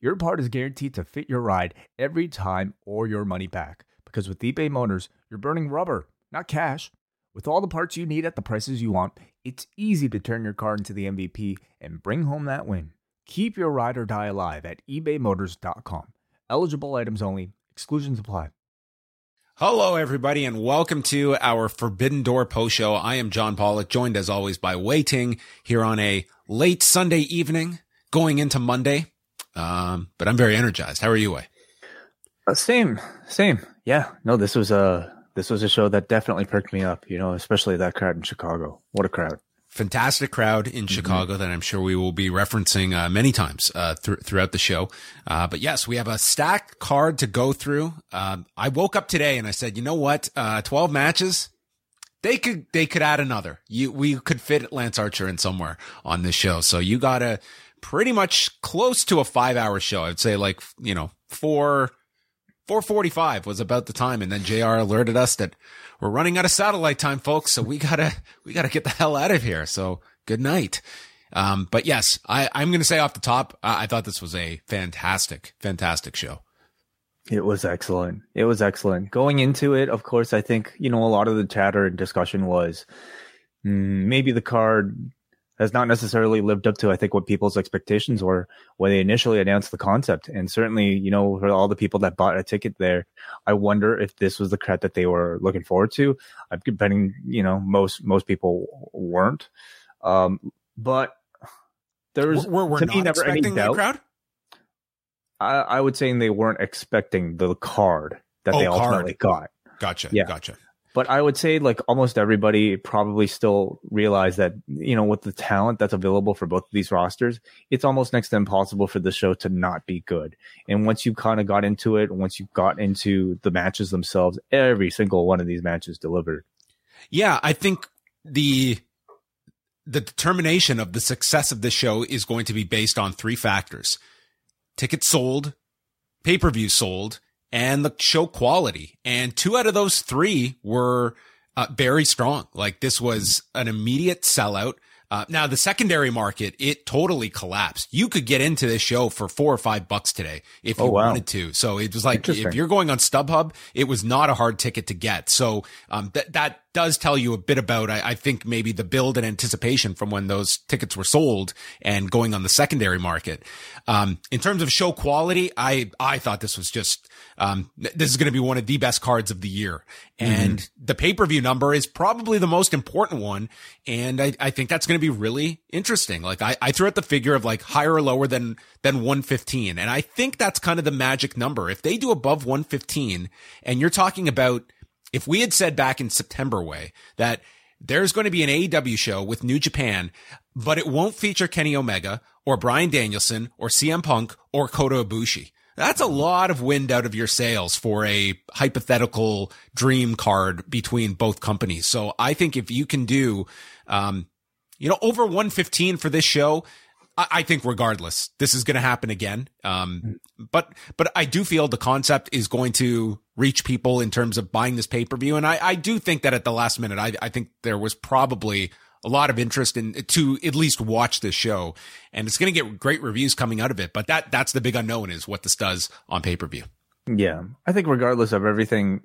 your part is guaranteed to fit your ride every time or your money back. Because with eBay Motors, you're burning rubber, not cash. With all the parts you need at the prices you want, it's easy to turn your car into the MVP and bring home that win. Keep your ride or die alive at ebaymotors.com. Eligible items only, exclusions apply. Hello, everybody, and welcome to our Forbidden Door post show. I am John Pollock, joined as always by Wai Ting here on a late Sunday evening going into Monday. Um, but I'm very energized. How are you, Wai? Uh, same, same. Yeah, no, this was a this was a show that definitely perked me up. You know, especially that crowd in Chicago. What a crowd! Fantastic crowd in mm-hmm. Chicago that I'm sure we will be referencing uh, many times uh, th- throughout the show. Uh, but yes, we have a stacked card to go through. Um, I woke up today and I said, you know what? Uh, Twelve matches. They could they could add another. You we could fit Lance Archer in somewhere on this show. So you got a pretty much close to a five hour show. I'd say like you know four 445 was about the time. And then JR alerted us that we're running out of satellite time, folks. So we gotta, we gotta get the hell out of here. So good night. Um, but yes, I, I'm going to say off the top, I, I thought this was a fantastic, fantastic show. It was excellent. It was excellent. Going into it, of course, I think, you know, a lot of the chatter and discussion was mm, maybe the card has not necessarily lived up to I think what people's expectations were when they initially announced the concept. And certainly, you know, for all the people that bought a ticket there, I wonder if this was the credit that they were looking forward to. I'm betting, you know, most most people weren't. Um, but there's we're, we're to me never any doubt. crowd. I, I would say they weren't expecting the card that oh, they ultimately card. got. Gotcha. Yeah. Gotcha. But I would say like almost everybody probably still realize that, you know, with the talent that's available for both of these rosters, it's almost next to impossible for the show to not be good. And once you kind of got into it, once you got into the matches themselves, every single one of these matches delivered. Yeah, I think the the determination of the success of the show is going to be based on three factors. Tickets sold, pay-per-view sold, and the show quality. And two out of those three were uh, very strong. Like this was an immediate sellout. Uh, now the secondary market, it totally collapsed. You could get into this show for four or five bucks today if you oh, wow. wanted to. So it was like, if you're going on StubHub, it was not a hard ticket to get. So, um, that, that does tell you a bit about, I, I, think maybe the build and anticipation from when those tickets were sold and going on the secondary market. Um, in terms of show quality, I, I thought this was just, um, this is going to be one of the best cards of the year. And mm-hmm. the pay-per-view number is probably the most important one. And I, I think that's going to be really interesting. Like I, I threw out the figure of like higher or lower than, than 115. And I think that's kind of the magic number. If they do above 115 and you're talking about, if we had said back in September way that there's going to be an AEW show with New Japan, but it won't feature Kenny Omega or Bryan Danielson or CM Punk or Kota Ibushi. That's a lot of wind out of your sails for a hypothetical dream card between both companies. So I think if you can do, um, you know, over 115 for this show, I, I think regardless, this is going to happen again. Um, but, but I do feel the concept is going to reach people in terms of buying this pay per view. And I, I do think that at the last minute, I, I think there was probably a lot of interest in to at least watch this show, and it's going to get great reviews coming out of it. But that that's the big unknown is what this does on pay per view. Yeah, I think regardless of everything,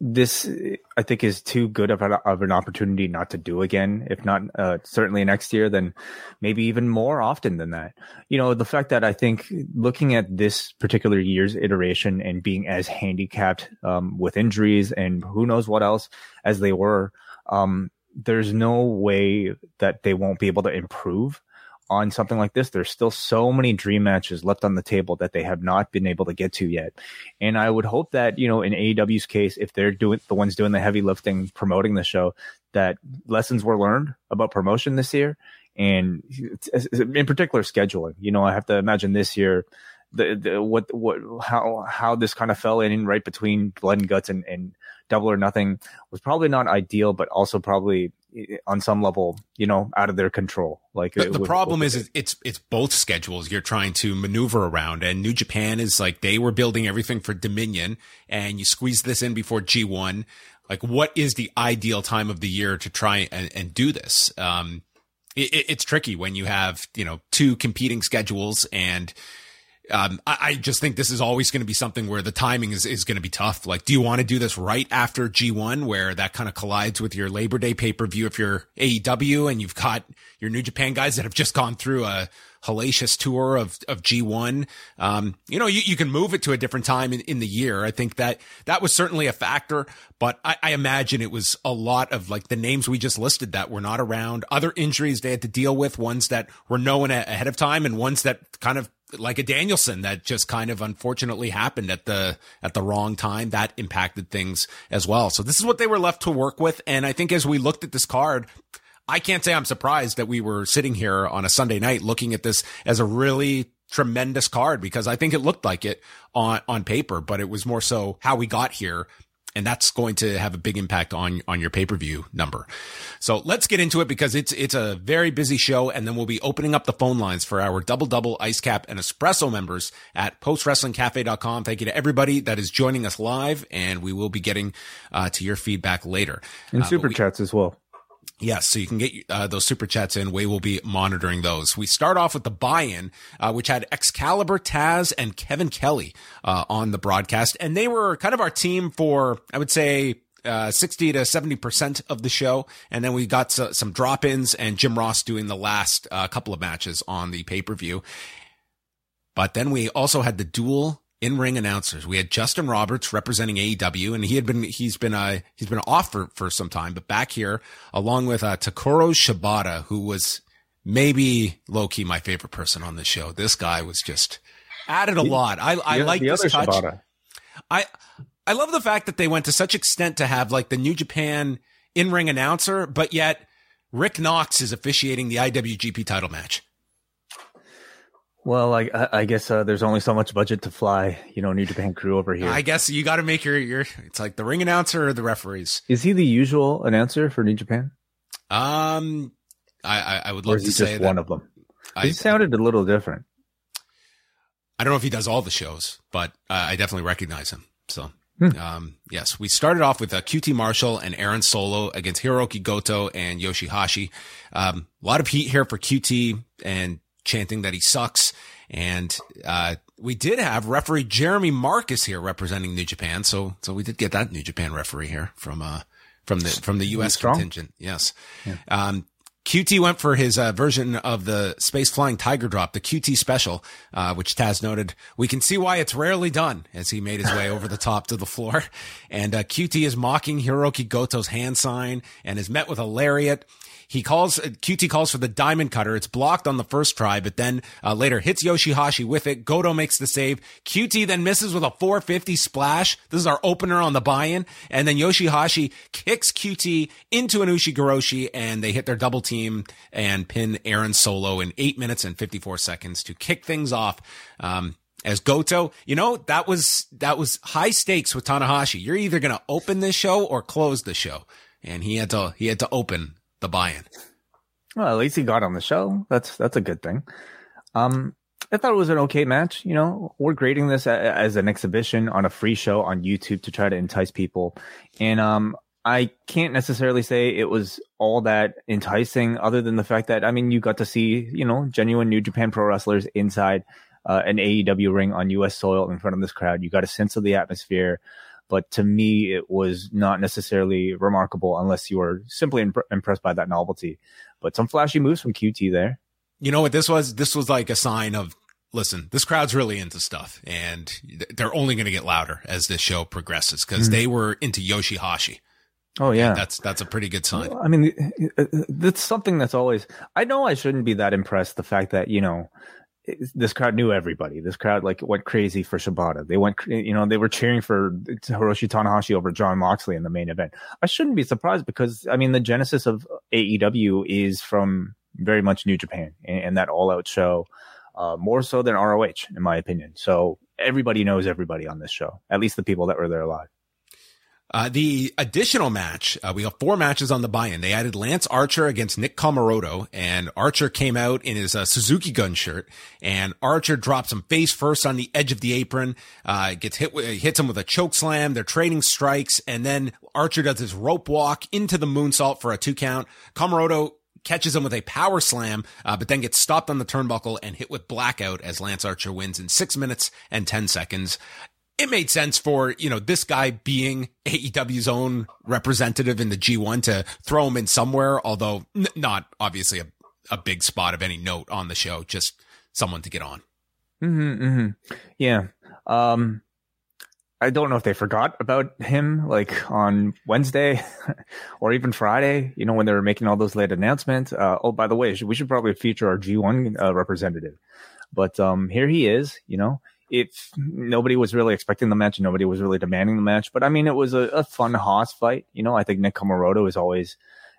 this I think is too good of, a, of an opportunity not to do again. If not, uh, certainly next year, then maybe even more often than that. You know, the fact that I think looking at this particular year's iteration and being as handicapped um, with injuries and who knows what else as they were, um, there's no way that they won't be able to improve on something like this. There's still so many dream matches left on the table that they have not been able to get to yet. And I would hope that, you know, in AEW's case, if they're doing the ones doing the heavy lifting, promoting the show, that lessons were learned about promotion this year. And in particular, scheduling. You know, I have to imagine this year the, the what what how how this kind of fell in right between blood and guts and, and double or nothing was probably not ideal, but also probably on some level, you know, out of their control. Like the, the with, problem with is it's it's both schedules you're trying to maneuver around, and New Japan is like they were building everything for Dominion, and you squeeze this in before G1. Like, what is the ideal time of the year to try and, and do this? Um, it, it's tricky when you have you know two competing schedules and um, I, I, just think this is always going to be something where the timing is, is going to be tough. Like, do you want to do this right after G1 where that kind of collides with your Labor Day pay per view if you're AEW and you've got your New Japan guys that have just gone through a hellacious tour of, of G1? Um, you know, you, you can move it to a different time in, in the year. I think that that was certainly a factor, but I, I imagine it was a lot of like the names we just listed that were not around, other injuries they had to deal with, ones that were known ahead of time and ones that kind of like a Danielson that just kind of unfortunately happened at the at the wrong time that impacted things as well. So this is what they were left to work with and I think as we looked at this card I can't say I'm surprised that we were sitting here on a Sunday night looking at this as a really tremendous card because I think it looked like it on on paper but it was more so how we got here and that's going to have a big impact on on your pay-per-view number. So let's get into it because it's it's a very busy show and then we'll be opening up the phone lines for our double double ice cap and espresso members at postwrestlingcafe.com. Thank you to everybody that is joining us live and we will be getting uh, to your feedback later. And uh, super we, chats as well. Yes, so you can get uh, those super chats in. We will be monitoring those. We start off with the buy-in, uh, which had Excalibur, Taz, and Kevin Kelly uh, on the broadcast, and they were kind of our team for, I would say, uh, 60 to 70% of the show. And then we got some drop ins and Jim Ross doing the last uh, couple of matches on the pay per view. But then we also had the dual in-ring announcers. We had Justin Roberts representing AEW, and he had been he's been uh he's been off for, for some time, but back here along with uh, Takuro Shibata, who was maybe low key my favorite person on the show. This guy was just added a lot. I I like this touch. Shibata. I I love the fact that they went to such extent to have like the New Japan in-ring announcer, but yet Rick Knox is officiating the IWGP title match. Well, I, I guess uh, there's only so much budget to fly, you know, New Japan crew over here. I guess you got to make your your. It's like the ring announcer or the referees. Is he the usual announcer for New Japan? Um, I I, I would love to say just one of them. I, he sounded a little different. I don't know if he does all the shows, but uh, I definitely recognize him. So Hmm. Um, yes, we started off with uh, QT Marshall and Aaron Solo against Hiroki Goto and Yoshihashi. Um, a lot of heat here for QT and chanting that he sucks. And uh, we did have referee Jeremy Marcus here representing New Japan, so so we did get that New Japan referee here from uh from the from the U.S. contingent. Yes. Yeah. Um, QT went for his uh, version of the space flying tiger drop, the QT special, uh, which Taz noted. We can see why it's rarely done as he made his way over the top to the floor. And uh, QT is mocking Hiroki Goto's hand sign and is met with a lariat. He calls, QT calls for the diamond cutter. It's blocked on the first try, but then uh, later hits Yoshihashi with it. Goto makes the save. QT then misses with a 450 splash. This is our opener on the buy-in. And then Yoshihashi kicks QT into an Ushigoroshi and they hit their double team and pin Aaron Solo in eight minutes and 54 seconds to kick things off. Um, as Goto, you know, that was, that was high stakes with Tanahashi. You're either going to open this show or close the show. And he had to, he had to open the buy-in. Well, at least he got on the show. That's that's a good thing. Um, I thought it was an okay match. You know, we're grading this as an exhibition on a free show on YouTube to try to entice people, and um, I can't necessarily say it was all that enticing, other than the fact that I mean, you got to see you know genuine New Japan Pro wrestlers inside uh, an AEW ring on U.S. soil in front of this crowd. You got a sense of the atmosphere but to me it was not necessarily remarkable unless you were simply imp- impressed by that novelty but some flashy moves from qt there you know what this was this was like a sign of listen this crowd's really into stuff and they're only going to get louder as this show progresses because mm-hmm. they were into yoshihashi Oh yeah, and that's that's a pretty good sign. I mean, that's something that's always. I know I shouldn't be that impressed. The fact that you know this crowd knew everybody. This crowd like went crazy for Shibata. They went, you know, they were cheering for Hiroshi Tanahashi over John Moxley in the main event. I shouldn't be surprised because I mean the genesis of AEW is from very much New Japan and, and that all out show. uh, more so than ROH, in my opinion. So everybody knows everybody on this show, at least the people that were there live. Uh, the additional match, uh, we have four matches on the buy-in. They added Lance Archer against Nick Comoroto, and Archer came out in his uh, Suzuki gun shirt, and Archer drops him face first on the edge of the apron, uh, gets hit, hits him with a choke slam. They're trading strikes, and then Archer does his rope walk into the moonsault for a two count. Comoroto catches him with a power slam, uh, but then gets stopped on the turnbuckle and hit with blackout as Lance Archer wins in six minutes and 10 seconds it made sense for, you know, this guy being AEW's own representative in the G1 to throw him in somewhere, although n- not obviously a, a big spot of any note on the show, just someone to get on. Mm-hmm, mm-hmm. Yeah. Um, I don't know if they forgot about him like on Wednesday or even Friday, you know, when they were making all those late announcements. Uh, oh, by the way, we should probably feature our G1 uh, representative. But um, here he is, you know, if nobody was really expecting the match, nobody was really demanding the match. But I mean, it was a, a fun hoss fight. You know, I think Nick Comoroto is always.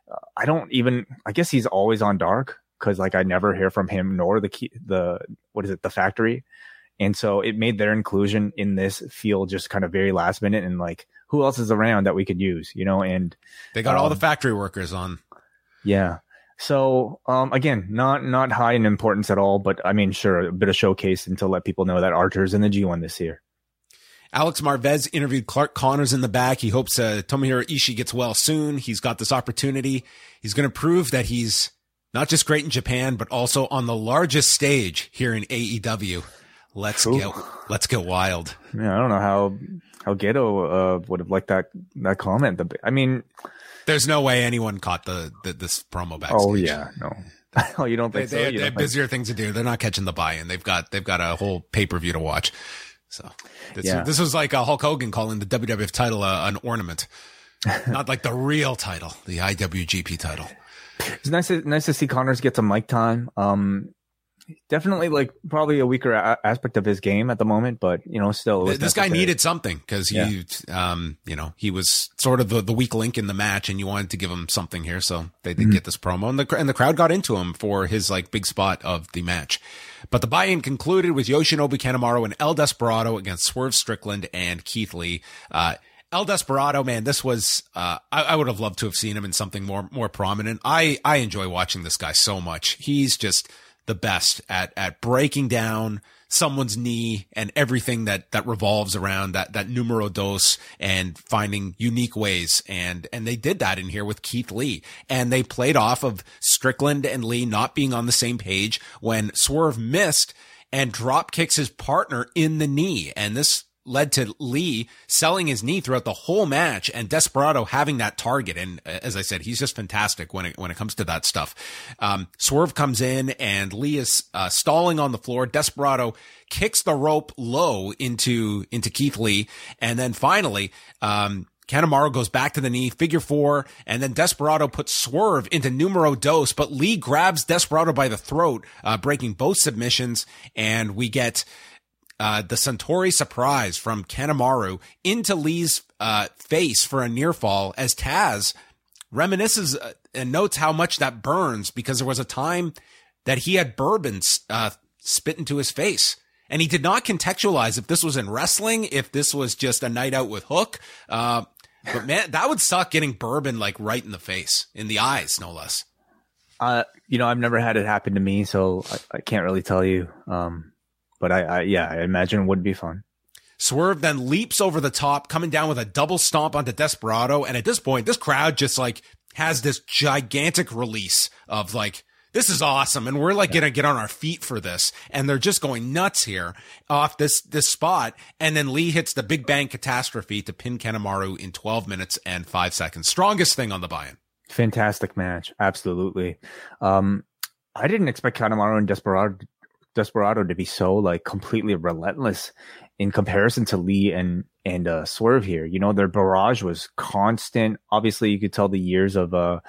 Uh, I don't even. I guess he's always on dark because like I never hear from him nor the key, the what is it the factory, and so it made their inclusion in this feel just kind of very last minute and like who else is around that we could use, you know? And they got um, all the um, factory workers on. Yeah, so um, again, not not high in importance at all, but I mean, sure, a bit of showcase and to let people know that Archer's in the G1 this year. Alex Marvez interviewed Clark Connors in the back. He hopes uh, Tomohiro Ishii gets well soon. He's got this opportunity. He's going to prove that he's not just great in Japan, but also on the largest stage here in AEW. Let's Ooh. get let's get wild. Yeah, I don't know how how Gedo uh, would have liked that that comment. I mean, there's no way anyone caught the, the this promo backstage. Oh yeah, no. oh, you don't think they, so? They, they have busier things to do. They're not catching the buy-in. They've got they've got a whole pay per view to watch. So this, yeah. this was like a Hulk Hogan calling the WWF title uh, an ornament, not like the real title, the IWGP title. It's nice to, nice to see Connors get some mic time. Um, definitely like probably a weaker a- aspect of his game at the moment, but you know, still this necessary. guy needed something because he, yeah. um, you know, he was sort of the, the weak link in the match, and you wanted to give him something here, so they did mm-hmm. get this promo, and the and the crowd got into him for his like big spot of the match. But the buy-in concluded with Yoshinobu Kanemaru and El Desperado against Swerve Strickland and Keith Lee. Uh, El Desperado, man, this was uh, I, I, would have loved to have seen him in something more more prominent. I I enjoy watching this guy so much. He's just the best at at breaking down someone's knee and everything that that revolves around that that numero dos and finding unique ways. And and they did that in here with Keith Lee. And they played off of Strickland and Lee not being on the same page when Swerve missed and drop kicks his partner in the knee. And this led to Lee selling his knee throughout the whole match and Desperado having that target. And uh, as I said, he's just fantastic when it, when it comes to that stuff. Um, Swerve comes in and Lee is uh, stalling on the floor. Desperado kicks the rope low into, into Keith Lee. And then finally, um, goes back to the knee, figure four, and then Desperado puts Swerve into numero dos, but Lee grabs Desperado by the throat, uh, breaking both submissions, and we get uh, the Suntory surprise from Kanemaru into Lee's uh, face for a near fall as Taz reminisces uh, and notes how much that burns because there was a time that he had bourbon uh, spit into his face. And he did not contextualize if this was in wrestling, if this was just a night out with Hook. Uh, but man, that would suck getting bourbon like right in the face, in the eyes, no less. You know, I've never had it happen to me, so I, I can't really tell you. Um, but I, I yeah, I imagine it would be fun. Swerve then leaps over the top, coming down with a double stomp onto Desperado. And at this point, this crowd just like has this gigantic release of like, this is awesome. And we're like yeah. gonna get on our feet for this. And they're just going nuts here off this, this spot. And then Lee hits the big bang catastrophe to pin Kanemaru in 12 minutes and five seconds. Strongest thing on the buy-in. Fantastic match. Absolutely. Um, I didn't expect Kanemaru and Desperado Desperado to be so like completely relentless in comparison to Lee and and uh, Swerve here. You know, their barrage was constant. Obviously, you could tell the years of uh,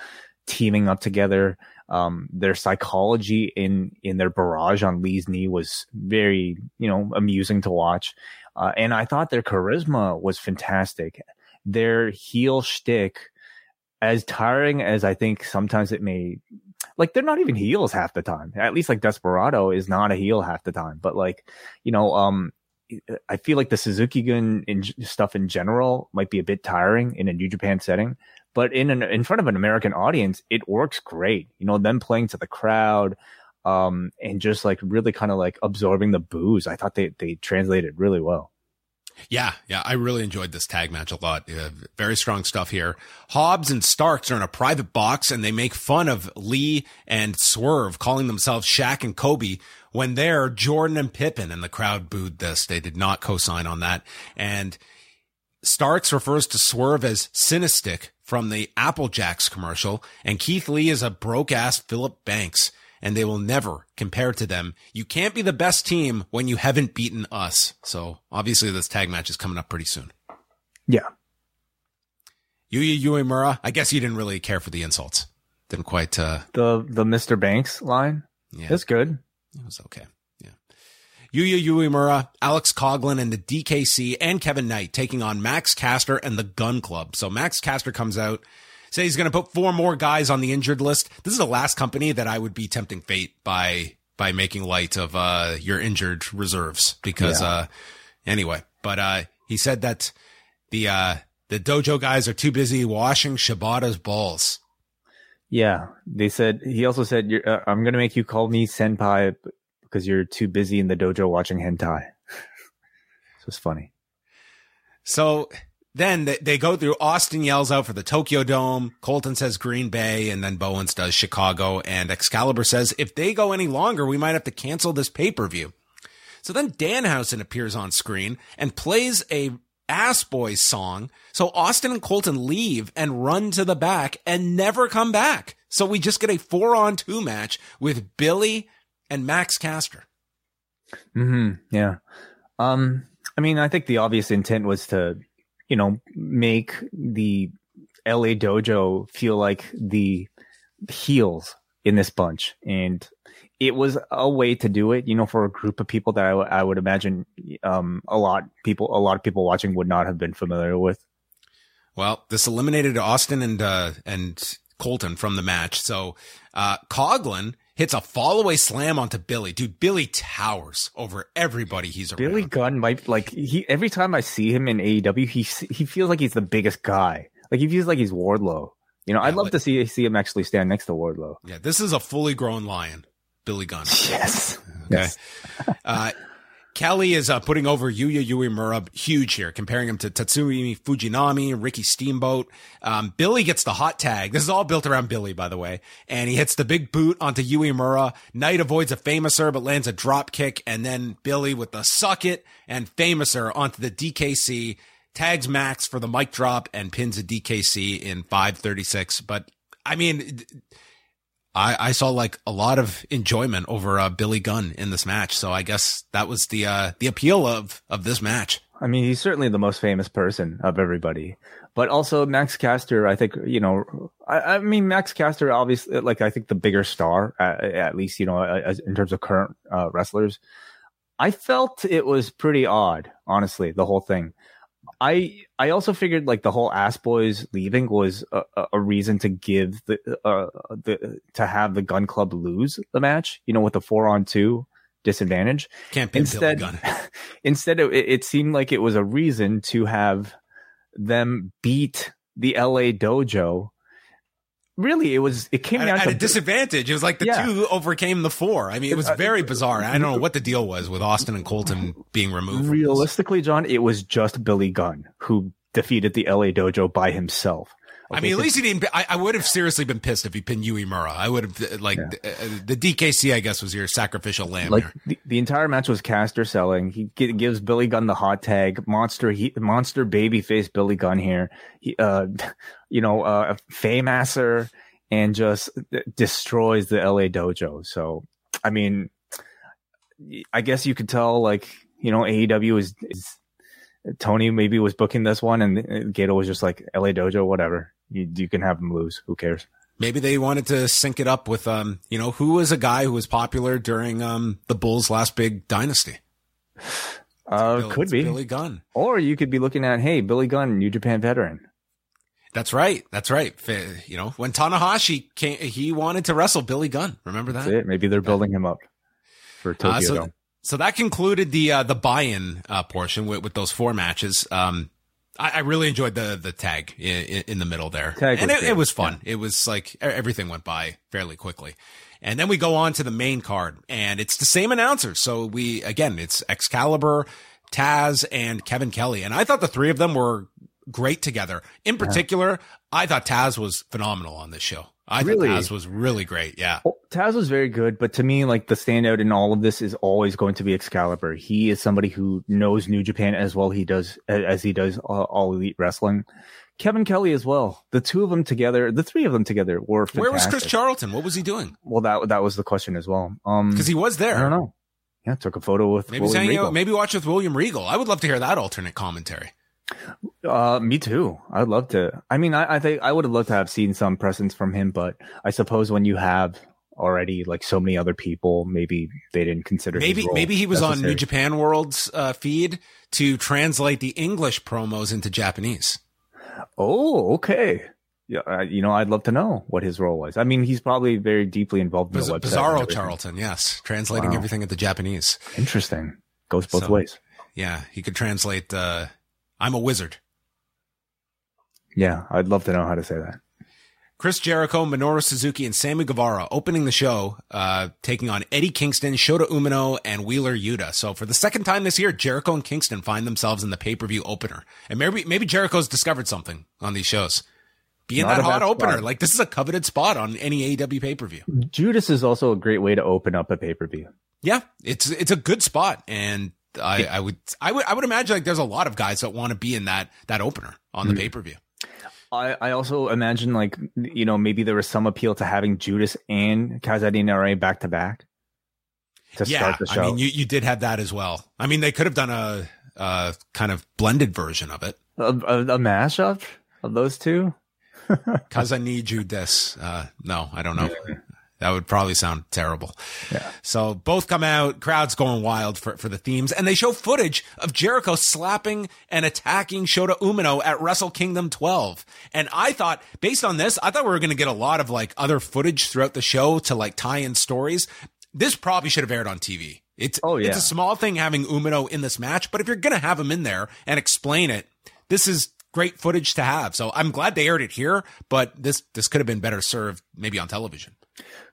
teaming up together. Um, their psychology in in their barrage on Lee's knee was very you know amusing to watch, uh, and I thought their charisma was fantastic. Their heel shtick, as tiring as I think sometimes it may like they're not even heels half the time. At least like Desperado is not a heel half the time. But like you know, um, I feel like the Suzuki Gun in, stuff in general might be a bit tiring in a New Japan setting, but in an in front of an American audience, it works great. You know, them playing to the crowd, um, and just like really kind of like absorbing the booze. I thought they they translated really well. Yeah, yeah, I really enjoyed this tag match a lot. Very strong stuff here. Hobbs and Starks are in a private box and they make fun of Lee and Swerve, calling themselves Shaq and Kobe. When they're Jordan and Pippen, and the crowd booed this. They did not co-sign on that. And Starks refers to Swerve as Cynistic from the Apple Jacks commercial, and Keith Lee is a broke ass Philip Banks and they will never compare to them. You can't be the best team when you haven't beaten us. So obviously this tag match is coming up pretty soon. Yeah. Yuya Uemura, I guess you didn't really care for the insults. Didn't quite uh the the Mr. Banks line. Yeah. That's good. It was okay. Yeah. Yuya Uemura, Alex Coughlin, and the DKC and Kevin Knight taking on Max Caster and the Gun Club. So Max Caster comes out say he's going to put four more guys on the injured list. This is the last company that I would be tempting fate by by making light of uh, your injured reserves because yeah. uh, anyway. But uh, he said that the uh, the dojo guys are too busy washing Shibata's balls. Yeah, they said. He also said, uh, "I'm going to make you call me senpai because you're too busy in the dojo watching hentai." so it's funny. So then they, go through. Austin yells out for the Tokyo Dome. Colten says Green Bay, and then Bowens does Chicago. And Excalibur says if they go any longer, we might have to cancel this pay per view. So then Danhausen appears on screen and plays a Ass Boys song. So Austin and Colten leave and run to the back and never come back. So we just get a four on two match with Billy and Max Caster. Hmm. Yeah. Um. I mean, I think the obvious intent was to you know, make the LA dojo feel like the heels in this bunch. And it was a way to do it, you know, for a group of people that I, I would imagine um, a lot people, a lot of people watching would not have been familiar with. Well, this eliminated Austin and uh, and Colten from the match. So uh, Coughlin hits a fallaway slam onto Billy. Dude, Billy towers over everybody he's around. Billy Gunn might like he every time I see him in AEW, he he feels like he's the biggest guy. Like he feels like he's Wardlow. You know, yeah, I'd love like, to see see him actually stand next to Wardlow. Yeah, this is a fully grown lion, Billy Gunn. Yes. Okay. Yes. uh, Kelly is uh, putting over Yuya Uemura huge here, comparing him to Tatsumi Fujinami, Ricky Steamboat. Um, Billy gets the hot tag. This is all built around Billy, by the way. And he hits the big boot onto Uemura. Knight avoids a Fameasser, but lands a drop kick. And then Billy with the suck it and Fameasser onto the DKC, tags Max for the mic drop and pins a DKC in 536. But I mean, I, I saw like a lot of enjoyment over uh, Billy Gunn in this match. So I guess that was the uh, the appeal of of this match. I mean, he's certainly the most famous person of everybody, but also Max Caster. I think you know. I, I mean, Max Caster, obviously, like I think the bigger star, at, at least you know, as, in terms of current uh, wrestlers. I felt it was pretty odd, honestly, the whole thing. I I also figured like the whole ass boys leaving was a, a reason to give the uh the to have the gun club lose the match. You know, with the four on two disadvantage. Can't be instead. instead, it, it seemed like it was a reason to have them beat the LA Dojo really it was it came at, down at to a disadvantage. It was like the yeah. two overcame the four. I mean, it was uh, very bizarre. I don't know what the deal was with Austin and Colten being removed. Realistically, John, it was just Billy Gunn who defeated the LA Dojo by himself. Okay, I mean, at least he didn't. I, I, would have seriously been pissed if he pinned Uemura. I would have uh, like yeah. Uh, the DKC. I guess was your sacrificial lamb. Like the, the, entire match was Caster selling. He gives Billy Gunn the hot tag. Monster, he, monster babyface Billy Gunn here. He, uh, you know, a uh, Fameasser and just destroys the LA Dojo. So, I mean, I guess you could tell like you know AEW is, is Tony maybe was booking this one, and Gedo was just like LA Dojo, whatever. You, you can have them lose. Who cares? Maybe they wanted to sync it up with, um, you know, who was a guy who was popular during um, the Bulls' last big dynasty. Uh, Bill, could be Billy Gunn, or you could be looking at, hey, Billy Gunn, New Japan veteran. That's right. That's right. You know, when Tanahashi came, he wanted to wrestle Billy Gunn. Remember that? Maybe they're building him up for uh, Tokyo uh, so, so, that concluded the uh, the buy-in uh, portion with, with those four matches. Um, I, I, really enjoyed the the tag in, in the middle there, tag and it, it, was fun. Yeah. It was like everything went by fairly quickly. And then we go on to the main card, and it's the same announcers. So we again, it's Excalibur, Taz, and Kevin Kelly, and I thought the three of them were great together. In particular, yeah. I thought Taz was phenomenal on this show. I really? thought Taz was really great. Yeah. Well, Taz was very good, but to me, like the standout in all of this is always going to be Excalibur. He is somebody who knows New Japan as well he does as he does all, all elite wrestling. Kevin Kelly as well. The two of them together, the three of them together were fantastic. Where was Chris Charlton? What was he doing? Well, that that was the question as well. Um, because he was there. I don't know. Yeah, took a photo with maybe William out, maybe watch with William Regal. I would love to hear that alternate commentary. Uh, me too. I'd love to. I mean, I, I think I would have loved to have seen some presence from him, but I suppose when you have already like so many other people, maybe they didn't consider. Maybe maybe he was necessary. on New Japan World's uh, feed to translate the English promos into Japanese. Oh, okay. Yeah, uh, you know, I'd love to know what his role was. I mean, he's probably very deeply involved in Biz- the website. Bizarro Charlton, yes, translating wow. everything into Japanese. Interesting. Goes both so, ways. Yeah, he could translate. Uh, I'm a wizard. Yeah, I'd love to know how to say that. Chris Jericho, Minoru Suzuki, and Sammy Guevara opening the show, uh, taking on Eddie Kingston, Shota Umino, and Wheeler Yuta. So for the second time this year, Jericho and Kingston find themselves in the pay-per-view opener. And maybe, maybe Jericho's discovered something on these shows. Being Not that hot opener. Spot. Like this is a coveted spot on any AEW pay-per-view. Judas is also a great way to open up a pay-per-view. Yeah, it's, it's a good spot. And I, I would, I would, I would imagine like there's a lot of guys that want to be in that, that opener on the mm. pay-per-view. I, I also imagine like you know maybe there was some appeal to having Judas and Kaze ni Nare back to back to yeah, start the show. I mean, you you did have that as well. I mean, they could have done a, a kind of blended version of it, a, a, a mashup of those two. Cause I need you. This, uh, no, I don't know. That would probably sound terrible. Yeah. So both come out, crowds going wild for, for the themes, and they show footage of Jericho slapping and attacking Shota Umino at Wrestle Kingdom 12. And I thought, based on this, I thought we were going to get a lot of like other footage throughout the show to like tie in stories. This probably should have aired on TV. It's, oh, yeah. it's a small thing having Umino in this match, but if you're going to have him in there and explain it, this is great footage to have. So I'm glad they aired it here, but this, this could have been better served maybe on television.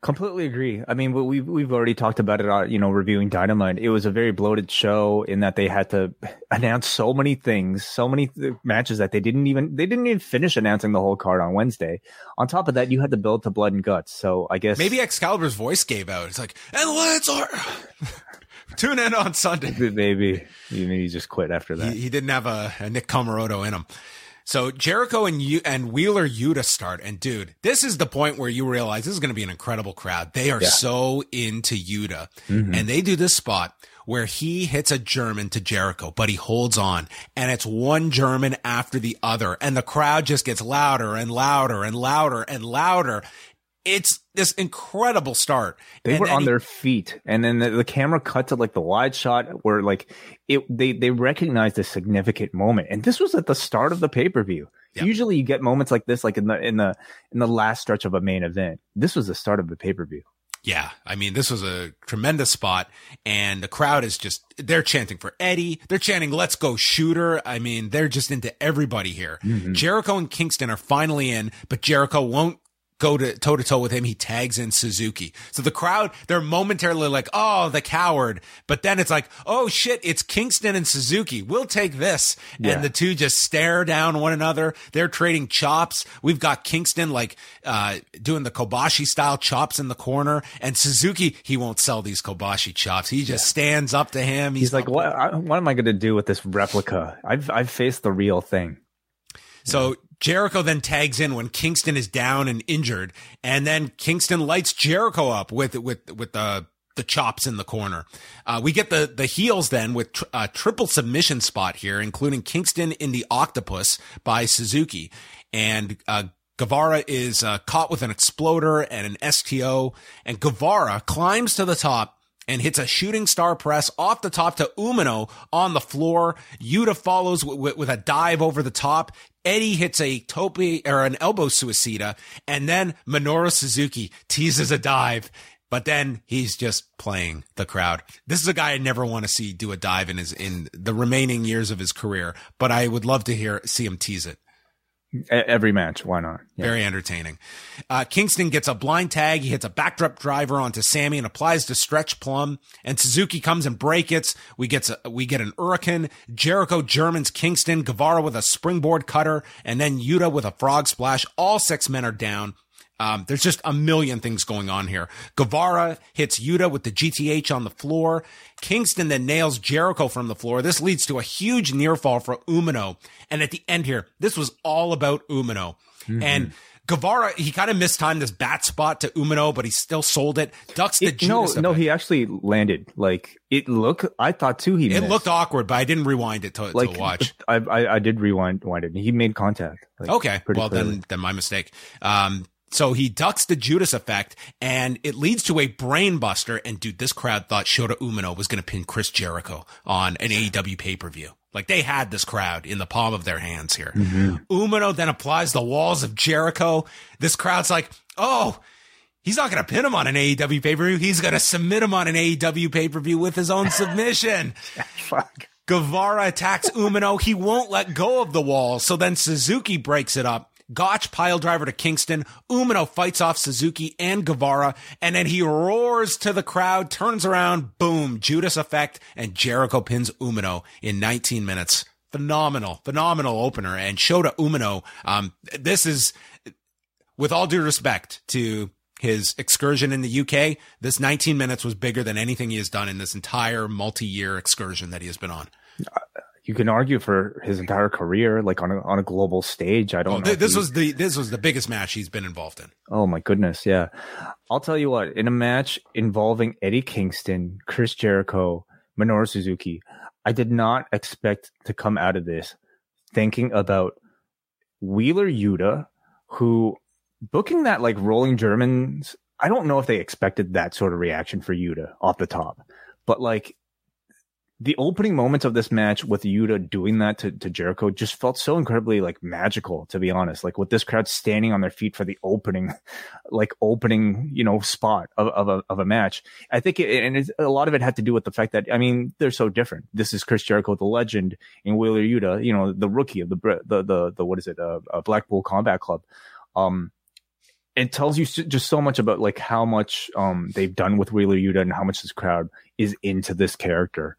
Completely agree. I mean, we've we've already talked about it. Uh, you know, reviewing Dynamite, it was a very bloated show in that they had to announce so many things, so many th- matches that they didn't even they didn't even finish announcing the whole card on Wednesday. On top of that, you had to build to blood and guts. So I guess maybe Excalibur's voice gave out. It's like, and let's tune in on Sunday. Maybe he just quit after that. He, he didn't have a, a Nick Comoroto in him. So Jericho and you and Wheeler Yuta start, and dude, this is the point where you realize this is going to be an incredible crowd. They are yeah. so into Yuta, mm-hmm. and they do this spot where he hits a German to Jericho, but he holds on, and it's one German after the other, and the crowd just gets louder and louder and louder and louder. It's this incredible start. They and were on he, their feet, and then the, the, camera cut to like the wide shot where like it they they recognized a significant moment, and this was at the start of the pay per view. Yep. Usually, you get moments like this like in the in the in the last stretch of a main event. This was the start of the pay per view. Yeah, I mean, this was a tremendous spot, and the crowd is just, they're chanting for Eddie. They're chanting, let's go Shota. I mean, they're just into everybody here. Mm-hmm. Jericho and Kingston are finally in, but Jericho won't go to toe to toe with him. He tags in Suzuki. So the crowd, they're momentarily like, oh, the coward. But then it's like, oh shit, it's Kingston and Suzuki. We'll take this. Yeah. And the two just stare down one another. They're trading chops. We've got Kingston like, uh, doing the Kobashi style chops in the corner. And Suzuki, he won't sell these Kobashi chops. He just yeah. stands up to him. He's, He's like, what, what am I going to do with this replica? I've, I've faced the real thing. So Jericho then tags in when Kingston is down and injured, and then Kingston lights Jericho up with with with the the chops in the corner. Uh, we get the the heels then with tr- a triple submission spot here, including Kingston in the octopus by Suzuki, and uh, Guevara is uh, caught with an exploder and an STO, and Guevara climbs to the top and hits a shooting star press off the top to Umino on the floor. Yuta follows w- w- with a dive over the top. Eddie hits a tope or an elbow suicida, and then Minoru Suzuki teases a dive. But then he's just playing the crowd. This is a guy I never want to see do a dive in his in the remaining years of his career. But I would love to hear see him tease it. Every match, why not? Yeah. Very entertaining. Uh, Kingston gets a blind tag. He hits a backdrop driver onto Sammy and applies to Stretch Plum. And Suzuki comes and breaks it. We get a, we get an Hurricane. Jericho Germans Kingston. Guevara with a springboard cutter, and then Yuta with a frog splash. All six men are down. Um, there's just a million things going on here. Guevara hits Yuta with the GTH on the floor. Kingston then nails Jericho from the floor. This leads to a huge near fall for Umino. And at the end here, this was all about Umino. Mm-hmm. And Guevara, he kind of mistimed this bat spot to Umino, but he still sold it. Ducks the it, No, no, he actually landed. Like it looked. I thought too. He it missed. looked awkward, but I didn't rewind it to, like, to watch. I, I, I did rewind, rewind it. He made contact. Like, okay, well clearly. then then my mistake. Um, so he ducks the Judas effect and it leads to a brainbuster. And dude, this crowd thought Shota Umino was going to pin Chris Jericho on an AEW pay per view. Like they had this crowd in the palm of their hands here. Mm-hmm. Umino then applies the walls of Jericho. This crowd's like, oh, he's not going to pin him on an AEW pay per view. He's going to submit him on an AEW pay per view with his own submission. Fuck. Guevara attacks Umino. He won't let go of the wall. So then Suzuki breaks it up. Gotch pile driver to Kingston. Umino fights off Suzuki and Guevara, and then he roars to the crowd, turns around, boom, Judas effect, and Jericho pins Umino in 19 minutes. Phenomenal, phenomenal opener. And Shota Umino, um, this is, with all due respect to his excursion in the UK, this 19 minutes was bigger than anything he has done in this entire multi-year excursion that he has been on you can argue for his entire career, like on a, on a global stage. I don't. Oh, know this was the this was the biggest match he's been involved in. Oh my goodness, yeah. I'll tell you what. In a match involving Eddie Kingston, Chris Jericho, Minoru Suzuki, I did not expect to come out of this thinking about Wheeler Yuta, who booking that like rolling Germans. I don't know if they expected that sort of reaction for Yuta off the top, but like the opening moments of this match with Yuta doing that to, to Jericho just felt so incredibly like magical, to be honest. Like with this crowd standing on their feet for the opening, like opening, you know, spot of, of a, of a match. I think it, and a lot of it had to do with the fact that, I mean, they're so different. This is Chris Jericho, the legend, and Wheeler Yuta, you know, the rookie of the, the, the, the what is it, uh, uh Blackpool Combat Club. Um, it tells you just so much about like how much um they've done with Wheeler Yuta and how much this crowd is into this character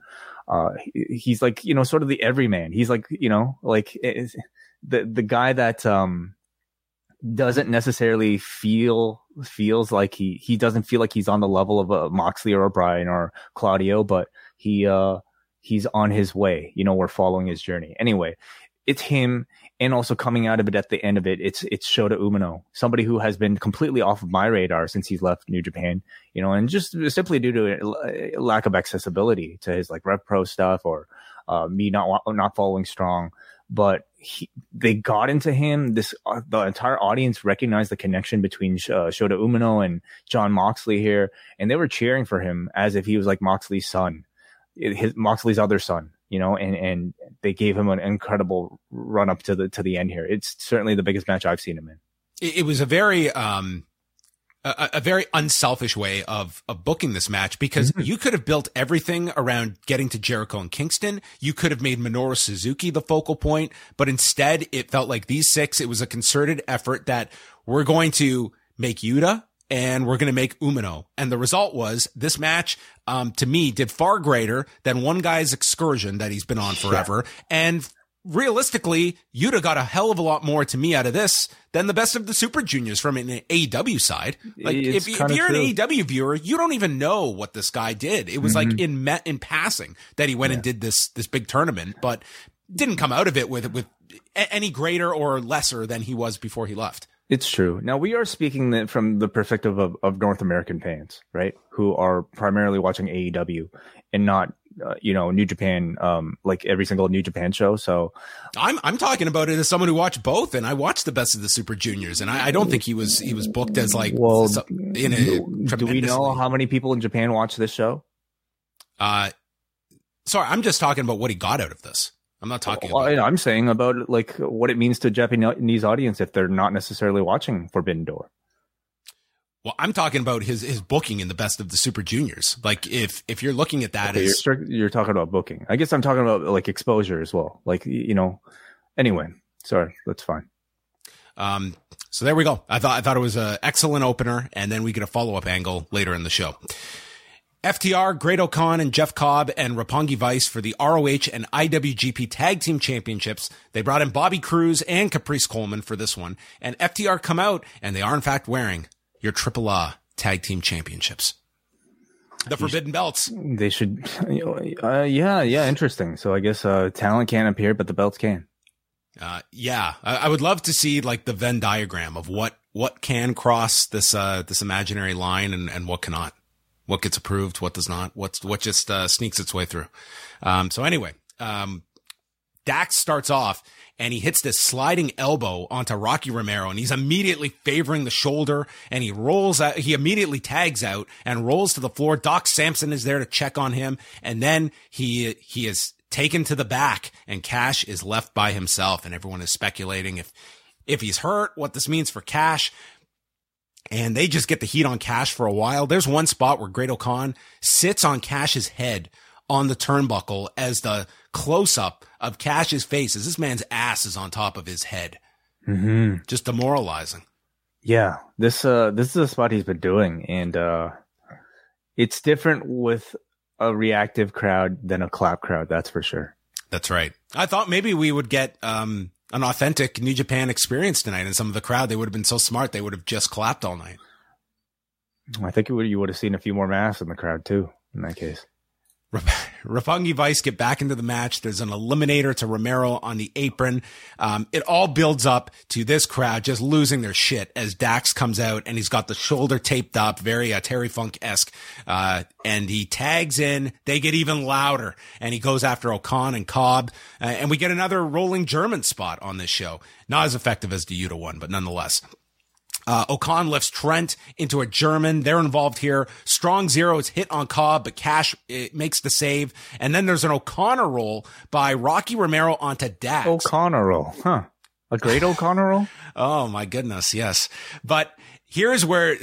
uh, he's like you know sort of the everyman. He's like you know like the the guy that um doesn't necessarily feel feels like he he doesn't feel like he's on the level of a Moxley or O'Brien or Claudio, but he uh he's on his way. You know, we're following his journey. Anyway, it's him and also coming out of it at the end of it, it's it's Shota Umino, somebody who has been completely off of my radar since he's left New Japan, you know, and just simply due to lack of accessibility to his like Rev Pro stuff or uh, me not not following strong. But he, they got into him. This uh, the entire audience recognized the connection between uh, Shota Umino and John Moxley here, and they were cheering for him as if he was like Moxley's son, his Moxley's other son you know, and and they gave him an incredible run up to the to the end here. It's certainly the biggest match I've seen him in. It, it was a very um a, a, very unselfish way of of booking this match because mm-hmm. you could have built everything around getting to Jericho and Kingston. You could have made Minoru Suzuki the focal point, but instead it felt like these six. It was a concerted effort that we're going to make Yuta and we're going to make Umino. And the result was this match, um, to me, did far greater than one guy's excursion that he's been on forever. Yeah. And realistically, Yuta got a hell of a lot more to me out of this than the best of the Super Juniors from an AEW side. Like if, if, you're true. an AEW viewer, you don't even know what this guy did. It was mm-hmm. like in met in passing that he went yeah. and did this this big tournament, but didn't come out of it with with any greater or lesser than he was before he left. It's true. Now we are speaking from the perspective of, of North American fans, right? Who are primarily watching AEW and not, uh, you know, New Japan, um, like every single New Japan show. So I'm, I'm talking about it as someone who watched both and I watched the best of the Super Juniors and I, I don't think he was, he was booked as like, well, in a do we know how many people in Japan watch this show? Uh, sorry, I'm just talking about what he got out of this. I'm not talking. Well, about I'm saying about like what it means to Japanese audience if they're not necessarily watching Forbidden Door. Well, I'm talking about his his booking in the best of the Super Juniors. Like if if you're looking at that okay, as you're, you're talking about booking. I guess I'm talking about like exposure as well. Like you know. Anyway, sorry, that's fine. Um, so there we go. I thought I thought it was an excellent opener, and then we get a follow up angle later in the show. FTR, Great-O-Khan, and Jeff Cobb and Roppongi Vice for the ROH and IWGP Tag Team Championships. They brought in Bobby Cruz and Caprice Coleman for this one. And FTR come out, and they are in fact wearing your Triple A Tag Team Championships. The Forbidden Belts. They should, uh, yeah, yeah, interesting. So I guess uh, talent can't appear, but the belts can. Uh, yeah, I, I, would love to see like the Venn diagram of what what can cross this uh, this imaginary line and, and what cannot what gets approved, what does not, what's, what just, uh, sneaks its way through. Um, so anyway, um, Dax starts off and he hits this sliding elbow onto Rocky Romero and he's immediately favoring the shoulder and he rolls out, he immediately tags out and rolls to the floor. Doc Sampson is there to check on him. And then he, he is taken to the back and Cash is left by himself and everyone is speculating if, if he's hurt, what this means for Cash and they just get the heat on Cash for a while. There's one spot where Great-O-Khan sits on Cash's head on the turnbuckle as the close up of Cash's face as this man's ass is on top of his head. Mm-hmm. Just demoralizing. Yeah, this uh this is a spot he's been doing, and uh it's different with a reactive crowd than a clap crowd. That's for sure. That's right. I thought maybe we would get um an authentic New Japan experience tonight. And some of the crowd, they would have been so smart, they would have just clapped all night. I think would, you would have seen a few more masks in the crowd too, in that case. Roppongi Vice get back into the match. There's an eliminator to Romero on the apron. Um, it all builds up to this crowd just losing their shit as Dax comes out and he's got the shoulder taped up, very uh, Terry Funk esque. Uh, and he tags in. They get even louder and he goes after O-Khan and Cobb. Uh, and we get another rolling German spot on this show. Not as effective as the Yuta one, but nonetheless. Uh, O-Khan lifts Trent into a German. They're involved here. Strong zero is hit on Cobb, but Cash makes the save. And then there's an O'Connor roll by Rocky Romero onto Dax. O'Connor roll, huh? A great O'Connor roll? oh my goodness, yes. But here's where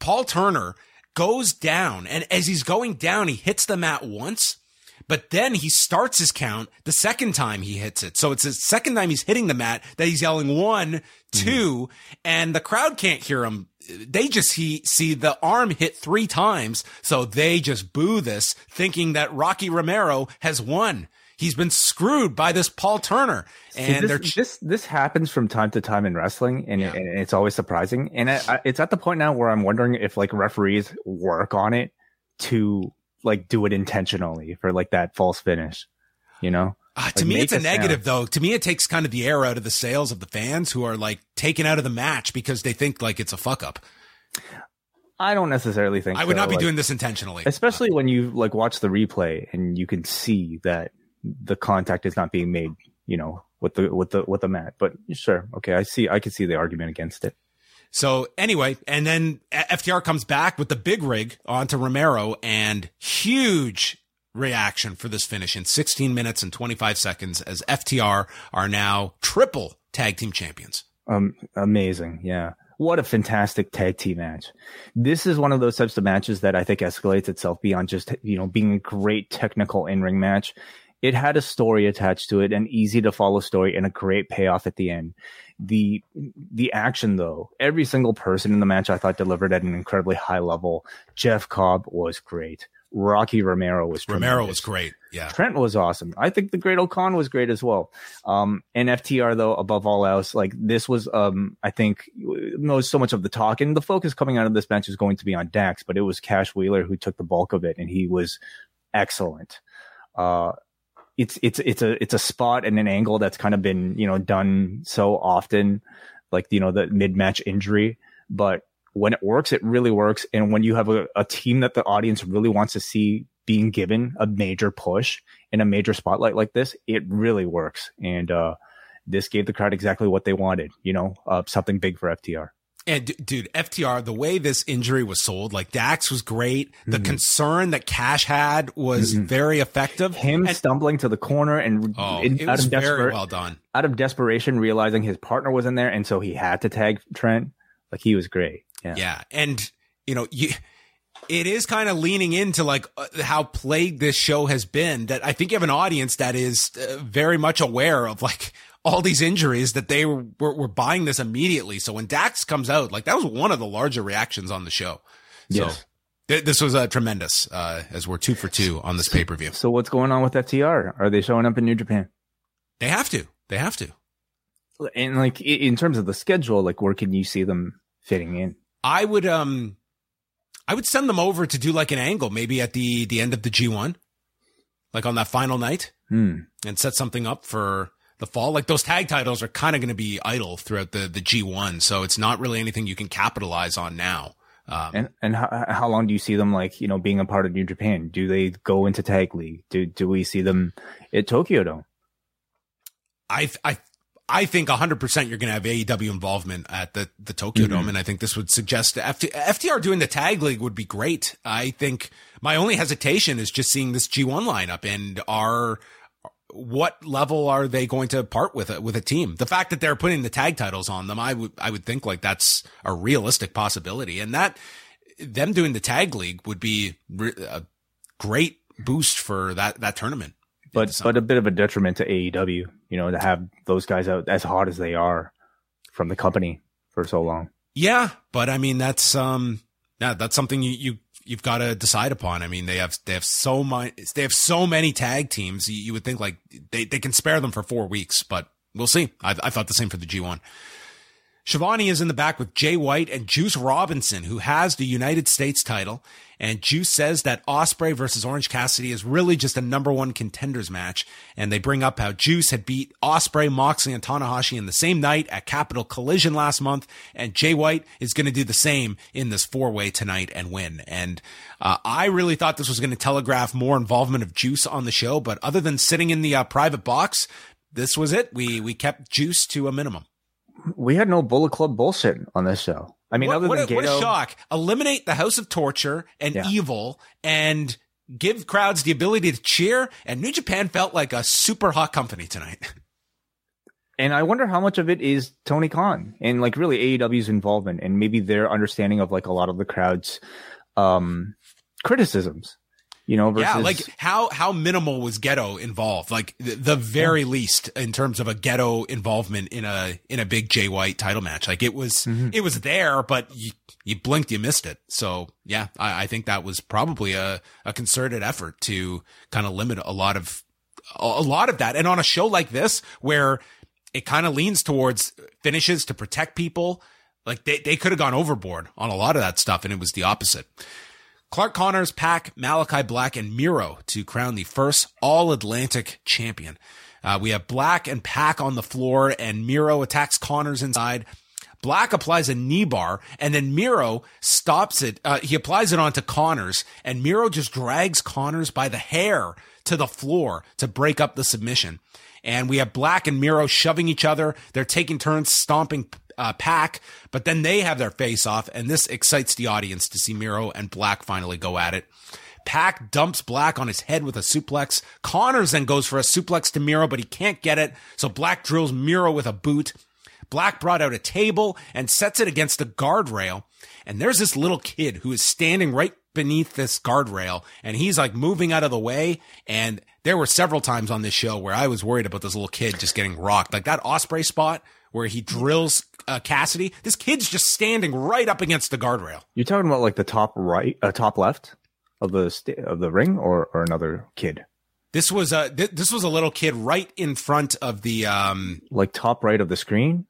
Paul Turner goes down, and as he's going down, he hits the mat once but then he starts his count the second time he hits it. So it's the second time he's hitting the mat that he's yelling one, 2 mm-hmm. and the crowd can't hear him. They just see, see the arm hit three times. So they just boo this thinking that Rocky Romero has won. He's been screwed by this Paul Turner, and See, this, this, this happens from time to time in wrestling, and, yeah. and it's always surprising. And it, it's at the point now where I'm wondering if like referees work on it to like do it intentionally for like that false finish, you know? Uh, like to me, it's a negative though. To me, it takes kind of the air out of the sails of the fans who are like taken out of the match because they think like it's a fuck up. I don't necessarily think I would so. not be like, doing this intentionally, especially when you like watch the replay and you can see that the contact is not being made, you know, with the with the with the mat. But sure, okay, I see, I can see the argument against it. So anyway, and then FTR comes back with the big rig onto Romero and huge reaction for this finish in 16 minutes and 25 seconds as FTR are now triple tag team champions. Um, amazing. Yeah. What a fantastic tag team match. This is one of those types of matches that I think escalates itself beyond just, you know, being a great technical in ring match. It had a story attached to it, an easy to follow story and a great payoff at the end. The the action though every single person in the match i thought delivered at an incredibly high level. Jeff cobb was great. Rocky romero was tremendous. romero was great yeah. Trent was awesome. I think the Great-O-Khan was great as well. Um and ftr though above all else like this was um i think most so much of the talk and the focus coming out of this match is going to be on dax but it was cash wheeler who took the bulk of it and he was excellent. Uh it's it's it's a it's a spot and an angle that's kind of been you know done so often, like you know the mid match injury. But when it works, it really works. And when you have a, a team that the audience really wants to see being given a major push in a major spotlight like this, it really works. And uh, this gave the crowd exactly what they wanted. You know, uh, something big for FTR And d- dude, FTR, the way this injury was sold, like Dax was great. The Mhm. concern that Cash had was Mhm. very effective. Him And- stumbling to the corner and oh, in- it out of very well done. out of desperation, realizing his partner was in there, and so he had to tag Trent. Like he was great. Yeah. Yeah. And, you know, you, it is kind of leaning into like uh, how plagued this show has been that I think you have an audience that is uh, very much aware of like all these injuries that they were, were, were buying this immediately. So when Dax comes out, like that was one of the larger reactions on the show. Yes. So th- this was uh, tremendous, uh, as we're two for two on this pay per view. So what's going on with FTR? Are they showing up in New Japan? They have to. They have to. And like in terms of the schedule, like where can you see them fitting in? I would um I would send them over to do like an angle maybe at the the end of the G1 like on that final night Hmm. and set something up for the fall like those tag titles are kind of going to be idle throughout the the G1 so it's not really anything you can capitalize on now um, And and how, how long do you see them like you know being a part of New Japan? Do they go into tag league? Do do we see them at Tokyo Dome? I I I think 100% you're going to have AEW involvement at the, the Tokyo Mhm. Dome. And I think this would suggest FT, FTR doing the tag league would be great. I think my only hesitation is just seeing this G1 lineup and are, what level are they going to part with it with a team? The fact that they're putting the tag titles on them, I would, I would think like that's a realistic possibility. And that them doing the tag league would be re- a great boost for that, that tournament. But but a bit of a detriment to AEW, you know, to have those guys out as hot as they are from the company for so long. Yeah, but I mean that's um yeah, that's something you you you've got to decide upon. I mean they have they have so much they have so many tag teams. You, you would think like they they can spare them for 4 weeks, but we'll see. I I thought the same for the G1. Schiavone is in the back with Jay White and Juice Robinson, who has the United States title. And Juice says that Ospreay versus Orange Cassidy is really just a number one contenders match. And they bring up how Juice had beat Ospreay, Moxley, and Tanahashi in the same night at Capital Collision last month. And Jay White is going to do the same in this four way tonight and win. And uh, I really thought this was going to telegraph more involvement of Juice on the show. But other than sitting in the uh, private box, this was it. We we kept Juice to a minimum. We had no Bullet Club bullshit on this show. I mean, what, other what than a, what a shock! Eliminate the House of Torture and Yeah. Evil, and give crowds the ability to cheer. And New Japan felt like a super hot company tonight. and I wonder how much of it is Tony Khan and like really AEW's involvement and maybe their understanding of like a lot of the crowd's um criticisms. You know, versus yeah, like how how minimal was Gedo involved? Like the, the very least in terms of a Gedo involvement in a in a big Jay White title match. Like it was Mhm. it was there, but you you blinked, you missed it. So yeah, I, I think that was probably a a concerted effort to kind of limit a lot of a a lot of that. And on a show like this, where it kind of leans towards finishes to protect people, like they they could have gone overboard on a lot of that stuff, and it was the opposite. Clark Connors, Pac, Malachi Black, and Miro to crown the first All Atlantic champion. Uh, we have Black and Pac on the floor, and Miro attacks Connors inside. Black applies a knee bar, and then Miro stops it. Uh, he applies it onto Connors, and Miro just drags Connors by the hair to the floor to break up the submission. And we have Black and Miro shoving each other. They're taking turns stomping uh, Pac, but then they have their face off, and this excites the audience to see Miro and Black finally go at it. Pac dumps Black on his head with a suplex. Connors then goes for a suplex to Miro, but he can't get it, so Black drills Miro with a boot. Black brought out a table and sets it against the guardrail. And there's this little kid who is standing right beneath this guardrail and he's like moving out of the way. And there were several times on this show where I was worried about this little kid just getting rocked. Like that Ospreay spot where he drills uh, Cassidy. This kid's just standing right up against the guardrail. you're talking about like the top right, uh, top left of the sta- of the ring, or or another kid, This was a th- this was a little kid right in front of the um like top right of the screen.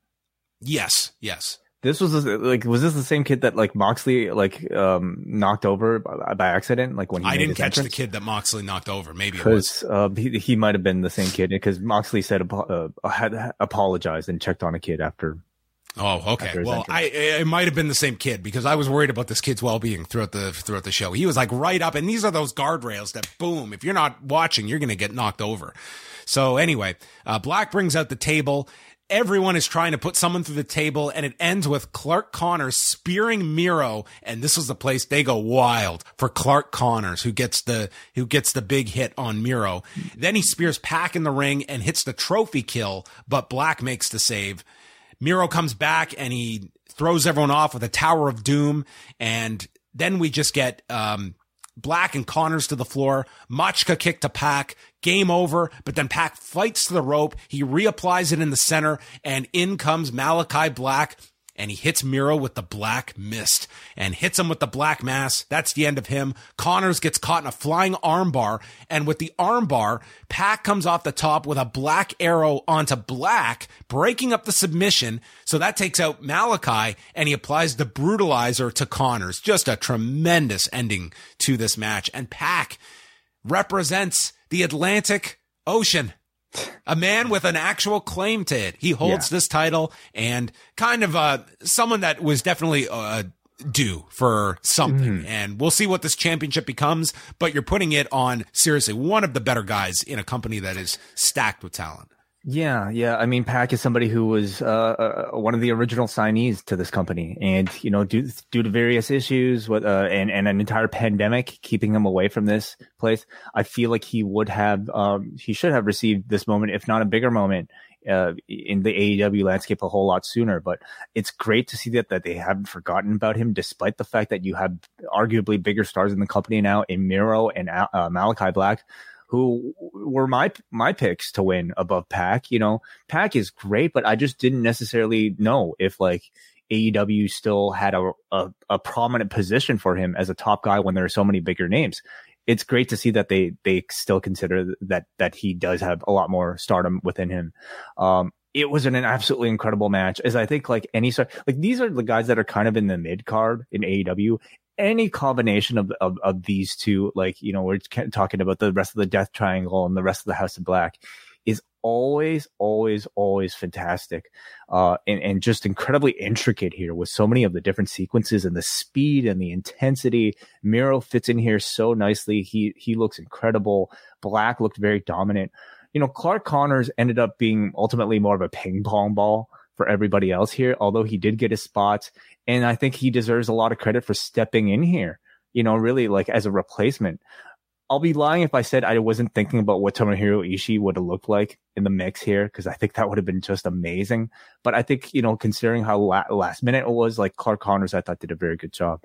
yes yes This was like was this the same kid that like Moxley like um knocked over by, by accident? Like when he I didn't catch the kid that Moxley knocked over. Maybe because uh, he, he might have been the same kid because Moxley said uh, had apologized and checked on a kid after Oh, okay. Well, I it might have been the same kid because I was worried about this kid's well being throughout the throughout the show. He was like right up, and these are those guardrails that boom. If you're not watching, you're to get knocked over. So anyway, uh, Black brings out the table everyone is trying to put someone through the table and it ends with Clark Connors spearing Miro. And this was the place they go wild for Clark Connors, who gets the, who gets the big hit on Miro. Then he spears Pac in the ring and hits the trophy kill, but Black makes the save. Miro comes back and he throws everyone off with a Tower of Doom. And then we just get, um, Black and Connors to the floor. Machka kick to Pac. Game over. But then Pac fights to the rope. He reapplies it in the center and in comes Malachi Black and he hits Miro with the black mist and hits him with the black mass. That's the end of him. Connors gets caught in a flying armbar, and with the armbar, Pac comes off the top with a black arrow onto black, breaking up the submission. So that takes out Malachi, and he applies the brutalizer to Connors. Just a tremendous ending to this match. And Pac represents the Atlantic Ocean a man with an actual claim to it. He holds yeah. this title and kind of uh, someone that was definitely uh, due for something. Mm. And we'll see what this championship becomes, but you're putting it on seriously one of the better guys in a company that is stacked with talent. Yeah, yeah. I mean, Pac is somebody who was uh, uh, one of the original signees to this company, and you know, due due to various issues with uh, and and an entire pandemic keeping him away from this place, I feel like he would have, um, he should have received this moment, if not a bigger moment, uh, in the AEW landscape a whole lot sooner. But it's great to see that that they haven't forgotten about him, despite the fact that you have arguably bigger stars in the company now in Miro and uh, Malachi Black who were my my picks to win above Pac. You know, Pac is great, but I just didn't necessarily know if like AEW still had a, a, a prominent position for him as a top guy when there are so many bigger names. It's great to see that they they still consider that that he does have a lot more stardom within him. Um, it was an, an absolutely incredible match. As I think, like any sort, like these are the guys that are kind of in the mid card in AEW, any combination of, of, of these two, like, you know, we're talking about the rest of the Death Triangle and the rest of the House of Black, is always, always, always fantastic. Uh, and, and just incredibly intricate here with so many of the different sequences and the speed and the intensity. Miro fits in here so nicely. He, he looks incredible. Black looked very dominant. You know, Clark Connors ended up being ultimately more of a ping pong ball for everybody else here, although he did get his spot. And I think he deserves a lot of credit for stepping in here, you know, really like as a replacement. I'll be lying if I said I wasn't thinking about what Tomohiro Ishii would have looked like in the mix here, because I think that would have been just amazing. But I think, you know, considering how la- last minute it was, like Clark Connors, I thought did a very good job.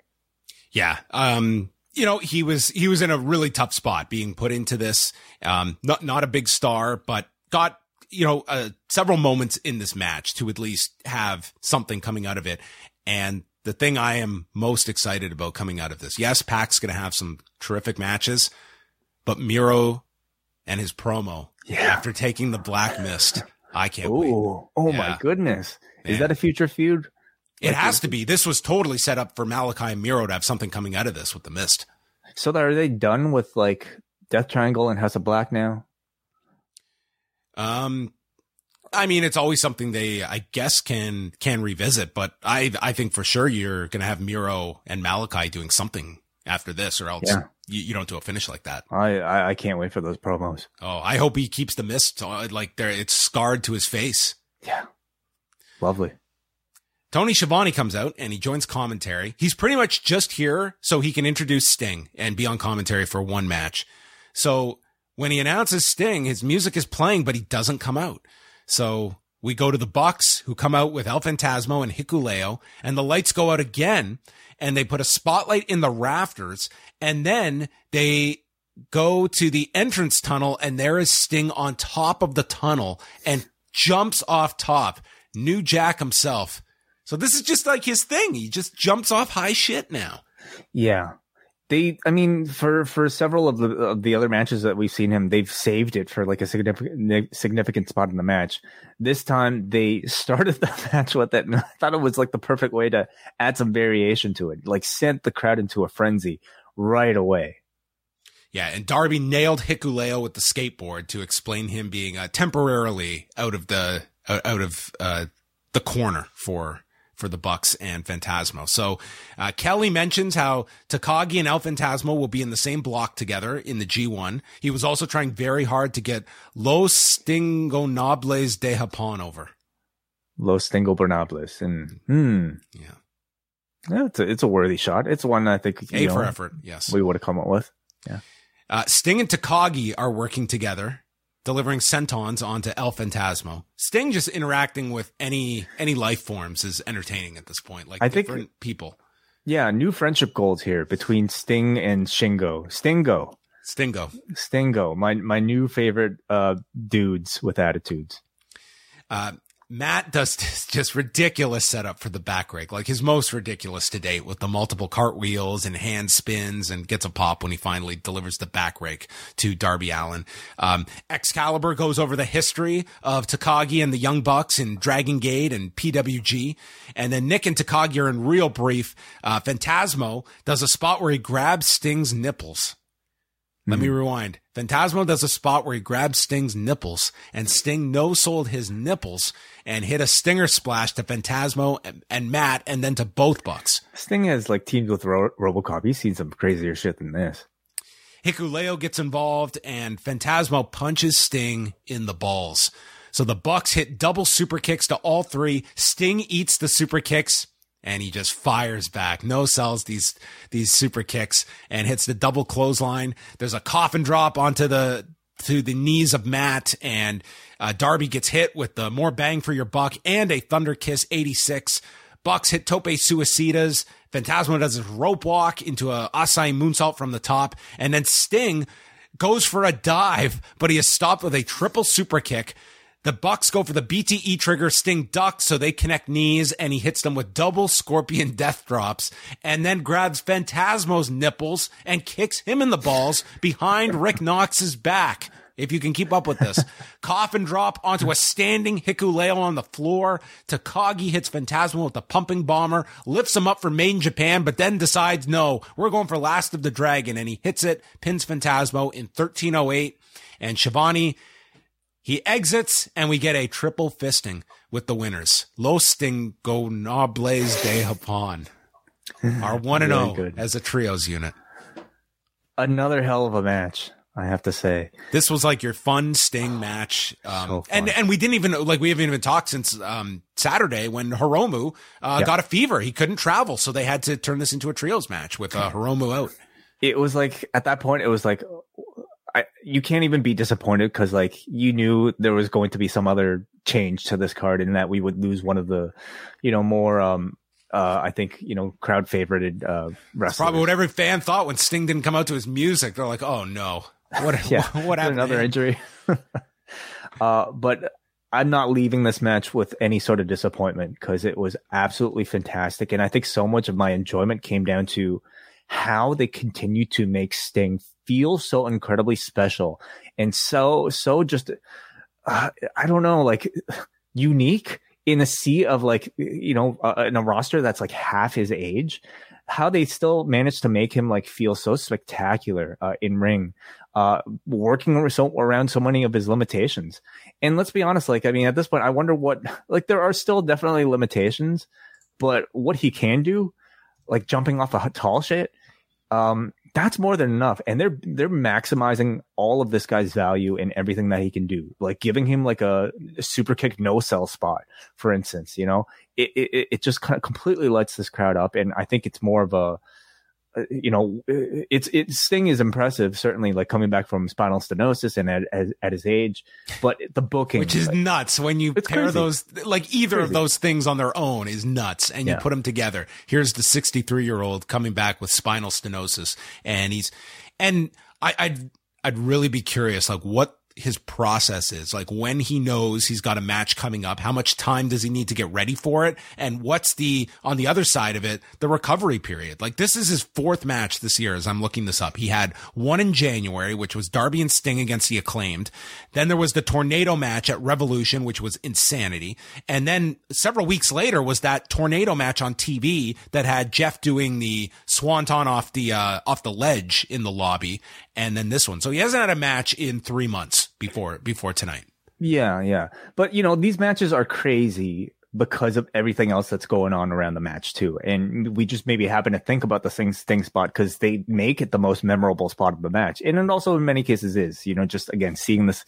Yeah. Um, you know, he was, he was in a really tough spot being put into this. Um, not, not a big star, but got you know, uh, several moments in this match to at least have something coming out of it. And the thing I am most excited about coming out of this, yes, Pac's going to have some terrific matches, but Miro and his promo yeah. after taking the Black Mist, I can't Ooh, wait. Oh yeah. my goodness. Is that a future feud? It like has to be. This was totally set up for Malachi and Miro to have something coming out of this with the Mist. So are they done with like Death Triangle and House of Black now? Um, I mean, it's always something they, I guess, can can revisit. But I, I think for sure you're gonna have Miro and Malachi doing something after this, or else yeah. you, you, don't do a finish like that. I, I, I can't wait for those promos. Oh, I hope he keeps the mist uh, like there. It's scarred to his face. Yeah, lovely. Tony Schiavone comes out and he joins commentary. He's pretty much just here so he can introduce Sting and be on commentary for one match. So when he announces Sting, his music is playing, but he doesn't come out. So we go to the Bucks, who come out with El Phantasmo and Hikuleo, and the lights go out again, and they put a spotlight in the rafters, and then they go to the entrance tunnel, and there is Sting on top of the tunnel and jumps off top. New Jack himself. So this is just like his thing. He just jumps off high shit now. Yeah they i mean for for several of the of the other matches that we've seen him they've saved it for like a significant significant spot in the match. This time they started the match with it and i thought it was like the perfect way to add some variation to it. Like sent the crowd into a frenzy right away. Yeah, and Darby nailed Hikuleo with the skateboard to explain him being uh, temporarily out of the out of uh, the corner for for the Bucks and Phantasmo. So uh, Kelly mentions how Takagi and El Phantasmo will be in the same block together in the G1. He was also trying very hard to get Los Stingonables de Japón over. Los Stingonables, and hmm, Yeah. yeah, it's a, it's a worthy shot. It's one I think A know, for effort. Yes. we would have come up with. Yeah. Uh, Sting and Takagi are working together, delivering sentons onto El Phantasmo. Sting just interacting with any any life forms is entertaining at this point. Like I think- different people. Yeah, new friendship goals here between Sting and Shingo. Stingo, Stingo. Stingo, my my new favorite uh dudes with attitudes. Uh, Matt does just ridiculous setup for the back rake, like his most ridiculous to date with the multiple cartwheels and hand spins and gets a pop when he finally delivers the back rake to Darby Allin. Um, Excalibur goes over the history of Takagi and the Young Bucks in Dragon Gate and PWG. And then Nick and Takagi are in real brief. Uh, Phantasmo does a spot where he grabs Sting's nipples. Let me mm-hmm. rewind. Phantasmo does a spot where he grabs Sting's nipples, and Sting no sold his nipples and hit a stinger splash to Phantasmo and, and Matt, and then to both Bucks. Sting has like teamed with Ro- RoboCop. He's seen some crazier shit than this. Hikuleo gets involved, and Phantasmo punches Sting in the balls. So the Bucks hit double super kicks to all three. Sting eats the super kicks. And he just fires back, no sells these these super kicks, and hits the double clothesline. There's a coffin drop onto the to the knees of Matt, and uh, Darby gets hit with the more bang for your buck and a Thunder Kiss 86. Bucks hit Tope Suicidas. Phantasmo does his rope walk into a Asai moonsault from the top, and then Sting goes for a dive, but he is stopped with a triple super kick. The Bucks go for the BTE trigger. Sting ducks, so they connect knees, and he hits them with double scorpion death drops, and then grabs Phantasmo's nipples and kicks him in the balls behind Rick Knox's back. If you can keep up with this, coffin drop onto a standing Hikuleo on the floor. Takagi hits Phantasmo with the pumping bomber, lifts him up for Main Japan, but then decides, no, we're going for Last of the Dragon, and he hits it, pins Phantasmo in 1308, and Schiavone he exits and we get a triple fisting with the winners. Los Stingonables de Japón. Our 1 and 0 as a trios unit. Another hell of a match, I have to say. This was like your fun Sting match. Um, So fun. and, and we didn't even, like, we haven't even talked since, um, Saturday when Hiromu, uh, Yeah. got a fever. He couldn't travel. So they had to turn this into a trios match with, uh, Hiromu out. It was like at that point, it was like I, you can't even be disappointed because like you knew there was going to be some other change to this card and that we would lose one of the, you know, more um uh I think you know crowd favorited uh wrestlers. Probably what every fan thought when Sting didn't come out to his music. They're like, oh no. What, yeah, what happened? Another injury. uh, but I'm not leaving this match with any sort of disappointment because it was absolutely fantastic, and I think so much of my enjoyment came down to how they continue to make Sting feel so incredibly special and so so just uh, I don't know like unique in a sea of like you know uh, in a roster that's like half his age how they still managed to make him like feel so spectacular uh, in ring uh working so around so many of his limitations. And let's be honest like i mean at this point i wonder what like there are still definitely limitations but what he can do like jumping off a tall shit um that's more than enough. And they're they're maximizing all of this guy's value and everything that he can do. Like giving him like a super kick no sell spot for instance you know? It it, it just kind of completely lights this crowd up. And i think it's more of a you know, it's it's Sting is impressive, certainly like coming back from spinal stenosis and at, at, at his age, but the booking, Which is like, nuts when you pair crazy. those, like either of those things on their own is nuts and you Yeah. put them together. Here's the 63 year old coming back with spinal stenosis and he's, and I, I'd, I'd really be curious, like what his process is, like when he knows he's got a match coming up, how much time does he need to get ready for it? And what's the, on the other side of it, the recovery period? Like this is his fourth match this year as I'm looking this up. He had one in January, which was Darby and Sting against the acclaimed. Then there was the tornado match at Revolution, which was insanity. And then several weeks later was that tornado match on TV that had Jeff doing the swanton off the, uh, off the ledge in the lobby. And then this one. So he hasn't had a match in three months before, before tonight. yeah, yeah. But you know, these matches are crazy because of everything else that's going on around the match too. And we just maybe happen to think about the Sting Sting spot because they make it the most memorable spot of the match. And it also in many cases is, you know, just again, seeing this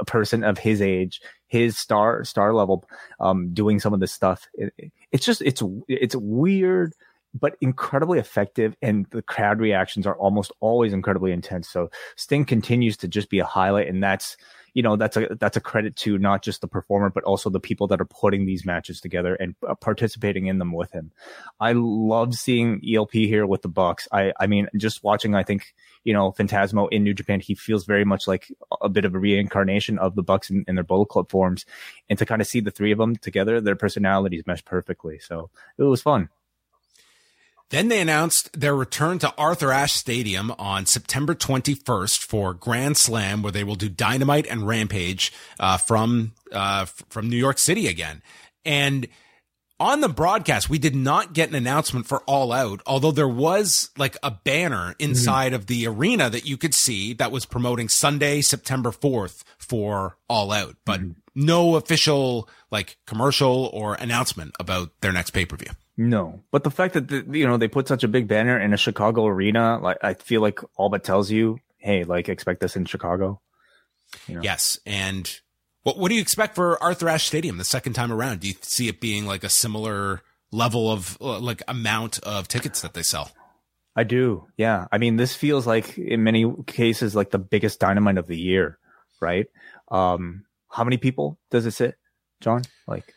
a person of his age, his star, star level, um, doing some of this stuff. It, it's just, it's, it's weird, but incredibly effective. And the crowd reactions are almost always incredibly intense. So Sting continues to just be a highlight. And that's, you know that's a that's a credit to not just the performer but also the people that are putting these matches together and uh, participating in them with him. I love seeing ELP here with the Bucks. I I mean just watching I think you know Phantasmo in New Japan he feels very much like a bit of a reincarnation of the Bucks in, in their Bullet Club forms and to kind of see the three of them together their personalities mesh perfectly. So it was fun. Then they announced their return to Arthur Ashe Stadium on September 21st for Grand Slam, where they will do Dynamite and Rampage uh, from uh, from New York City again. And on the broadcast, we did not get an announcement for All Out, although there was like a banner inside mm-hmm. of the arena that you could see that was promoting Sunday, September 4th for All Out, but mm-hmm. no official like commercial or announcement about their next pay per view. No, but the fact that the, you know they put such a big banner in a Chicago arena, like I feel like all but tells you, hey, like expect this in Chicago. You know? Yes, and what what do you expect for Arthur Ashe Stadium the second time around? Do you see it being like a similar level of uh, like amount of tickets that they sell? I do. Yeah. I mean, this feels like in many cases like the biggest dynamite of the year, right? Um, how many people does it sit, John? Like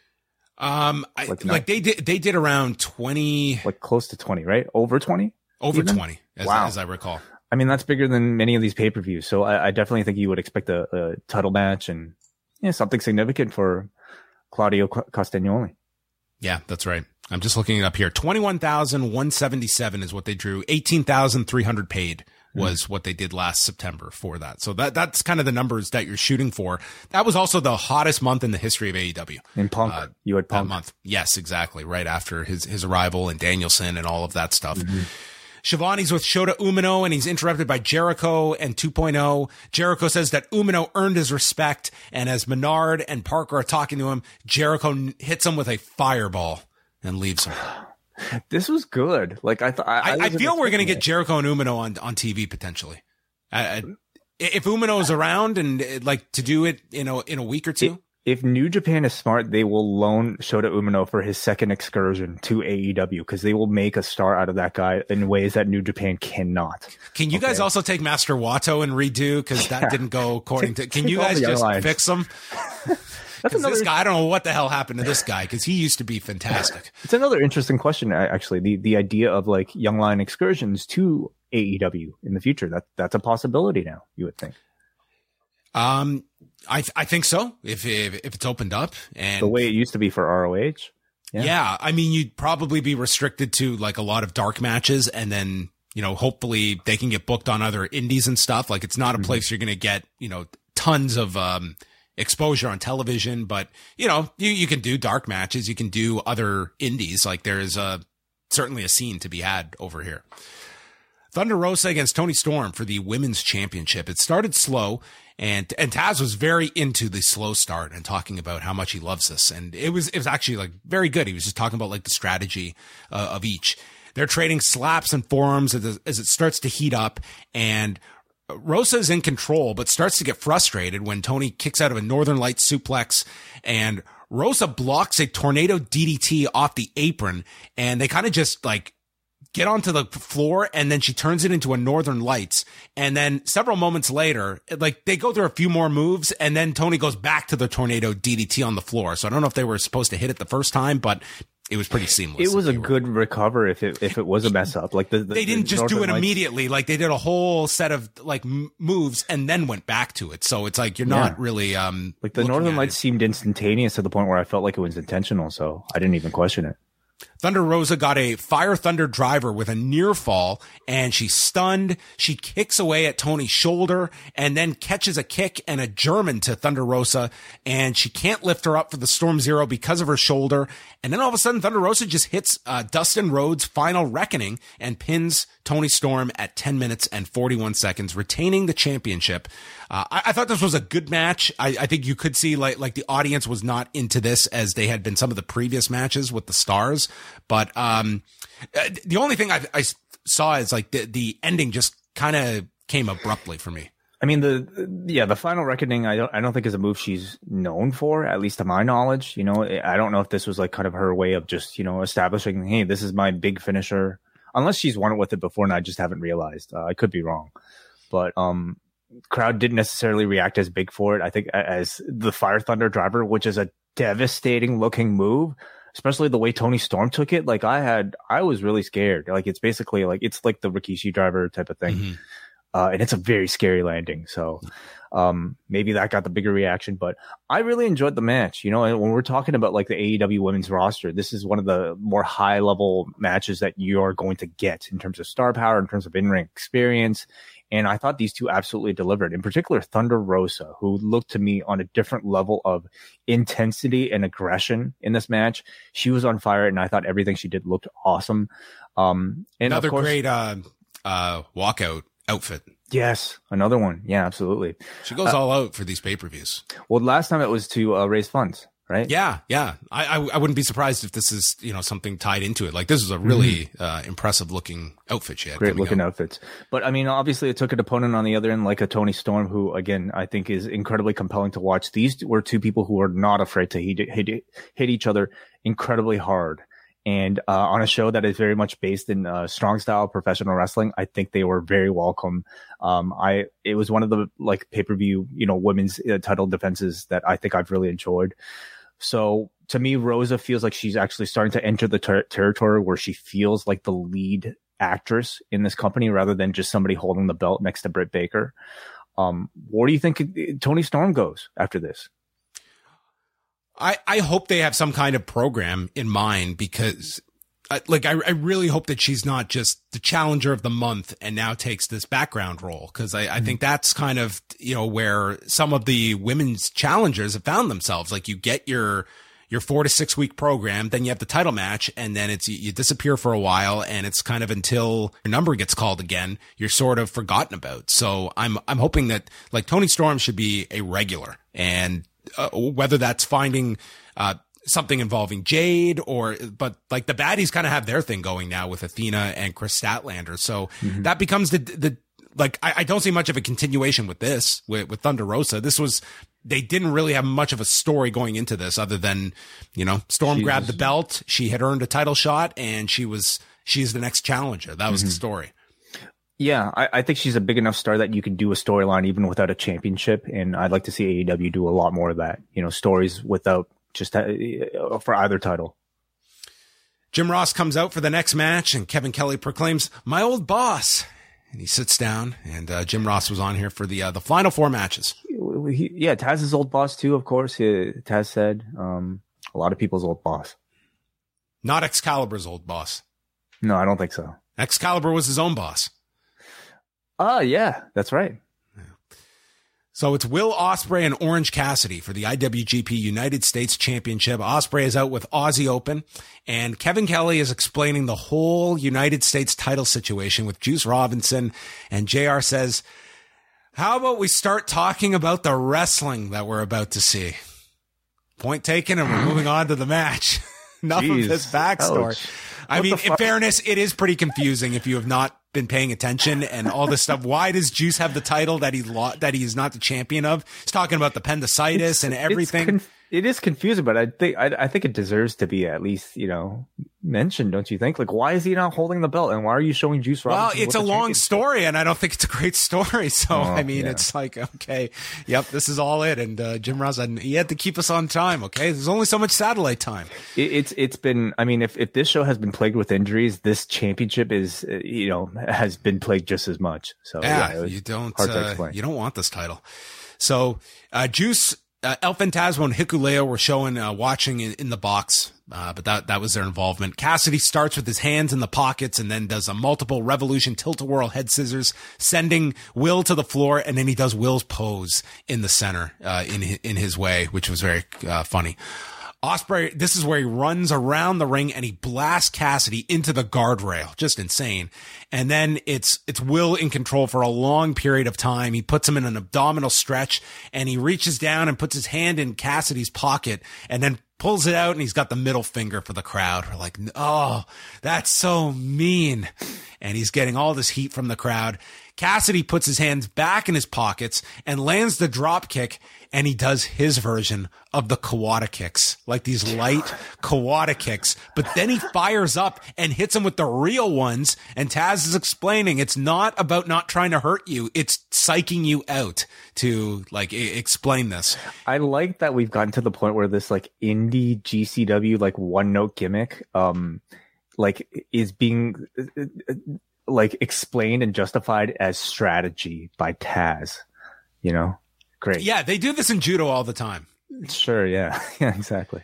um, I, like, like, they did, they did around 20, like close to 20, right? Over 20? Over even? 20, as, wow. as I recall. I mean, that's bigger than many of these pay per views. So I, I, definitely think you would expect a, a title match and yeah, something significant for Claudio Castagnoli. Yeah, that's right. I'm just looking it up here. 21,177 is what they drew. 18,300 paid was what they did last September for that. So that that's kind of the numbers that you're shooting for. That was also the hottest month in the history of AEW. In Punk, uh, you had Punk month. Yes, exactly. Right after his his arrival and Danielson and all of that stuff. Mm-hmm. Schiavone's with Shota Umino and he's interrupted by Jericho and 2.0. Jericho says that Umino earned his respect. And as Menard and Parker are talking to him, Jericho hits him with a fireball and leaves him. this was good. Like I thought, I, I, I feel we're gonna get Jericho and Umino on on TV potentially. If Umino is around and like to do it in a in a week or two. If, New Japan is smart, they will loan Shota Umino for his second excursion to AEW because they will make a star out of that guy in ways that New Japan cannot. Can you okay? guys also take Master Wato and redo because that yeah. didn't go according to? Can you guys just fix them? That's another, this guy, I don't know what the hell happened to this guy because he used to be fantastic. It's another interesting question, actually. The the idea of like young lion excursions to AEW in the future that that's a possibility now. You would think. Um, I I think so. If if, if it's opened up and the way it used to be for ROH. Yeah. yeah, I mean, you'd probably be restricted to like a lot of dark matches, and then you know, hopefully they can get booked on other indies and stuff. Like it's not a mm-hmm. place you're going to get, you know, tons of um, exposure on television, but you know, you, you can do dark matches. You can do other indies. Like there is a, certainly a scene to be had over here. Thunder Rosa against Toni Storm for the women's championship. It started slow and, and Taz was very into the slow start and talking about how much he loves this. And it was, it was actually like very good. He was just talking about like the strategy uh, of each. They're trading slaps and forearms as, as it starts to heat up and Rosa is in control, but starts to get frustrated when Toni kicks out of a Northern Light suplex and Rosa blocks a tornado DDT off the apron and they kind of just like get onto the floor and then she turns it into a Northern Lights. And then several moments later, like they go through a few more moves and then toni goes back to the tornado DDT on the floor. So I don't know if they were supposed to hit it the first time, but it was pretty seamless. It was a good recover if it if it was a mess up. Like the, the they didn't the just do it Lights. immediately. Like they did a whole set of like moves and then went back to it. So it's like you're not really um like the Northern Lights it. seemed instantaneous to the point where I felt like it was intentional. So I didn't even question it. Thunder Rosa got a Fire Thunder driver with a near fall and she's stunned. She kicks away at Toni's shoulder and then catches a kick and a German to Thunder Rosa and she can't lift her up for the Storm Zero because of her shoulder. And then all of a sudden Thunder Rosa just hits uh, Dustin Rhodes' final reckoning and pins Toni Storm at 10 minutes and 41 seconds, retaining the championship. Uh, I, I, thought this was a good match. I, I, think you could see like like the audience was not into this as they had been some of the previous matches with the stars. But um, uh, the only thing I, I saw is like the the ending just kind of came abruptly for me. I mean the yeah the final reckoning I don't I don't think is a move she's known for at least to my knowledge you know I don't know if this was like kind of her way of just you know establishing hey this is my big finisher unless she's won it with it before and I just haven't realized uh, I could be wrong but um crowd didn't necessarily react as big for it I think as the Fire Thunder driver which is a devastating looking move especially the way Toni Storm took it like I had I was really scared like it's basically like it's like the Rikishi driver type of thing. Mm-hmm uh, and it's a very scary landing. So um, maybe that got the bigger reaction, but I really enjoyed the match. You know, when we're talking about like the AEW women's roster, this is one of the more high level matches that you are going to get in terms of star power, in terms of in ring experience. And I thought these two absolutely delivered. In particular, Thunder Rosa, who looked to me on a different level of intensity and aggression in this match. She was on fire, and I thought everything she did looked awesome. Um, and another course, great uh, uh, walkout outfit. Yes, another one. Yeah, absolutely. She goes uh, all out for these pay per views. Well, last time it was to uh, raise funds, right? Yeah, yeah. I, I, I wouldn't be surprised if this is you know something tied into it. Like this is a really mm-hmm. uh, impressive looking outfit she had. Great looking out. outfits. But I mean, obviously, it took an opponent on the other end like a Toni Storm, who again I think is incredibly compelling to watch. These were two people who are not afraid to hit hit, hit each other incredibly hard and uh, on a show that is very much based in uh, strong style professional wrestling i think they were very welcome um, i it was one of the like pay-per-view you know women's uh, title defenses that i think i've really enjoyed so to me rosa feels like she's actually starting to enter the ter- territory where she feels like the lead actress in this company rather than just somebody holding the belt next to britt baker. Um, where do you think Toni storm goes after this? I, I hope they have some kind of program in mind because like I, I really hope that she's not just the challenger of the month and now takes this background role because I, I mm-hmm. think that's kind of you know where some of the women's challengers have found themselves like you get your your four to six week program then you have the title match and then it's you disappear for a while and it's kind of until your number gets called again you're sort of forgotten about so i'm i'm hoping that like Toni storm should be a regular and uh, whether that's finding uh, something involving Jade or, but like the baddies kind of have their thing going now with Athena and Kris Statlander. So mm-hmm. that becomes the, the, like, I, I, don't see much of a continuation with this, with, with Thunder Rosa. This was, they didn't really have much of a story going into this other than, you know, Storm she grabbed was, the belt. She had earned a title shot and she was, she's the next challenger. That was mm-hmm. the story. Yeah, I, I, think she's a big enough star that you can do a storyline even without a championship, and I'd like to see AEW do a lot more of that. You know, stories without just uh, for either title. Jim Ross comes out for the next match, and Kevin Kelly proclaims, "My old boss." And he sits down, and uh, Jim Ross was on here for the uh, the final four matches. He, yeah, Taz's old boss too, of course. He, Taz said, um, "A lot of people's old boss." Not Excalibur's old boss. No, I don't think so. Excalibur was his own boss. Oh, yeah, that's right. So it's Will Ospreay and Orange Cassidy for the IWGP United States Championship. Ospreay is out with Aussie Open, and Kevin Kelly is explaining the whole United States title situation with Juice Robinson. And JR says, How about we start talking about the wrestling that we're about to see? Point taken, and we're moving on to the match. Enough Jeez. of this backstory. Ouch. I what mean, in fairness, it is pretty confusing if you have not been paying attention and all this stuff. Why does Juice have the title that he lo- that he is not the champion of? He's talking about the appendicitis it's, and everything. It's conf- it is confusing, but I think I, I, think it deserves to be at least you know mentioned, don't you think? Like, why is he not holding the belt, and why are you showing Juice Robinson? Well, it's a long story, and I don't think it's a great story. So oh, I mean, yeah. it's like okay, yep, this is all it. And uh, Jim Ross, he had to keep us on time. Okay, there's only so much satellite time. It, it's it's been. I mean, if if this show has been plagued with injuries, this championship is uh, you know has been plagued just as much. So yeah, yeah you don't uh, you don't want this title. So uh, Juice uh, El Phantasmo and Hikuleo were showing, uh, watching in, in, the box, uh, but that, that was their involvement. Cassidy starts with his hands in the pockets and then does a multiple revolution tilt-a-whirl head scissors, sending Will to the floor, and then he does Will's pose in the center, uh, in, in his way, which was very, uh, funny. Ospreay, this is where he runs around the ring and he blasts Cassidy into the guardrail. Just insane. And then it's, it's Will in control for a long period of time. He puts him in an abdominal stretch and he reaches down and puts his hand in Cassidy's pocket and then pulls it out and he's got the middle finger for the crowd. We're like, oh, that's so mean. And he's getting all this heat from the crowd. Cassidy puts his hands back in his pockets and lands the drop kick and he does his version of the Kawada kicks, like these light Kawada kicks. But then he fires up and hits him with the real ones. And Taz is explaining it's not about not trying to hurt you. It's psyching you out to like I- explain this. I like that we've gotten to the point where this like indie GCW like one note gimmick, um, like is being like explained and justified as strategy by Taz. You know, great. Yeah, they do this in judo all the time. Sure. Yeah. Yeah. Exactly.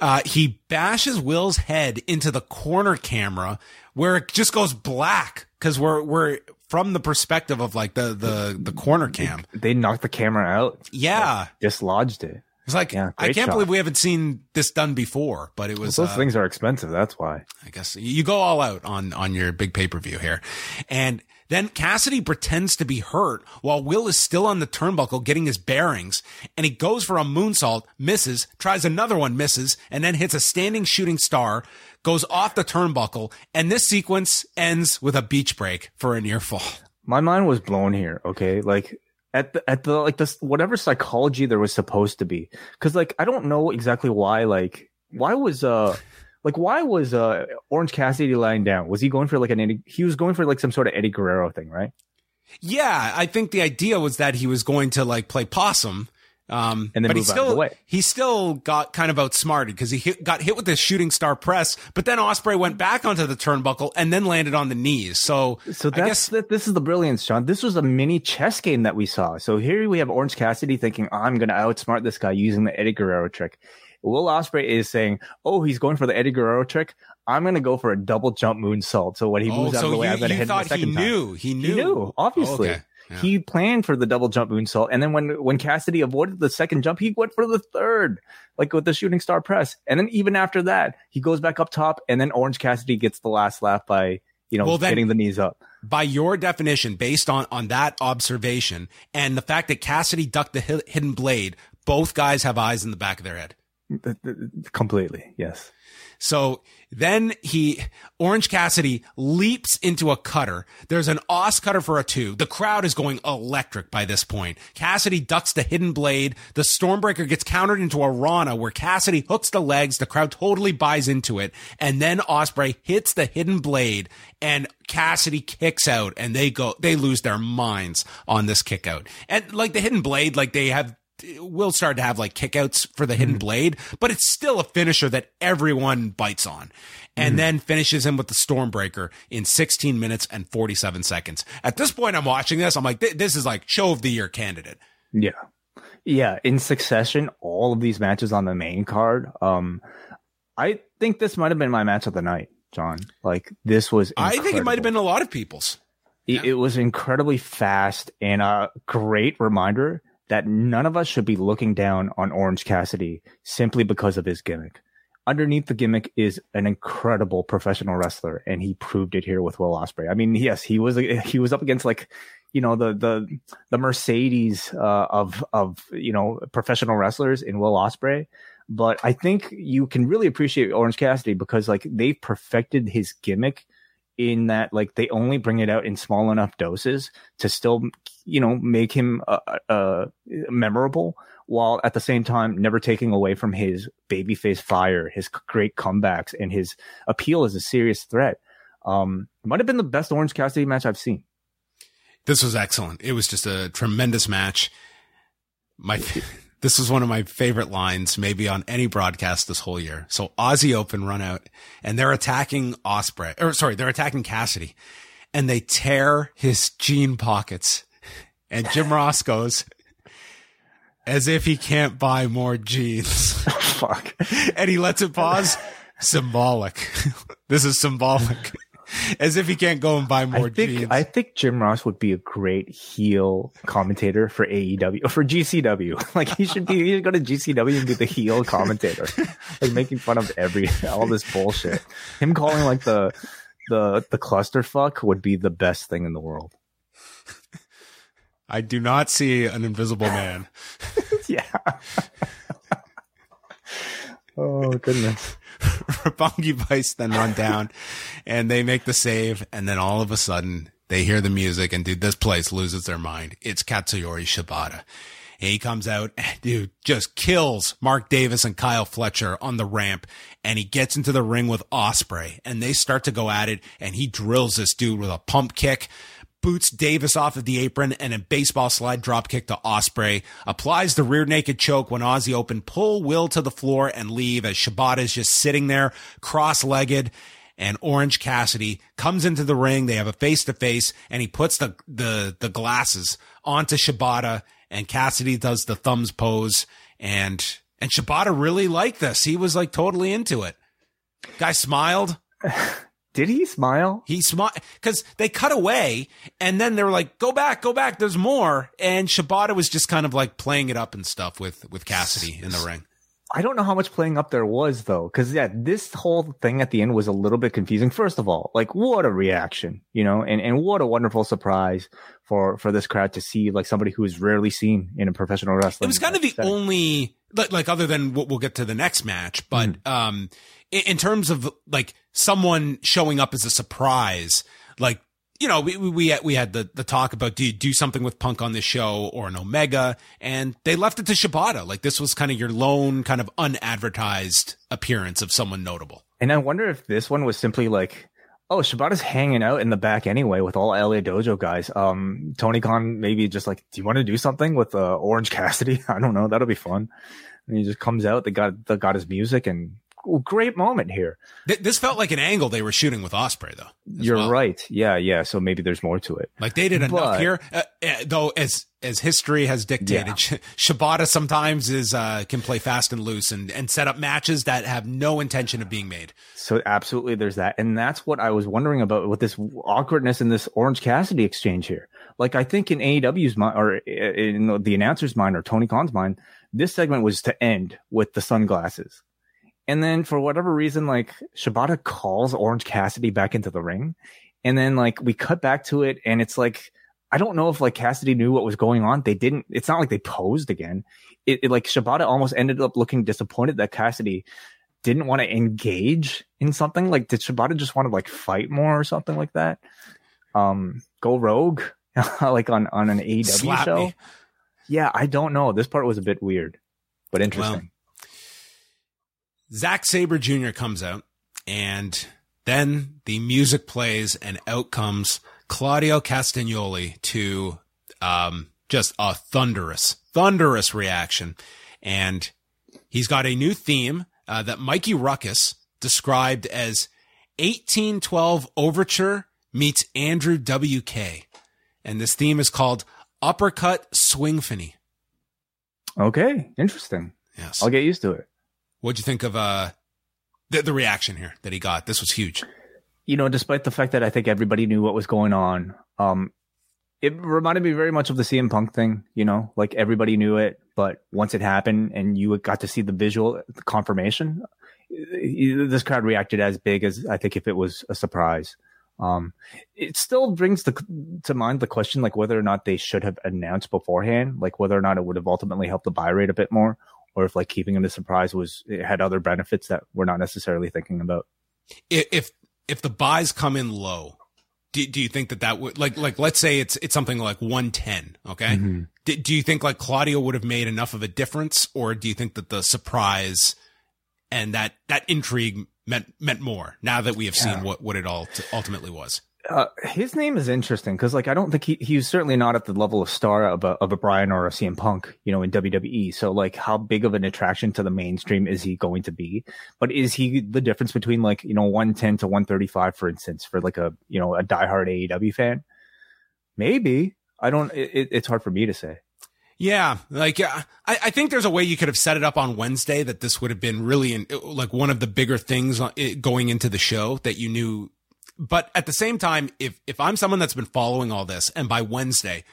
Uh, he bashes Will's head into the corner camera where it just goes black because we're we're from the perspective of like the the the corner cam. They knocked the camera out. Yeah, like, dislodged it. It's like Yeah, I can't shot. believe we haven't seen this done before, but it was Those uh, things are expensive. That's why. I guess you go all out on on your big pay per view here, and then Cassidy pretends to be hurt while Will is still on the turnbuckle getting his bearings, and he goes for a moonsault, misses, tries another one, misses, and then hits a standing shooting star, goes off the turnbuckle, and this sequence ends with a beach break for a near fall. my mind was blown here okay like at the at the like this whatever psychology there was supposed to be because like i don't know exactly why like why was uh like why was uh orange cassidy lying down was he going for like an eddie he was going for like some sort of eddie guerrero thing right Yeah, I think the idea was that he was going to like play possum. Um, And then but he move out of the still, he still got kind of outsmarted because he hit, got hit with the shooting star press, but then Ospreay went back onto the turnbuckle and then landed on the knees. So, so I that's guess that this is the brilliance john this was a mini chess game that we saw. So here we have orange cassidy thinking i'm gonna outsmart this guy using the eddie guerrero trick. Will ospreay is saying oh he's going for the eddie guerrero trick. I'm gonna go for a double jump moonsault. So when he oh, moves out so of the way you, i'm gonna hit him the second he time. knew, he knew, He knew, obviously. Oh, okay. Yeah. He planned for the double jump moonsault, and then when when Cassidy avoided the second jump, he went for the third, like with the shooting star press. And then even after that, he goes back up top, and then Orange Cassidy gets the last laugh by you know Well, then- getting the knees up. by your definition, based on on that observation and the fact that Cassidy ducked the hidden blade, both guys have eyes in the back of their head. Completely, yes. So then he, Orange Cassidy leaps into a cutter. There's an Os cutter for a two. The crowd is going electric by this point. Cassidy ducks the hidden blade. The Stormbreaker gets countered into a Rana where Cassidy hooks the legs. The crowd totally buys into it. And then Ospreay hits the hidden blade and Cassidy kicks out and they go, they lose their minds on this kick out. And like the hidden blade, like they have will start to have like kickouts for the hidden blade, but it's still a finisher that everyone bites on. And then finishes him with the Stormbreaker in 16 minutes and 47 seconds. At this point, I'm watching this. I'm like, this is like show of the year candidate. Yeah. Yeah. In succession, all of these matches on the main card. Um, I think this might have been my match of the night, John. Like this was. I think it might have been a lot of people's. It, it was incredibly fast and a great reminder that none of us should be looking down on Orange Cassidy simply because of his gimmick. Underneath the gimmick is an incredible professional wrestler, and he proved it here with Will Ospreay. I mean, yes, he was he was up against like you know the the the Mercedes uh, of of you know professional wrestlers in Will Ospreay. But I think you can really appreciate Orange Cassidy because like they've perfected his gimmick in that like they only bring it out in small enough doses to still you know make him uh, uh memorable while at the same time never taking away from his babyface fire his great comebacks and his appeal as a serious threat um it might have been the best orange cassidy match i've seen This was excellent. It was just a tremendous match. My, this was one of my favorite lines, maybe on any broadcast this whole year. So Aussie Open run out and they're attacking Ospreay, or sorry, they're attacking Cassidy and they tear his jean pockets. And Jim Ross goes, as if he can't buy more jeans. fuck and he lets it pause. Symbolic. this is symbolic. As if he can't go and buy more I think jeans. I think Jim Ross would be a great heel commentator for AEW or for GCW. Like he should be he should go to GCW and be the heel commentator. like making fun of every all this bullshit. Him calling like the the the clusterfuck would be the best thing in the world. I do not see an invisible man. yeah. oh goodness. Roppongi Vice then run down and they make the save. And then all of a sudden they hear the music and dude, this place loses their mind. It's Katsuyori Shibata. He comes out dude just kills Mark Davis and Kyle Fletcher on the ramp. And he gets into the ring with Ospreay and they start to go at it. And he drills this dude with a pump kick boots Davis off of the apron and a baseball slide drop kick to Ospreay. Applies the rear naked choke when Aussie Open pull Will to the floor and leave as Shibata is just sitting there cross legged. And Orange Cassidy comes into the ring. They have a face to face and he puts the, the, the glasses onto Shibata and Cassidy does the thumbs pose and, and Shibata really liked this. He was like totally into it. Guy smiled. Did he smile? He smiled because they cut away and then they were like, go back, go back. There's more. And Shibata was just kind of like playing it up and stuff with, with Cassidy in the ring. I don't know how much playing up there was though, because yeah, this whole thing at the end was a little bit confusing. First of all, like what a reaction, you know, and and what a wonderful surprise for for this crowd to see like somebody who is rarely seen in a professional wrestling. It was kind of the setting. only like, like other than what we'll get to the next match, but Mm. um, in, in terms of like someone showing up as a surprise, like you know, we we we had, the the talk about do you do something with Punk on this show or an Omega, and they left it to Shibata. Like this was kind of your lone kind of unadvertised appearance of someone notable. And I wonder if this one was simply like, oh, Shibata's hanging out in the back anyway with all LA Dojo guys. Um, Tony Khan maybe just like, do you want to do something with uh, Orange Cassidy? I don't know. That'll be fun. And he just comes out. They got they got his music and great moment here. Th- this felt like an angle they were shooting with Ospreay, though. You're well. right. Yeah, yeah. So maybe there's more to it. Like they did enough But- here, uh, uh, though. As as history has dictated, Yeah. Sh- Shibata sometimes is uh, can play fast and loose and and set up matches that have no intention of being made. So absolutely, there's that, and that's what I was wondering about with this awkwardness in this Orange Cassidy exchange here. Like I think in AEW's mind, or in the announcer's mind, or Tony Khan's mind, this segment was to end with the sunglasses, and then for whatever reason, like Shibata calls Orange Cassidy back into the ring, and then like we cut back to it, and it's like I don't know if like Cassidy knew what was going on. They didn't. It's not like they posed again. It, it like Shibata almost ended up looking disappointed that Cassidy didn't want to engage in something like did Shibata just want to like fight more or something like that? Um, go rogue like on on an AEW Slap show. me. Yeah, I don't know. This part was a bit weird, but interesting. Zack Sabre Jr. comes out, and then the music plays, and out comes Claudio Castagnoli to um, just a thunderous, thunderous reaction. And he's got a new theme uh, that Mikey Ruckus described as 1812 Overture meets Andrew WK. And this theme is called Uppercut Swingfany. okay, interesting. Yes. I'll get used to it. What'd you think of uh the, the reaction here that he got? This was huge. you know, despite the fact that I think everybody knew what was going on, um, it reminded me very much of the CM Punk thing. You know, like everybody knew it, but once it happened and you got to see the visual confirmation, this crowd reacted as big as I think if it was a surprise. Um, it still brings the, to mind the question like whether or not they should have announced beforehand, like whether or not it would have ultimately helped the buy rate a bit more, or if like keeping it a surprise was it had other benefits that we're not necessarily thinking about. If if the buys come in low, do, do you think that that would like like let's say it's it's something like 110, okay? Mhm. Do, do you think like Claudio would have made enough of a difference or do you think that the surprise and that that intrigue meant meant more now that we have Yeah. seen what what it all t- ultimately was? Uh, his name is interesting because like I don't think he he's certainly not at the level of star of a of a Bryan or a CM Punk, you know, in WWE. So like, how big of an attraction to the mainstream is he going to be? But is he the difference between like you know one ten to one thirty five, for instance, for like a you know a diehard AEW fan? Maybe I don't. It, it's hard for me to say. Yeah, like uh, I, I think there's a way you could have set it up on Wednesday that this would have been really in, like one of the bigger things going into the show that you knew but at the same time, if if I'm someone that's been following all this, and by Wednesday,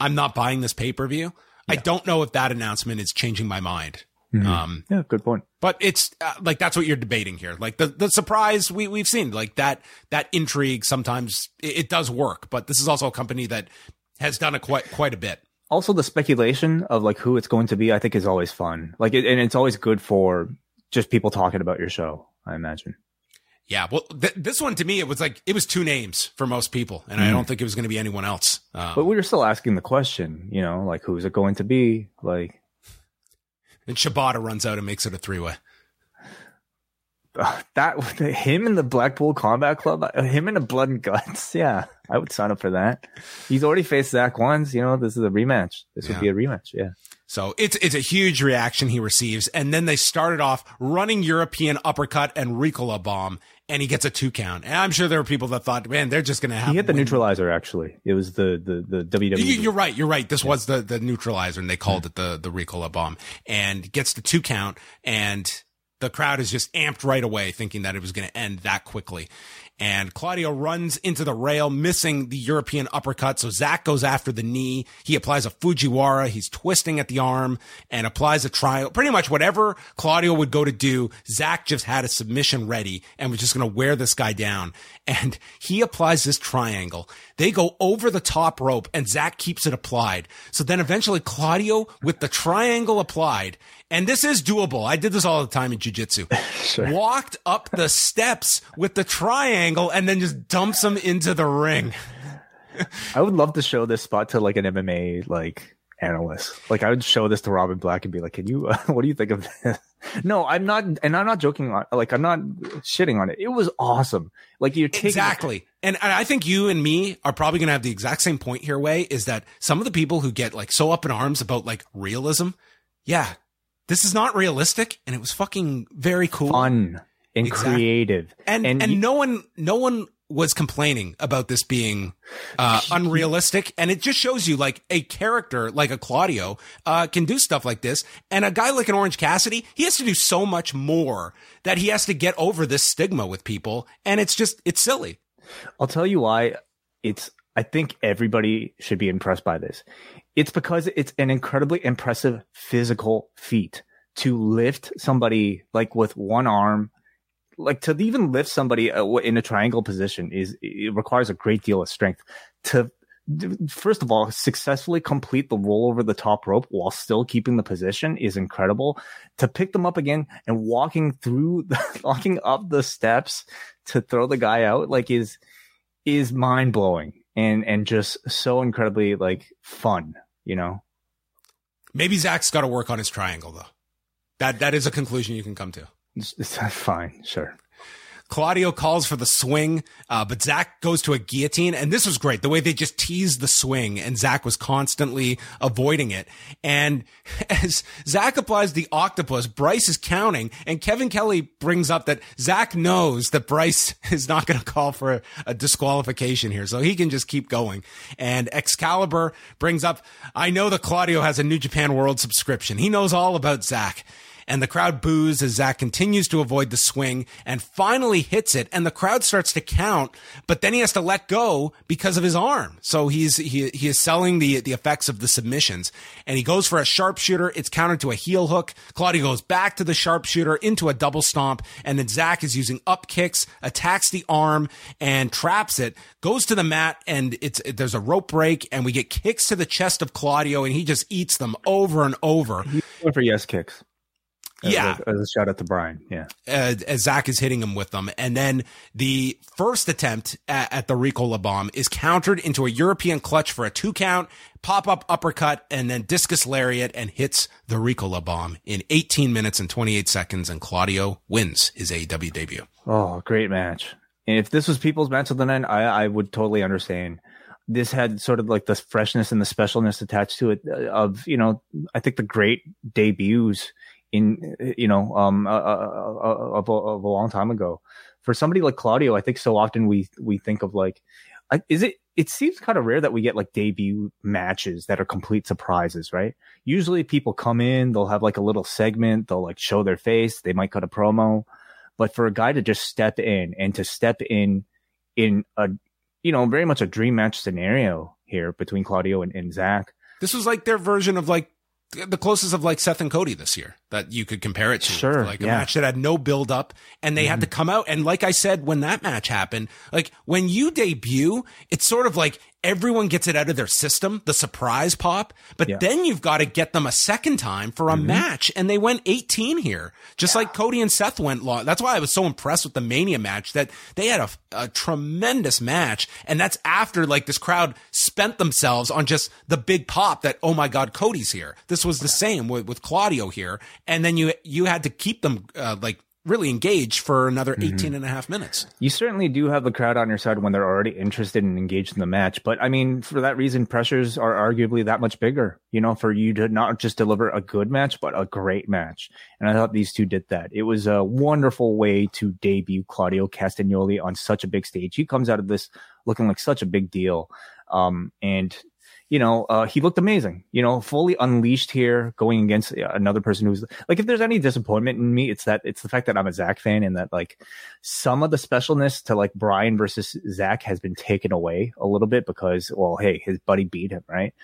I'm not buying this pay per view, yeah. I don't know if that announcement is changing my mind. Mm-hmm. Um, yeah, good point. But it's uh, like that's what you're debating here. Like the the surprise we we've seen, like that that intrigue. Sometimes it, it does work, but this is also a company that has done it quite quite a bit. Also, the speculation of like who it's going to be, I think, is always fun. Like, it, and it's always good for just people talking about your show. I imagine. Yeah, well, th- this one to me, it was like it was two names for most people, and mm. I don't think it was going to be anyone else. Um, but we were still asking the question, you know, like who's it going to be? Like, and Shibata runs out and makes it a three way. Uh, that him in the Blackpool Combat Club, uh, him in the Blood and Guts. Yeah, I would sign up for that. He's already faced Zach once. You know, this is a rematch. This yeah. would be a rematch. Yeah. So it's it's a huge reaction he receives, and then they started off running European uppercut and Ricola bomb, and he gets a two count. And I'm sure there were people that thought, man, they're just going to have. He hit the win. neutralizer. Actually, it was the the the WWE. You're right. You're right. This yeah. was the the neutralizer, and they called yeah. it the the Ricola bomb, and gets the two count, and the crowd is just amped right away, thinking that it was going to end that quickly and Claudio runs into the rail, missing the European uppercut. So Zach goes after the knee. He applies a Fujiwara. He's twisting at the arm and applies a triangle. Pretty much whatever Claudio would go to do, Zach just had a submission ready and was just going to wear this guy down. And he applies this triangle. They go over the top rope and Zach keeps it applied. So then eventually Claudio with the triangle applied and this is doable. I did this all the time in jujitsu. sure. Walked up the steps with the triangle and then just dumps them into the ring. I would love to show this spot to like an MMA like analyst. Like I would show this to Robin Black and be like, "Can you? Uh, what do you think of this?" no, I'm not, and I'm not joking. On, like I'm not shitting on it. It was awesome. Like you're taking exactly. And, and I think you and me are probably going to have the exact same point here. Way is that some of the people who get like so up in arms about like realism, yeah, this is not realistic and it was fucking very cool. Fun and exactly. creative. And and, and no one no one was complaining about this being uh, unrealistic and it just shows you like a character like a Claudio uh, can do stuff like this and a guy like an Orange Cassidy he has to do so much more that he has to get over this stigma with people and it's just it's silly. I'll tell you why it's I think everybody should be impressed by this. It's because it's an incredibly impressive physical feat to lift somebody like with one arm, like to even lift somebody uh, in a triangle position is it requires a great deal of strength. To first of all successfully complete the roll over the top rope while still keeping the position is incredible. To pick them up again and walking through the, walking up the steps to throw the guy out like is is mind blowing and and just so incredibly like fun you know. Maybe Zach's got to work on his triangle though. That that is a conclusion you can come to. It's, it's fine, sure. Claudio calls for the swing, uh, but Zach goes to a guillotine. And this was great. The way they just teased the swing and Zach was constantly avoiding it. And as Zach applies the octopus, Bryce is counting and Kevin Kelly brings up that Zach knows that Bryce is not going to call for a, a disqualification here. So he can just keep going. And Excalibur brings up, I know that Claudio has a New Japan World subscription. He knows all about Zack and the crowd boos as Zack continues to avoid the swing and finally hits it. And the crowd starts to count, but then he has to let go because of his arm. So he's, he, he is selling the, the effects of the submissions and he goes for a sharpshooter. It's countered to a heel hook. Claudio goes back to the sharpshooter into a double stomp. And then Zack is using up kicks, attacks the arm and traps it, goes to the mat and it's, there's a rope break and we get kicks to the chest of Claudio and he just eats them over and over. He's going for yes kicks. As yeah. A, as a shout out to Bryan. Yeah. Uh, as Zack is hitting him with them. And then the first attempt at, at the Ricola bomb is countered into a European clutch for a two count, pop up uppercut, and then discus lariat and hits the Ricola bomb in 18 minutes and 28 seconds. And Claudio wins his AEW debut. Oh, great match. And if this was people's match of the night, I, I would totally understand this had sort of like the freshness and the specialness attached to it uh, of you know I think the great debuts in you know um uh, uh, of, a, a long time ago. For somebody like Claudio, I think so often we we think of like, is it? It seems kind of rare that we get like debut matches that are complete surprises, right? Usually people come in, they'll have like a little segment, they'll like show their face, they might cut a promo, but for a guy to just step in and to step in in a you know very much a dream match scenario here between Claudio and, and Zack. This was like their version of like the closest of like Seth and Cody this year that you could compare it to. Sure, like a yeah. match that had no build up and they mm-hmm. had to come out. And like I said, when that match happened, like when you debut, it's sort of like everyone gets it out of their system, the surprise pop, but yeah. then you've got to get them a second time for a mm-hmm. match. And they went 18 here, just yeah. like Cody and Seth went long. That's why I was so impressed with the Mania match that they had a, a tremendous match. And that's after like this crowd spent themselves on just the big pop that, oh my God, Cody's here. This was the same with, with Claudio here. And then you, you had to keep them, uh, like really engaged for another mm-hmm. 18 and a half minutes. You certainly do have the crowd on your side when they're already interested and engaged in the match. But I mean, for that reason, pressures are arguably that much bigger, you know, for you to not just deliver a good match, but a great match. And I thought these two did that. It was a wonderful way to debut Claudio Castagnoli on such a big stage. He comes out of this looking like such a big deal. Um, and you know, uh, he looked amazing, you know, fully unleashed here going against another person who's like, if there's any disappointment in me, it's that it's the fact that I'm a Zach fan and that like some of the specialness to like Bryan versus Zach has been taken away a little bit because, well, hey, his buddy beat him, right?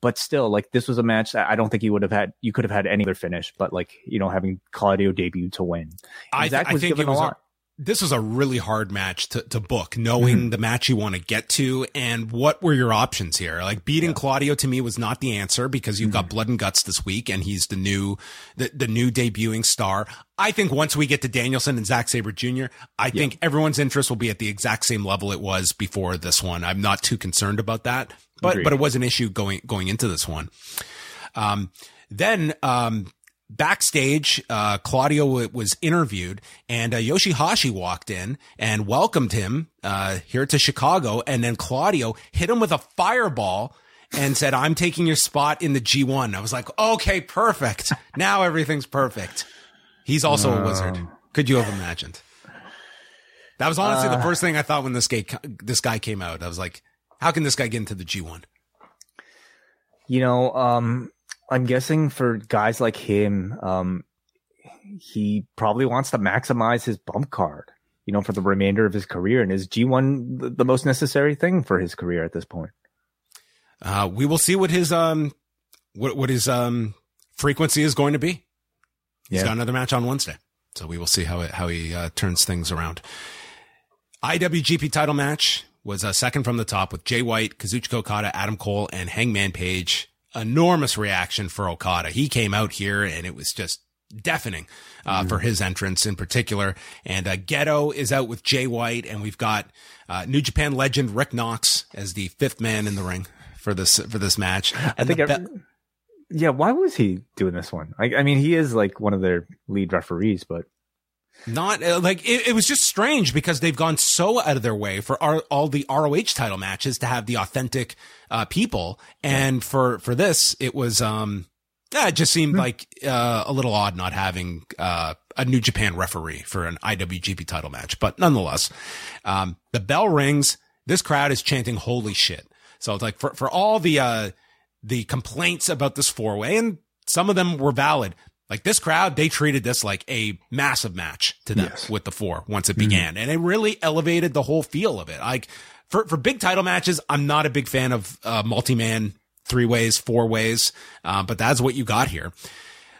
But still, like this was a match that I don't think he would have had. You could have had any other finish, but like you know, having Claudio debut to win, I, Zack was I think given a lot. This was a really hard match to, to book, knowing mm-hmm. the match you want to get to and what were your options here. Like beating yeah. Claudio to me was not the answer because you've mm-hmm. got blood and guts this week and he's the new, the, the new debuting star. I think once we get to Danielson and Zack Sabre Jr., I yeah. think everyone's interest will be at the exact same level it was before this one. I'm not too concerned about that, but, Agreed. but it was an issue going, going into this one. Um, then, um, backstage, uh, Claudio w- was interviewed and uh, Yoshihashi walked in and welcomed him uh, here to Chicago. And then Claudio hit him with a fireball and said, I'm taking your spot in the G1. I was like, okay, perfect. Now everything's perfect. He's also a wizard. Could you have imagined? That was honestly the uh. first thing I thought when this guy, this guy came out. I was like, how can this guy get into the G1? You know, um, I'm guessing for guys like him, um, he probably wants to maximize his bump card, you know, for the remainder of his career. And is G1 the most necessary thing for his career at this point? Uh, we will see what his um, what what his um frequency is going to be. He's yeah. got another match on Wednesday, so we will see how it, how he uh, turns things around. IWGP title match was a second from the top with Jay White, Kazuchika Okada, Adam Cole, and Hangman Page enormous reaction for Okada. He came out here and it was just deafening uh, mm-hmm. for his entrance in particular. And uh, Gedo is out with Jay White, and we've got uh, New Japan legend Rick Knox as the fifth man in the ring for this for this match. And I think. Be- yeah, why was he doing this one? I, I mean, he is like one of their lead referees, but not uh, like it, it, was just strange because they've gone so out of their way for our, all the ROH title matches to have the authentic uh, people, and for for this it was um yeah it just seemed mm-hmm. like uh, a little odd not having uh, a New Japan referee for an IWGP title match, but nonetheless, um, the bell rings. This crowd is chanting "Holy shit!" So it's like for for all the uh, the complaints about this four way, and some of them were valid. Like this crowd, they treated this like a massive match to them yes. with the four once it mm-hmm. began. And it really elevated the whole feel of it. Like for, for big title matches, I'm not a big fan of uh, multi-man three ways, four ways. Uh, but that's what you got here.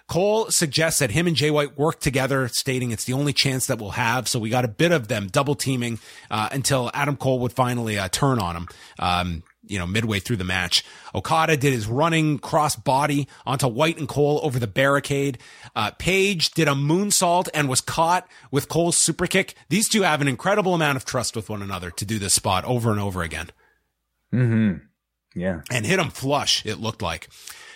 Cole suggests that him and Jay White work together, stating it's the only chance that we'll have. So we got a bit of them double teaming uh, until Adam Cole would finally uh, turn on him. Um, you know, midway through the match. Okada did his running cross body onto White and Cole over the barricade. Uh, Page did a moonsault and was caught with Cole's super kick. These two have an incredible amount of trust with one another to do this spot over and over again. Hmm. Yeah. And hit him flush. It looked like.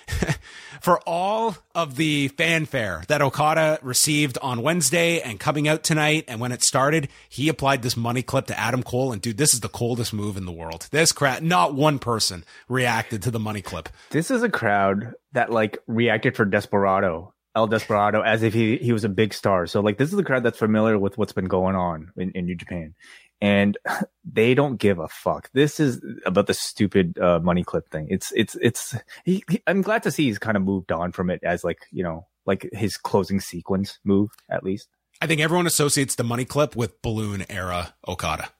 for all of the fanfare that Okada received on Wednesday and coming out tonight. And when it started, he applied this money clip to Adam Cole. And dude, this is the coldest move in the world. This crowd, not one person reacted to the money clip. This is a crowd that like reacted for Desperado. El Desperado as if he, he was a big star. So like this is the crowd that's familiar with what's been going on in, in New Japan and they don't give a fuck. This is about the stupid uh, money clip thing. It's it's it's. He, he, I'm glad to see he's kind of moved on from it as like you know like his closing sequence move at least. I think everyone associates the money clip with balloon era Okada.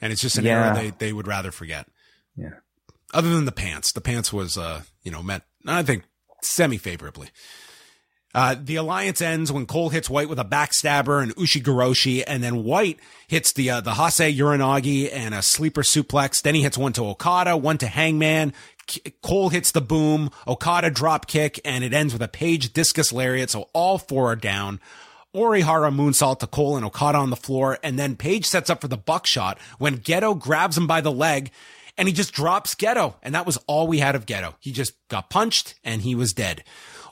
and it's just an Yeah. era they they would rather forget. Yeah. Other than the pants, the pants was uh you know met I think semi favorably. Uh, the alliance ends when Cole hits White with a backstabber and Ushigoroshi, and then White hits the uh, the Hase Uranagi and a sleeper suplex. Then he hits one to Okada, one to Hangman. Cole hits the boom, Okada drop kick, and it ends with a Page discus lariat. So all four are down. Orihara moonsault to Cole and Okada on the floor, and then Page sets up for the buckshot when Gedo grabs him by the leg and he just drops Gedo. And that was all we had of Gedo. He just got punched and he was dead.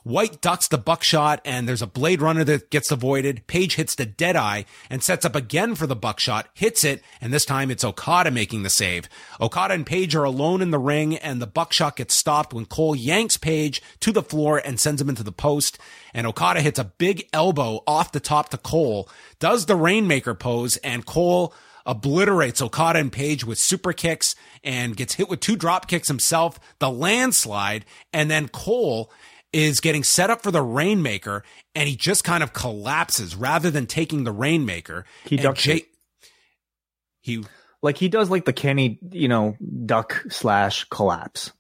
White ducks the buckshot and there's a blade runner that gets avoided. Page hits the dead eye and sets up again for the buckshot, hits it, and this time it's Okada making the save. Okada and Page are alone in the ring and the buckshot gets stopped when Cole yanks Page to the floor and sends him into the post. And Okada hits a big elbow off the top to Cole, does the Rainmaker pose, and Cole obliterates Okada and Page with super kicks and gets hit with two drop kicks himself, the landslide, and then Cole is getting set up for the Rainmaker and he just kind of collapses rather than taking the Rainmaker. He ducks it. He Like he does like the Kenny, you know, duck slash collapse.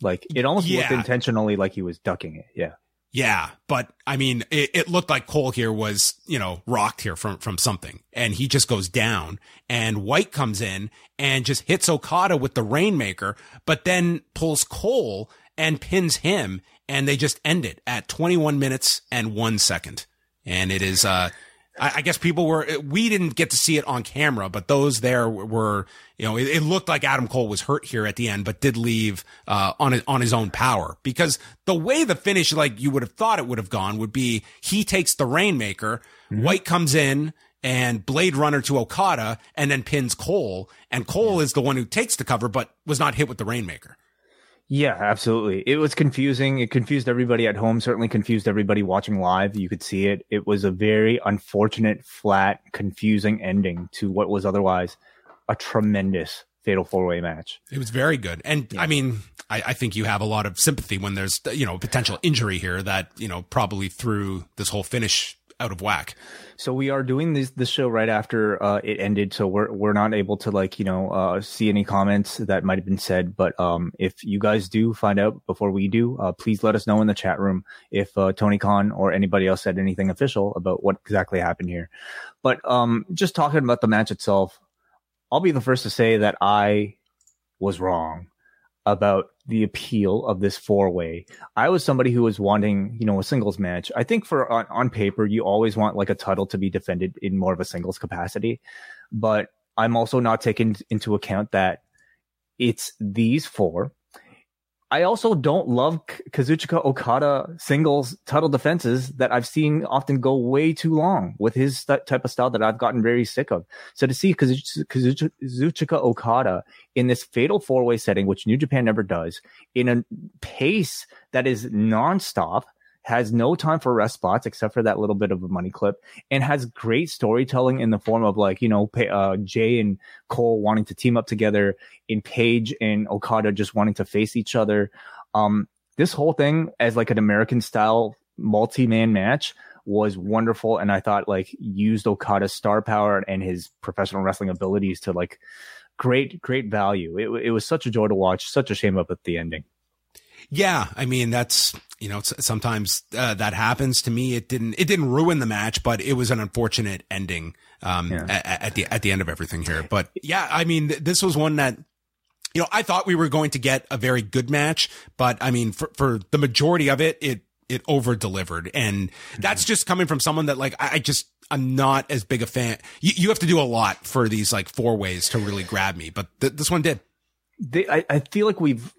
Like it almost looked intentionally like he was ducking it. Yeah. Yeah, but I mean, it, it looked like Cole here was, you know, rocked here from, from something and he just goes down and White comes in and just hits Okada with the Rainmaker, but then pulls Cole and pins him and they just end it at 21 minutes and one second. And it is, uh, I, I guess people were, we didn't get to see it on camera, but those there were, you know, it, it looked like Adam Cole was hurt here at the end, but did leave, uh, on his, on his own power because the way the finish, like you would have thought it would have gone would be he takes the Rainmaker, White comes in and Blade Runner to Okada and then pins Cole and Cole is the one who takes the cover, but was not hit with the Rainmaker. Yeah, absolutely. It was confusing. It confused everybody at home, certainly confused everybody watching live. You could see it. It was a very unfortunate, flat, confusing ending to what was otherwise a tremendous fatal four way match. It was very good. And I mean, I, I think you have a lot of sympathy when there's, you know, potential injury here that, you know, probably threw this whole finish out of whack. So we are doing this this show right after uh, it ended, so we're we're not able to like you know uh, see any comments that might have been said. But um, if you guys do find out before we do, uh, please let us know in the chat room if uh, Tony Khan or anybody else said anything official about what exactly happened here. But um, just talking about the match itself, I'll be the first to say that I was wrong about the appeal of this four way. I was somebody who was wanting, you know, a singles match. I think for on, on paper, you always want like a title to be defended in more of a singles capacity, but I'm also not taking into account that it's these four. I also don't love Kazuchika Okada singles title defenses that I've seen often go way too long with his type of style that I've gotten very sick of. So to see Kazuch- Kazuch- Kazuchika Okada in this fatal four way setting, which New Japan never does, in a pace that is nonstop, has no time for rest spots except for that little bit of a money clip, and has great storytelling in the form of like you know uh, Jay and Cole wanting to team up together, in Page and Okada just wanting to face each other. Um, this whole thing as like an American style multi man match was wonderful, and I thought like used Okada's star power and his professional wrestling abilities to like great great value. It, it was such a joy to watch. Such a shame up at the ending. Yeah. I mean, that's, you know, sometimes uh, that happens to me. It didn't, it didn't ruin the match, but it was an unfortunate ending, um, Yeah. at, at the, at the end of everything here. But yeah, I mean, th- this was one that, you know, I thought we were going to get a very good match, but I mean, for, for the majority of it, it, it over delivered. And that's just coming from someone that like, I, I just, I'm not as big a fan. You, you have to do a lot for these like four ways to really grab me, but th- this one did. they I, I feel like we've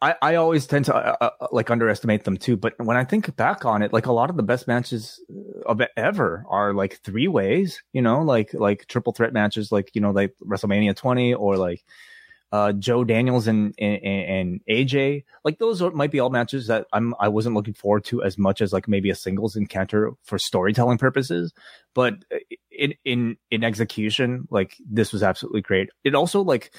I, I always tend to uh, uh, like underestimate them too but when i think back on it like a lot of the best matches of ever are like three ways you know like like triple threat matches like you know like wrestlemania 20 or like uh joe daniels and and, and aj like those might be all matches that i'm i wasn't looking forward to as much as like maybe a singles encounter for storytelling purposes but in in in execution like this was absolutely great. It also like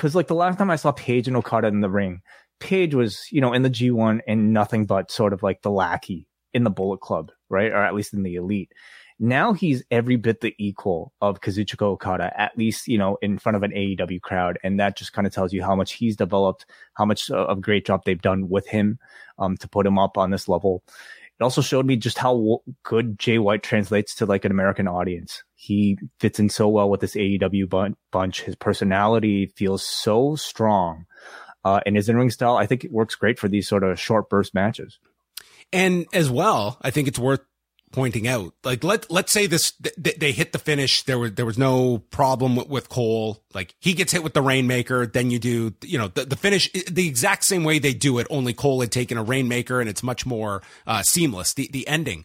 because like the last time I saw Page and Okada in the ring, Page was you know in the G1 and nothing but sort of like the lackey in the Bullet Club, right, or at least in the Elite. Now he's every bit the equal of Kazuchika Okada, at least, you know, in front of an AEW crowd. And that just kind of tells you how much he's developed, how much of a great job they've done with him um, to put him up on this level. It also showed me just how good Jay White translates to like an American audience. He fits in so well with this AEW bunch. His personality feels so strong. Uh, and his in-ring style, I think it works great for these sort of short burst matches. And as well, I think it's worth pointing out. Like let let's say this th- they hit the finish. There was there was no problem with, with, Cole. Like he gets hit with the rainmaker. Then you do you know the, the finish the exact same way they do it. Only Cole had taken a rainmaker, and it's much more uh, seamless. The the ending.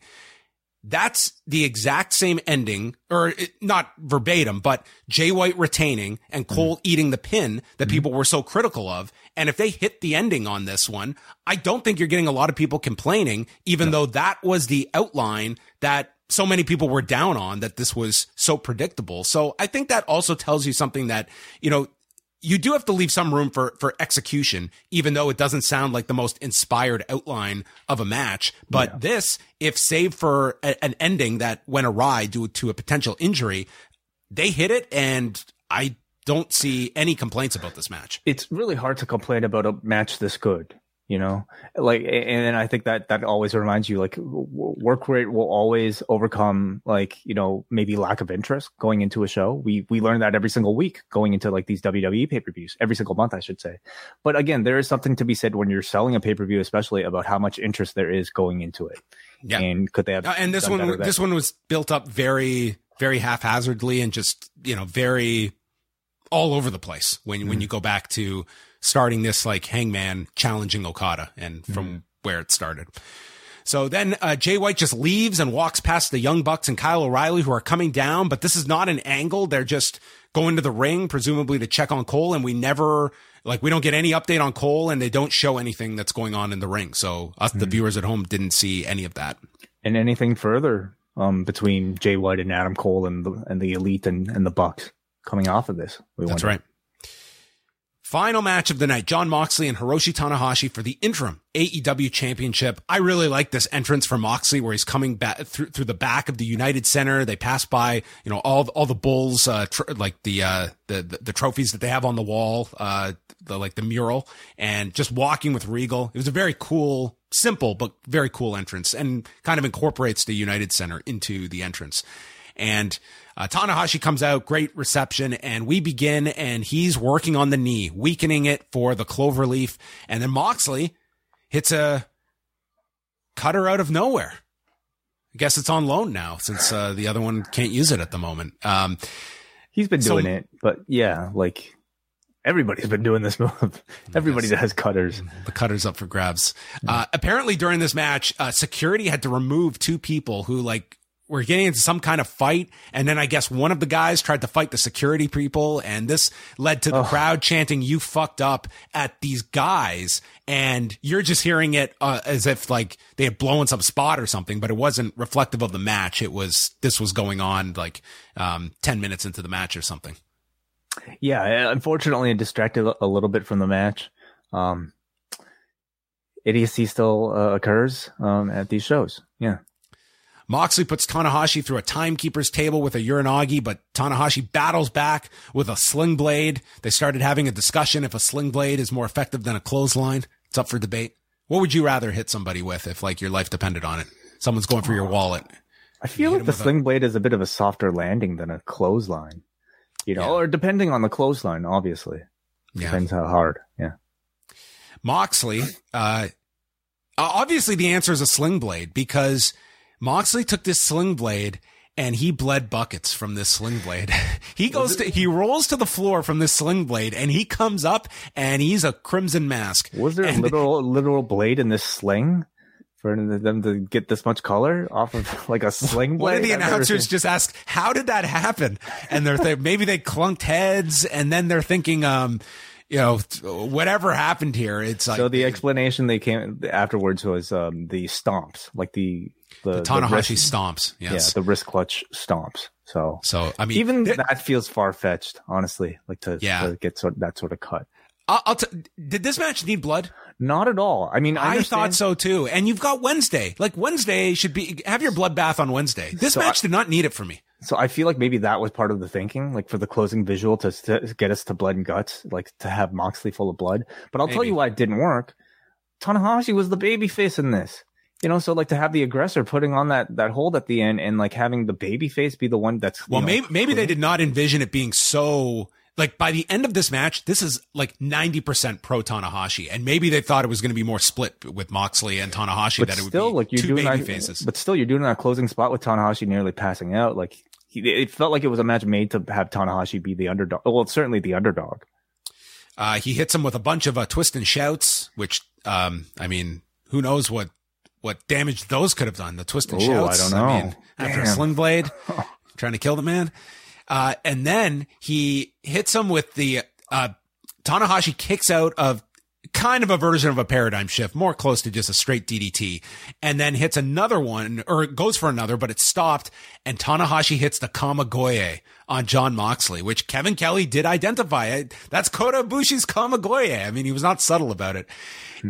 That's the exact same ending, or not verbatim, but Jay White retaining and mm-hmm. Cole mm-hmm. eating the pin that mm-hmm. people were so critical of. And if they hit the ending on this one, I don't think you're getting a lot of people complaining, even though that was the outline that so many people were down on that this was so predictable. So I think that also tells you something that, you know, you do have to leave some room for for execution, even though it doesn't sound like the most inspired outline of a match. But yeah. this, if save for a, an ending that went awry due to a potential injury, they hit it, and I don't see any complaints about this match. It's really hard to complain about a match this good you know? Like and i think that that always reminds you like work rate will always overcome like you know maybe lack of interest going into a show. We we learn that every single week going into like these wwe pay-per-views every single month i should say. But again there is something to be said when you're selling a pay-per-view especially about how much interest there is going into it. Yeah. And could they have and this one this one was built up very very haphazardly and just you know very all over the place when mm. when you go back to starting this like Hangman challenging Okada and from mm where it started. So then uh, Jay White just leaves and walks past the Young Bucks and Kyle O'Reilly who are coming down, but this is not an angle. They're just going to the ring, presumably to check on Cole. And we never, like, we don't get any update on Cole and they don't show anything that's going on in the ring. So us, mm the viewers at home, didn't see any of that. And anything further um, between Jay White and Adam Cole and the, and the Elite and, and the Bucks coming off of this. That's wonder. right. Final match of the night, John Moxley and Hiroshi Tanahashi for the interim AEW championship. I really like this entrance for Moxley where he's coming back through, through the back of the United Center. They pass by, you know, all, all the bulls, uh, tr- like the, uh, the, the, the, trophies that they have on the wall, uh, the, like the mural and just walking with Regal. It was a very cool, simple, but very cool entrance and kind of incorporates the United Center into the entrance. And, uh, Tanahashi comes out, great reception, and we begin, and he's working on the knee, weakening it for the clover leaf. And then Moxley hits a cutter out of nowhere. I guess it's on loan now since uh, the other one can't use it at the moment. Um, He's been doing so, it, but yeah, like everybody's been doing this move. Everybody yes. has cutters. The cutters up for grabs. Uh, apparently, during this match, uh, security had to remove two people who like we're getting into some kind of fight. And then I guess one of the guys tried to fight the security people. And this led to the oh. crowd chanting, you fucked up at these guys. And you're just hearing it uh, as if like they had blown some spot or something, but it wasn't reflective of the match. It was, this was going on like, um, 10 minutes into the match or something. Yeah. Unfortunately, it distracted a little bit from the match. Um, idiocy still uh, occurs, um, at these shows. Yeah. Moxley puts Tanahashi through a timekeeper's table with a Uranage, but Tanahashi battles back with a sling blade. They started having a discussion if a sling blade is more effective than a clothesline. It's up for debate. What would you rather hit somebody with if like your life depended on it? Someone's going for your wallet. I feel like the sling a- blade is a bit of a softer landing than a clothesline. You know, yeah. or depending on the clothesline, obviously. Yeah. Depends how hard. Yeah. Moxley, uh, obviously the answer is a sling blade because Moxley took this sling blade and he bled buckets from this sling blade. he goes to, he rolls to the floor from this sling blade and he comes up and he's a crimson mask. Was there and, a literal, literal blade in this sling? For them to get this much color off of like a sling blade. One of the announcers just asked, "How did that happen?" And they're th- maybe they clunked heads, and then they're thinking, um, you know, whatever happened here. It's like so. The explanation they came afterwards was um, the stomps, like the the, the Tanahashi the wrist, stomps. Yes. Yeah, the wrist clutch stomps. So, so I mean, even that feels far fetched, honestly. Like to, yeah. to get sort of, that sort of cut. I'll, I'll t- did this match need blood? Not at all. I mean, I, I thought so too. And you've got Wednesday. Like Wednesday should be have your bloodbath on Wednesday. This So match I- did not need it for me. So I feel like maybe that was part of the thinking, like for the closing visual to, to get us to blood and guts, like to have Moxley full of blood. But I'll tell you why it didn't work. Tanahashi was the baby face in this. You know, so like to have the aggressor putting on that that hold at the end and like having the baby face be the one that's Well, know, maybe maybe they did not envision it being so like by the end of this match, this is like 90% pro Tanahashi. And maybe they thought it was going to be more split with Moxley and Tanahashi but that it would still, be like you're two doing baby that, faces. but still you're doing that closing spot with Tanahashi nearly passing out. Like he, it felt like it was a match made to have Tanahashi be the underdog. Well, certainly the underdog. Uh, he hits him with a bunch of uh, twist and shouts, which, um, I mean, who knows what, what damage those could have done. The twist and Ooh, I shouts. don't know. mean, after a sling blade, trying to kill the man. Uh, and then he hits him with the, uh, Tanahashi kicks out of kind of a version of a paradigm shift, more close to just a straight DDT, and then hits another one, or goes for another, but it's stopped, and Tanahashi hits the Kamigoye on John Moxley, which Kevin Kelly did identify. That's Kota Ibushi's Kamigoye. I mean, he was not subtle about it.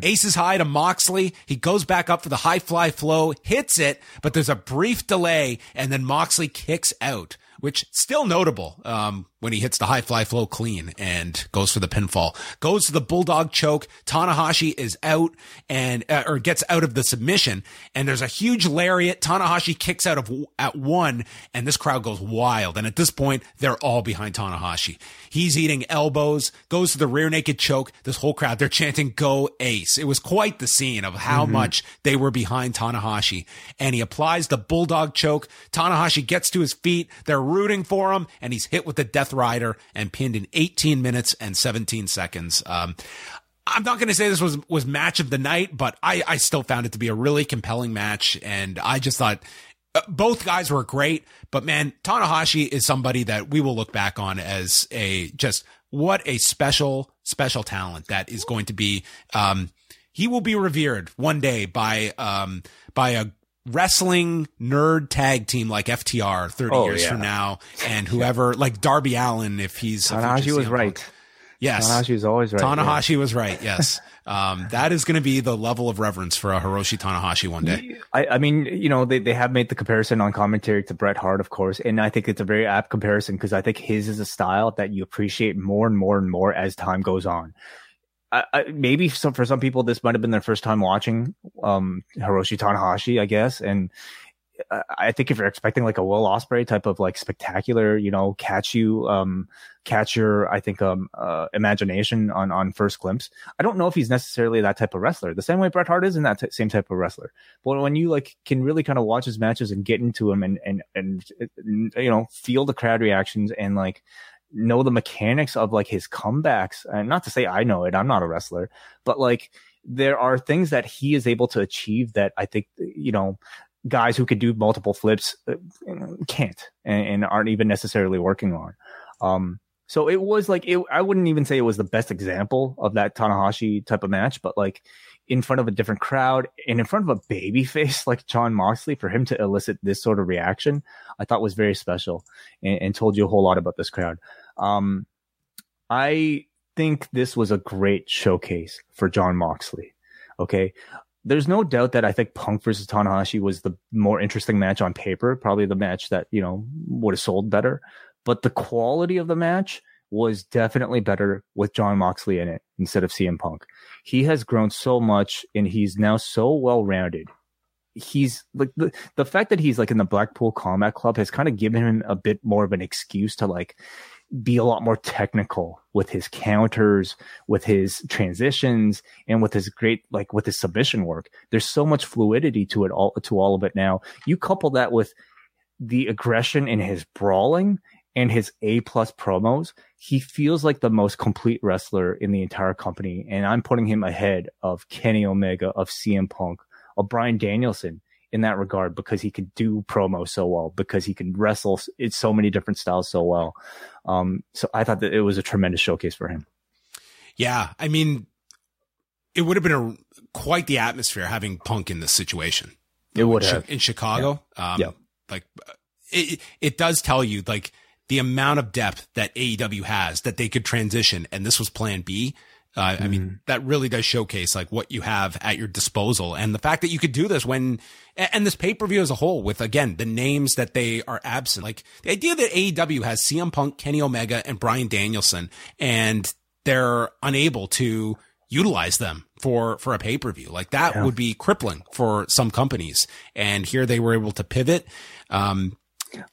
Aces high to Moxley. He goes back up for the high fly flow, hits it, but there's a brief delay, and then Moxley kicks out which still notable um, when he hits the high fly flow clean and goes for the pinfall. Goes to the bulldog choke. Tanahashi is out and uh, or gets out of the submission, and there's a huge lariat. Tanahashi kicks out of at one, and this crowd goes wild. And at this point, they're all behind Tanahashi. He's eating elbows. Goes to the rear naked choke. This whole crowd they're chanting "Go Ace." It was quite the scene of how much they were behind Tanahashi, and he applies the bulldog choke. Tanahashi gets to his feet. They're rooting for him, and he's hit with the Death Rider and pinned in 18 minutes and 17 seconds. Um, I'm not going to say this was was match of the night, but I I still found it to be a really compelling match, and I just thought uh, both guys were great. But man, Tanahashi is somebody that we will look back on as a just what a special special talent that is going to be. Um, he will be revered one day by um by a wrestling nerd tag team like FTR 30 Oh, years yeah. from now and whoever like Darby Allin if he's a Tanahashi was right. Punk. Yes. Tanahashi was always right. yeah. Tanahashi was right. Yes. Um, that is going to be the level of reverence for a Hiroshi Tanahashi one day. I, I mean, you know, they, they have made the comparison on commentary to Bret Hart, of course, and I think it's a very apt comparison because I think his is a style that you appreciate more and more and more as time goes on. I, I, maybe some, for some people, this might have been their first time watching um, Hiroshi Tanahashi, I guess, and I- think if you're expecting like a Will Ospreay type of like spectacular, you know, catch you, um, catch your, I think, um, uh, imagination on on first glimpse. I don't know if he's necessarily that type of wrestler. The same way Bret Hart isn't that t- same type of wrestler. But when you like can really kind of watch his matches and get into him and and and you know feel the crowd reactions and like know the mechanics of like his comebacks, and not to say I know it, I'm not a wrestler, but like there are things that he is able to achieve that I think you know guys who could do multiple flips uh, can't and, and aren't even necessarily working on. Um, so it was like it, I wouldn't even say it was the best example of that Tanahashi type of match, but like in front of a different crowd and in front of a baby face like Jon Moxley for him to elicit this sort of reaction, I thought was very special and, and told you a whole lot about this crowd. Um, I think this was a great showcase for Jon Moxley. Okay. There's no doubt that I think Punk versus Tanahashi was the more interesting match on paper, probably the match that, you know, would have sold better. But the quality of the match was definitely better with Jon Moxley in it instead of CM Punk. He has grown so much and he's now so well rounded. He's like the, the fact that he's like in the Blackpool Combat Club has kind of given him a bit more of an excuse to like be a lot more technical with his counters, with his transitions, and with his great like with his submission work. There's so much fluidity to it all to all of it now. You couple that with the aggression in his brawling and his A plus promos, he feels like the most complete wrestler in the entire company. And I'm putting him ahead of Kenny Omega, of CM Punk, of Bryan Danielson in that regard because he can do promo so well, because he can wrestle in so many different styles so well. Um, so I thought that it was a tremendous showcase for him. Yeah. I mean, it would have been a quite the atmosphere having Punk in this situation. It would in, have. in Chicago. Um, Yeah. like it, it does tell you like the amount of depth that AEW has that they could transition. And this was plan B. Uh, I mean, Mm-hmm. that really does showcase like what you have at your disposal and the fact that you could do this when, and this pay per view as a whole with again, the names that they are absent. Like the idea that AEW has CM Punk, Kenny Omega, and Bryan Danielson, and they're unable to utilize them for, for a pay per view. Like that Yeah. would be crippling for some companies. And here they were able to pivot. Um,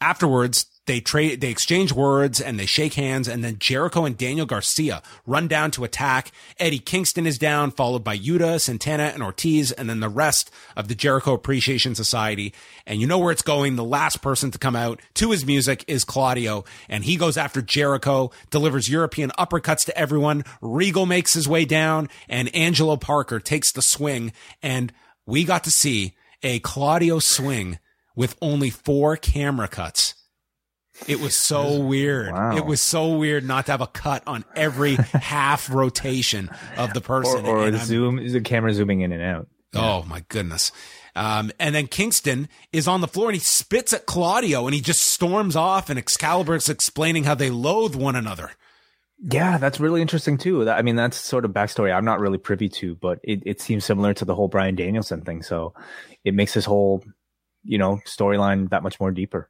afterwards they trade they exchange words and they shake hands and then Jericho and Daniel Garcia run down to attack. Eddie Kingston is down followed by Yuta, Santana and Ortiz and then the rest of the Jericho Appreciation Society. And you know where it's going. The last person to come out to his music is Claudio and he goes after Jericho, delivers European uppercuts to everyone. Regal makes his way down and Angelo Parker takes the swing and we got to see a Claudio swing with only four camera cuts. It was so weird. Wow. It was so weird not to have a cut on every half rotation of the person. or And the zoom, the camera zooming in and out. Oh my goodness. Um, and then Kingston is on the floor and he spits at Claudio and he just storms off and Excalibur's explaining how they loathe one another. Yeah, that's really interesting too. I mean, that's sort of backstory I'm not really privy to, but it, it seems similar to the whole Bryan Danielson thing. So it makes this whole, you know, storyline that much more deeper.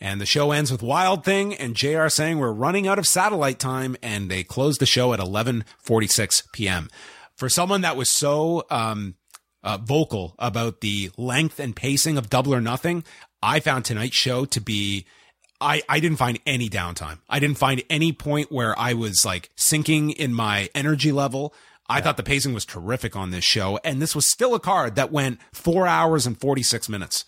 And the show ends with Wild Thing and JR saying we're running out of satellite time and they close the show at 11:46 p.m. For someone that was so um, uh, vocal about the length and pacing of Double or Nothing, I found tonight's show to be I, I didn't find any downtime. I didn't find any point where I was like sinking in my energy level. I thought the pacing was terrific on this show. And this was still a card that went four hours and 46 minutes.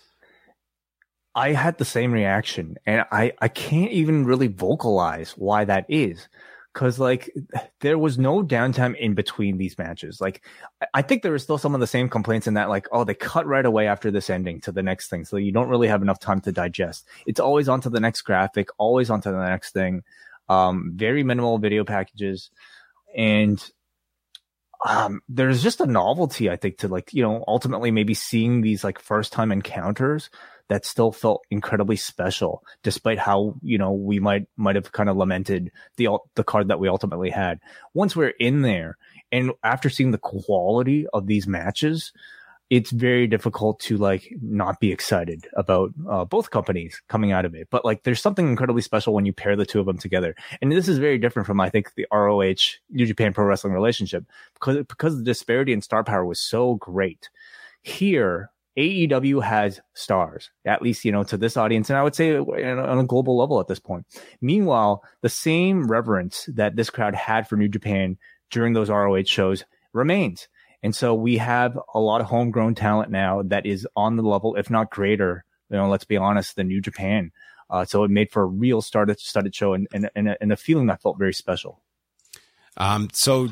I had the same reaction and I, I can't even really vocalize why that is. Cause like there was no downtime in between these matches. Like I- think there were still some of the same complaints in that like, oh, they cut right away after this ending to the next thing. So you don't really have enough time to digest. It's always on to the next graphic, always on to the next thing. Um, very minimal video packages. And um, there's just a novelty, I think, to like, you know, ultimately maybe seeing these like first time encounters that still felt incredibly special, despite how you know we might might have kind of lamented the the card that we ultimately had. Once we're in there, and after seeing the quality of these matches, it's very difficult to like not be excited about uh, both companies coming out of it. But like, there's something incredibly special when you pair the two of them together, and this is very different from I think the ROH New Japan Pro Wrestling relationship because because the disparity in star power was so great. Here, AEW has stars, at least, you know, to this audience. And I would say on a global level at this point. Meanwhile, the same reverence that this crowd had for New Japan during those ROH shows remains. And so we have a lot of homegrown talent now that is on the level, if not greater, you know, let's be honest, than New Japan. Uh, so it made for a real started, started show and, and, and, a, and a feeling that felt very special. Um, so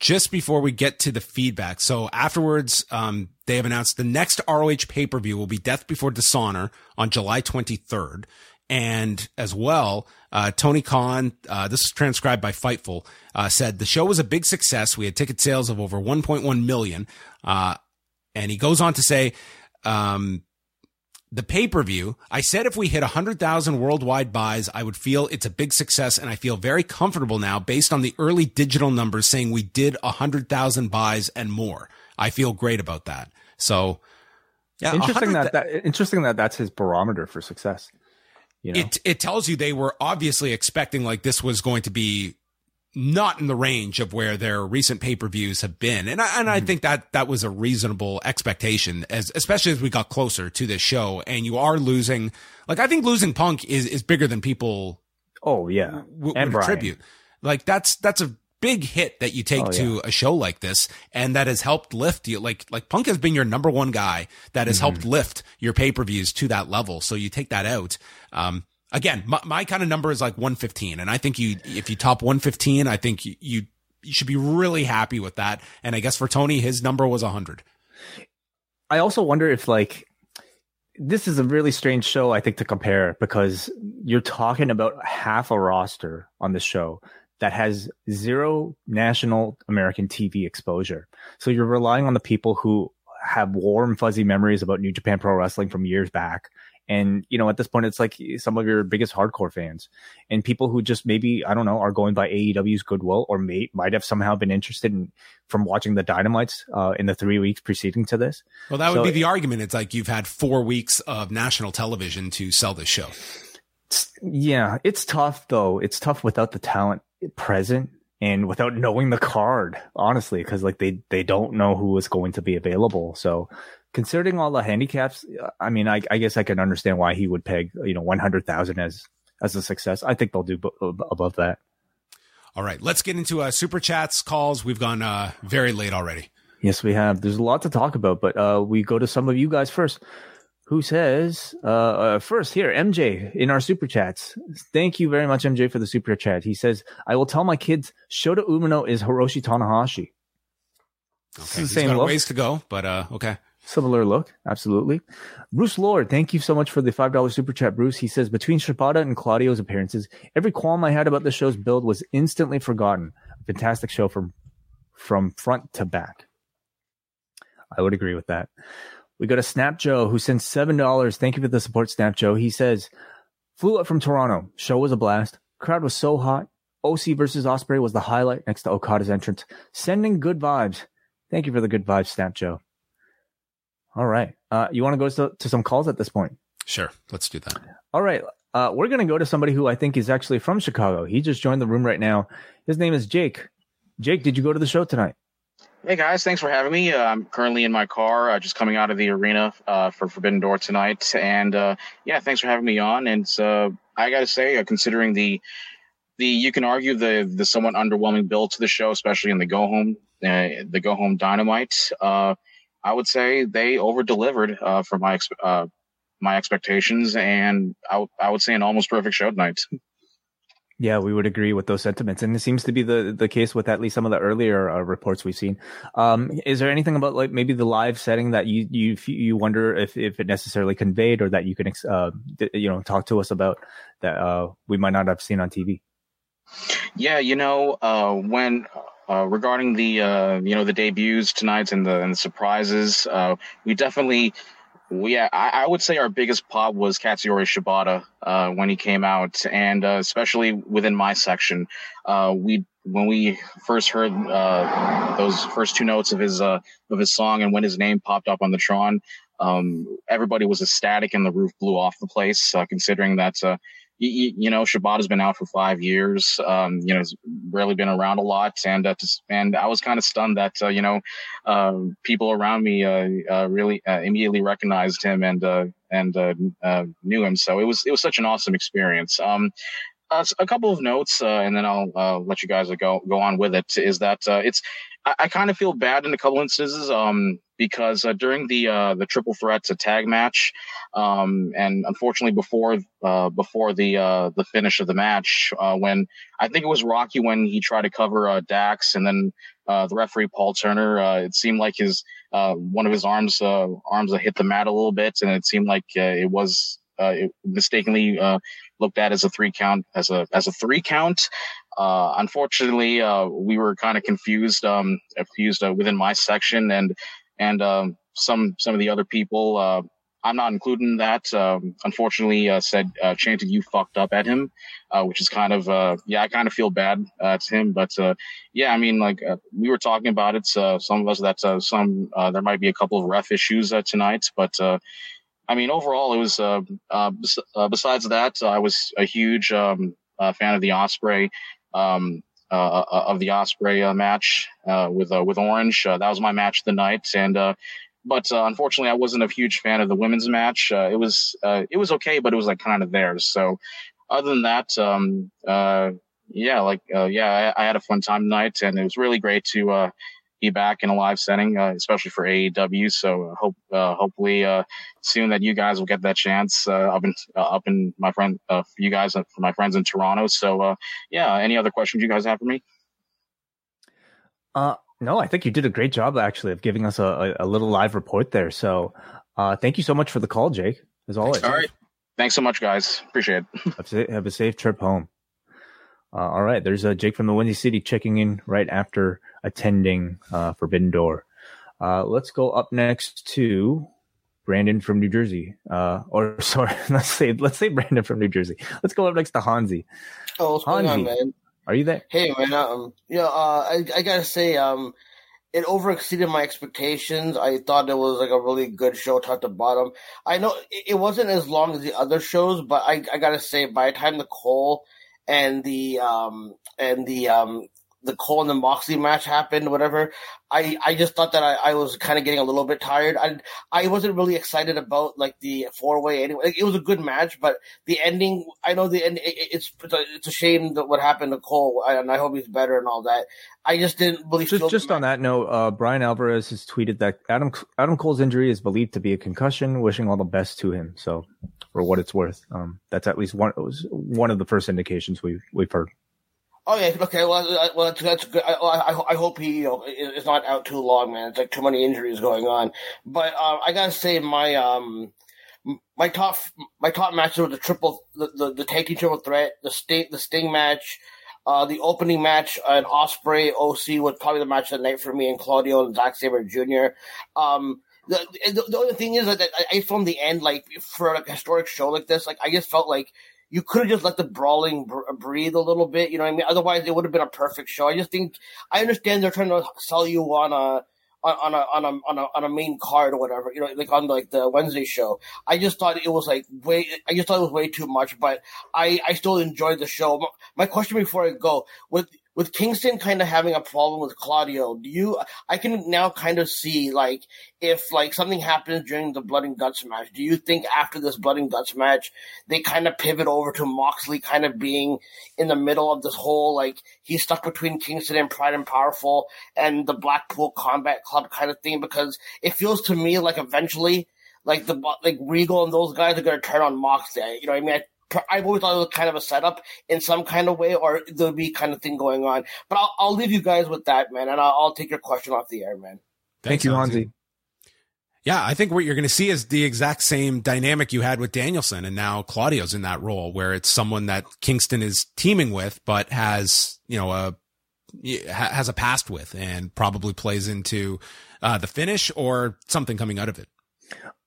just before we get to the feedback, so afterwards, um, they have announced the next ROH pay per view will be Death Before Dishonor on July 23rd. And as well, uh, Tony Khan, uh, this is transcribed by Fightful, uh, said the show was a big success. We had ticket sales of over 1.1 million. Uh, and he goes on to say, um, the pay per view, I said if we hit 100,000 worldwide buys, I would feel it's a big success. And I feel very comfortable now based on the early digital numbers saying we did 100,000 buys and more. I feel great about that. So, yeah, interesting that, that interesting that that's his barometer for success. You know? it it tells you they were obviously expecting like this was going to be not in the range of where their recent pay-per-views have been. And I, and I think that that was a reasonable expectation as especially as we got closer to this show and you are losing like I think losing Punk is is bigger than people oh yeah, w- and Bryan. attribute. Like that's that's a big hit that you take Oh, to a show like this and that has helped lift you like like Punk has been your number one guy that has Mm-hmm. helped lift your pay-per-views to that level so you take that out um again my, my kind of number is like 115 and I think you if you top 115 I think you, you you should be really happy with that and I guess for Tony his number was 100 I also wonder if like this is a really strange show I think to compare because you're talking about half a roster on this show that has zero national American TV exposure. So you're relying on the people who have warm fuzzy memories about New Japan Pro Wrestling from years back And, you know, at this point, it's like some of your biggest hardcore fans and people who just maybe, I don't know, are going by AEW's goodwill or may, might have somehow been interested in from watching the Dynamites uh, in the three weeks preceding to this. Well, that would so, be the argument. It's like you've had four weeks of national television to sell this show. Yeah, it's tough though. It's tough without the talent present and without knowing the card, honestly, because like they they don't know who is going to be available. So considering all the handicaps, I mean, I, I guess I can understand why he would peg you know one hundred thousand as as a success. I think they'll do b- above that. All right, let's get into uh, super chats calls. We've gone uh, very late already. Yes, we have. There's a lot to talk about, but uh, we go to some of you guys first who says uh, uh, first here mj in our super chats thank you very much mj for the super chat he says i will tell my kids shota umino is hiroshi tanahashi okay same got look. ways to go but uh okay similar look absolutely bruce lord thank you so much for the five dollar super chat bruce he says between shibata and claudio's appearances every qualm i had about the show's build was instantly forgotten a fantastic show from from front to back i would agree with that we go to Snap Joe, who sends seven dollars. Thank you for the support, Snap Joe. He says, "Flew up from Toronto. Show was a blast. Crowd was so hot. OC versus Ospreay was the highlight next to Okada's entrance. Sending good vibes. Thank you for the good vibes, Snap Joe. All right. Uh, you want to go to, to some calls at this point? Sure. Let's do that. All right. Uh, we're going to go to somebody who I think is actually from Chicago. He just joined the room right now. His name is Jake. Jake, did you go to the show tonight? Hey guys, thanks for having me. Uh, I'm currently in my car, uh, just coming out of the arena uh, for Forbidden Door tonight, and uh, yeah, thanks for having me on. And uh, I got to say, uh, considering the the you can argue the the somewhat underwhelming build to the show, especially in the go home the go home Dynamite, I would say they over delivered for my my expectations, and I, w- I would say an almost perfect show tonight. Yeah, we would agree with those sentiments, and it seems to be the the case with at least some of the earlier uh, reports we've seen. Um, is there anything about like maybe the live setting that you you you wonder if if it necessarily conveyed, or that you can uh, you know talk to us about that uh, we might not have seen on TV? Yeah, you know, uh, when uh, regarding the uh, you know the debuts tonight and the and the surprises, uh, we definitely yeah, I, I, would say our biggest pop was Katsuyori Shibata uh, when he came out, and uh, especially within my section, uh, we when we first heard those first two notes of his of his song, and when his name popped up on the Tron, um, everybody was ecstatic, and the roof blew off the place. Considering that you, you, know, Shibata's been out for five years. Um, you know, has really been around a lot, and uh, to, and I was kind of stunned that uh, you know, uh, people around me uh, uh, really uh, immediately recognized him and and knew him. So it was it was such an awesome experience. Um, a couple of notes, and then I'll let you guys go go on with it. Is that it's I, I kind of feel bad in a couple instances. Um, because uh, during the uh, the triple threats a tag match, um, and unfortunately before uh, before the uh, the finish of the match, uh, when I think it was Rocky when he tried to cover uh, Dax, and then the referee Paul Turner, it seemed like his one of his arms arms hit the mat a little bit, and it seemed like it was it mistakenly looked at as a three count as a as a three count. Uh, unfortunately, uh, we were kind of confused, um, confused uh, within my section, and and um, some some of the other people. Uh, I'm not including that. Um, unfortunately, uh, said uh, chanted "you fucked up" at him, uh, which is kind of uh, yeah, I kind of feel bad uh, to him. But uh, yeah, I mean, like we were talking about it. some of us that some there might be a couple of ref issues tonight, but I mean, overall, it was. Bes- besides that, I was a huge um, fan of the Ospreay, Um, uh, uh, of the Ospreay uh, match with with Orange. that was my match of the night, and but uh, unfortunately, I wasn't a huge fan of the women's match. Uh, it was uh, it was okay, but it was like kind of theirs. So other than that, um, yeah, like yeah, I, I, had a fun time tonight, and it was really great to be back in a live setting, uh, especially for AEW. So uh, hope uh, hopefully uh, soon that you guys will get that chance uh, up in uh, up in my friend for you guys for my friends in Toronto. So yeah, any other questions you guys have for me? Uh, no, I think you did a great job actually of giving us a, a, little live report there. So thank you so much for the call, Jake. As always. All right. Thanks so much, guys. Appreciate it. Have a safe trip home. Uh, all right, there's uh, Jake from the Windy City checking in right after attending uh, Forbidden Door. Uh, let's go up next to Brandon from New Jersey. Uh, or sorry, let's say let's say Brandon from New Jersey. Let's go up next to Hanzi. Oh, what's on, man? Are you there? Hey, man. Um, you know, uh, I I gotta say, um, it over exceeded my expectations. I thought it was like a really good show, top to bottom. I know it, it wasn't as long as the other shows, but I I gotta say, by the time the Cole and the um and the um the Cole and the Moxley match happened, whatever. I, I just thought that I, I was kind of getting a little bit tired. I I wasn't really excited about like the four way anyway. Like, it was a good match, but the ending. I know the end. It, it's it's a shame that what happened to Cole, and I hope he's better and all that. I just didn't believe. Just, just on that note, uh, Bryan Alvarez has tweeted that Adam Adam Cole's injury is believed to be a concussion. Wishing all the best to him. So, for what it's worth, um, that's at least one it was one of the first indications we've we've heard. Oh yeah, okay. Well, uh, well, that's, that's good. I, I, I hope he you know, is not out too long, man. It's like too many injuries going on. But uh, I gotta say, my um, my top my top matches were the triple the the, the tag team triple threat, the sting the Sting match, uh, the opening match, and Ospreay OC was probably the match of the night for me, and Claudio and Zack Sabre Jr. Um, the, the the only thing is that I, I from the end, like for a historic show like this, like I just felt like you could have just let the brawling br- uh, breathe a little bit. You know what I mean? Otherwise, it would have been a perfect show. I just think I understand they're trying to sell you on a on a on a on a on a main card or whatever. You know, like on like the Wednesday show. I just thought it was like way. I just thought it was way too much. But I I still enjoyed the show. My question before I go with with Kingston kind of having a problem with Claudio, do you? I can now kind of see like if like something happens during the Blood and Guts match. Do you think after this Blood and Guts match, they kind of pivot over to Moxley kind of being in the middle of this whole like he's stuck between Kingston and Pride and Powerful and the Blackpool Combat Club kind of thing? Because it feels to me like eventually. Like the like Regal and those guys are gonna turn on Moxley. You know what I mean? I, I've always thought it was kind of a setup in some kind of way, or there'll be kind of thing going on. But I'll, I'll leave you guys with that, man, and I'll, I'll take your question off the air, man. Thank you, Hanzi. Yeah, I think what you're going to see is the exact same dynamic you had with Danielson, and now Claudio's in that role where it's someone that Kingston is teaming with, but has you know a has a past with, and probably plays into uh, the finish or something coming out of it.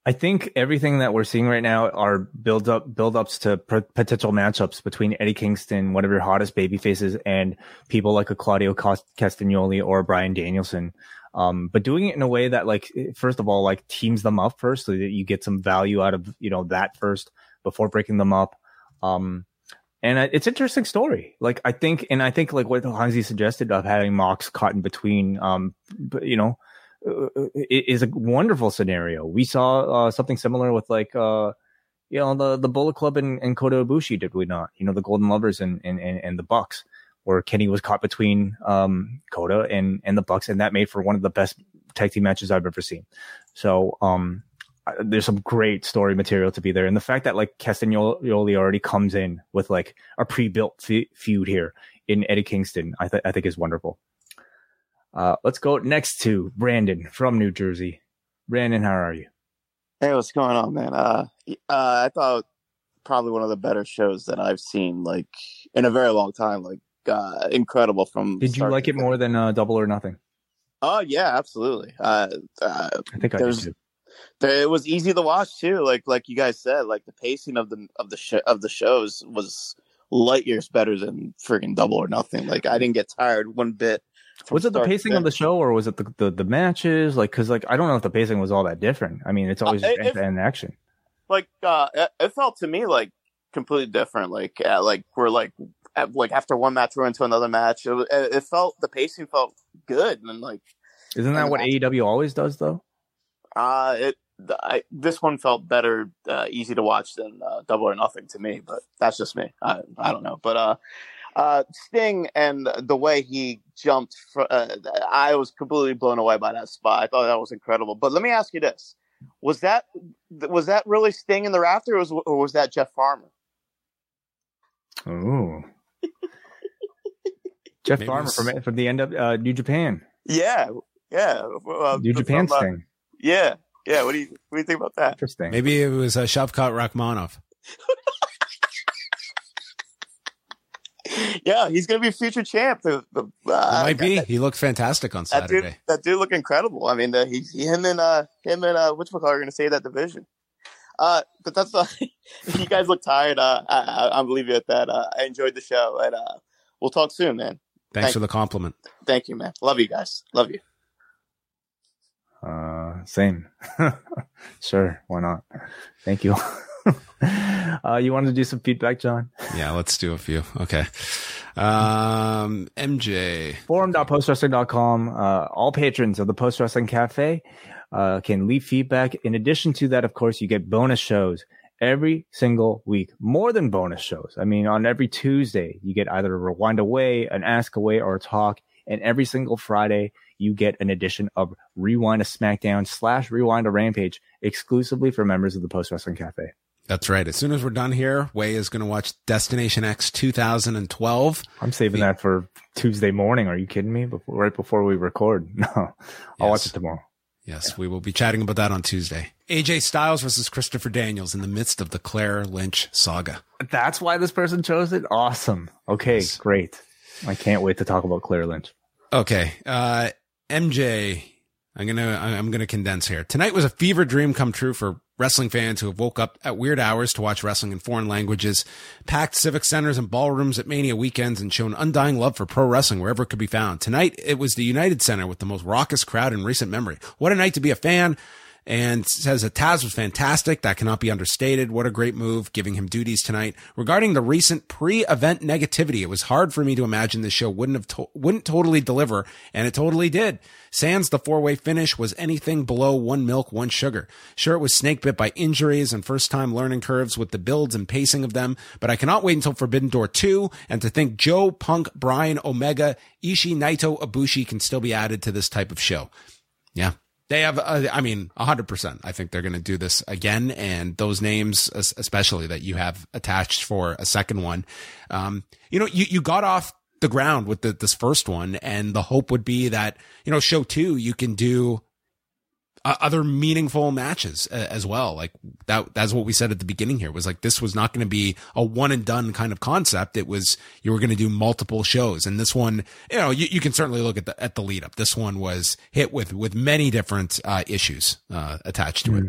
I think everything that we're seeing right now are build up build ups to p- potential matchups between Eddie Kingston, one of your hottest baby faces, and people like a Claudio Castagnoli or Bryan Danielson. Um, but doing it in a way that like first of all like teams them up first so that you get some value out of you know that first before breaking them up. Um, and it's interesting story. Like I think, and I think like what Hansi suggested of having Mox caught in between, um, you know, is a wonderful scenario. We saw uh, something similar with like uh, you know the the Bullet Club and, and Kota Ibushi, did we not? You know the Golden Lovers and and, and the Bucks, where Kenny was caught between um, Kota and and the Bucks, and that made for one of the best tag team matches I've ever seen. So um, there's some great story material to be there, and the fact that like Castagnoli already comes in with like a pre-built feud here in Eddie Kingston, I, th- I think is wonderful. Uh, let's go next to Brandon from New Jersey. Brandon, how are you? Hey, what's going on, man? Uh, uh, I thought probably one of the better shows that I've seen, like in a very long time. Like, uh, incredible from. Did you like it more than uh, Double or Nothing? Oh yeah, absolutely. Uh, uh, I think I did too. There, it was easy to watch too. Like like you guys said, like the pacing of the of the sh- of the shows was light years better than freaking Double or Nothing. Like I didn't get tired one bit was it the pacing of the show or was it the, the, the matches? Like, cause like, I don't know if the pacing was all that different. I mean, it's always uh, to end action. Like, uh, it, felt to me like completely different. Like, uh, like we're like, at, like after one match, we're into another match. It, it, felt, the pacing felt good. And like, isn't that what AEW always does though? Uh, it, I, this one felt better, uh, easy to watch than uh, Double or Nothing to me, but that's just me. I, I don't know. But, uh, uh, Sting and the way he jumped, for, uh, I was completely blown away by that spot. I thought that was incredible. But let me ask you this: was that was that really Sting in the rafter, or was, or was that Jeff Farmer? Oh, Jeff Maybe Farmer from from the end of uh, New Japan. Yeah, yeah, uh, New Japan from, uh, Sting. yeah, yeah. What do you what do you think about that? Interesting. Maybe it was uh, Shavkat Rakhmonov. yeah, he's gonna be a future champ. The, the, uh, might be. He looked fantastic on that dude, Saturday. that dude looked incredible. I mean, the, he, he, him and uh, him and uh, which are gonna save that division. Uh, but that's uh, you guys look tired. Uh, I, I, I'll leave you at that. Uh, I enjoyed the show, and uh, we'll talk soon, man. Thanks Thank for the compliment. Thank you, man. Love you guys. Love you. Uh, same. sure, why not? Thank you. uh, you wanted to do some feedback, John? Yeah, let's do a few. Okay. Um, MJ. Forum.postwrestling.com. Uh, all patrons of the Post Wrestling Cafe uh, can leave feedback. In addition to that, of course, you get bonus shows every single week, more than bonus shows. I mean, on every Tuesday, you get either a rewind away, an ask away, or a talk. And every single Friday, you get an edition of Rewind a SmackDown slash Rewind a Rampage exclusively for members of the Post Wrestling Cafe. That's right. As soon as we're done here, Wai is going to watch Destination X 2012. I'm saving that for Tuesday morning. Are you kidding me? Before, right before we record. No, I'll Yes. watch it tomorrow. Yes, we will be chatting about that on Tuesday. AJ Styles versus Christopher Daniels in the midst of the Claire Lynch saga. That's why this person chose it. Awesome. Okay, Yes. great. I can't wait to talk about Claire Lynch. Okay. Uh, MJ, I'm going to, I'm going to condense here. Tonight was a fever dream come true for wrestling fans who have woke up at weird hours to watch wrestling in foreign languages, packed civic centers and ballrooms at Mania weekends and shown undying love for pro wrestling wherever it could be found. Tonight, it was the United Center with the most raucous crowd in recent memory. What a night to be a fan. And says that Taz was fantastic. That cannot be understated. What a great move, giving him duties tonight. Regarding the recent pre-event negativity, it was hard for me to imagine this show wouldn't have to- wouldn't totally deliver, and it totally did. Sans the four-way finish was anything below one milk, one sugar. Sure, it was snake bit by injuries and first-time learning curves with the builds and pacing of them, but I cannot wait until Forbidden Door 2 and to think Joe, Punk, Bryan, Omega, Ishii, Naito, Ibushi can still be added to this type of show. Yeah. They have, uh, I mean, 100%. I think they're going to do this again. And those names, especially that you have attached for a second one, um, you know, you, you got off the ground with the, this first one. And the hope would be that, you know, show two, you can do uh, other meaningful matches uh, as well. Like that, that's what we said at the beginning here was like, this was not going to be a one and done kind of concept. It was, you were going to do multiple shows. And this one, you know, you, you can certainly look at the, at the lead up. This one was hit with, with many different, uh, issues, uh, attached to it.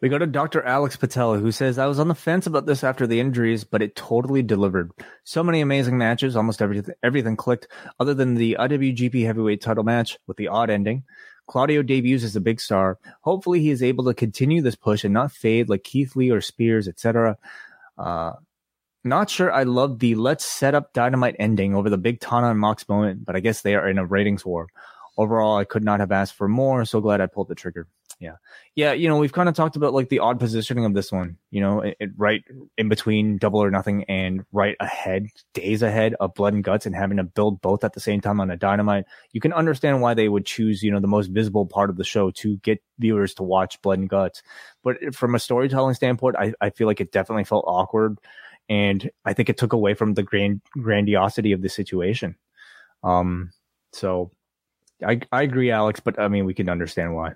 We go to Dr. Alex Patel, who says, I was on the fence about this after the injuries, but it totally delivered. So many amazing matches, almost everything, everything clicked, other than the IWGP heavyweight title match with the odd ending. Claudio debuts as a big star. Hopefully, he is able to continue this push and not fade like Keith Lee or Spears, etc. Uh, not sure I love the let's set up dynamite ending over the big Tana and Mox moment, but I guess they are in a ratings war. Overall, I could not have asked for more. So glad I pulled the trigger. Yeah. Yeah. You know, we've kind of talked about like the odd positioning of this one, you know, it, it right in between double or nothing and right ahead, days ahead of blood and guts and having to build both at the same time on a dynamite. You can understand why they would choose, you know, the most visible part of the show to get viewers to watch blood and guts. But from a storytelling standpoint, I, I feel like it definitely felt awkward. And I think it took away from the grand grandiosity of the situation. Um, so I, I agree, Alex, but I mean, we can understand why.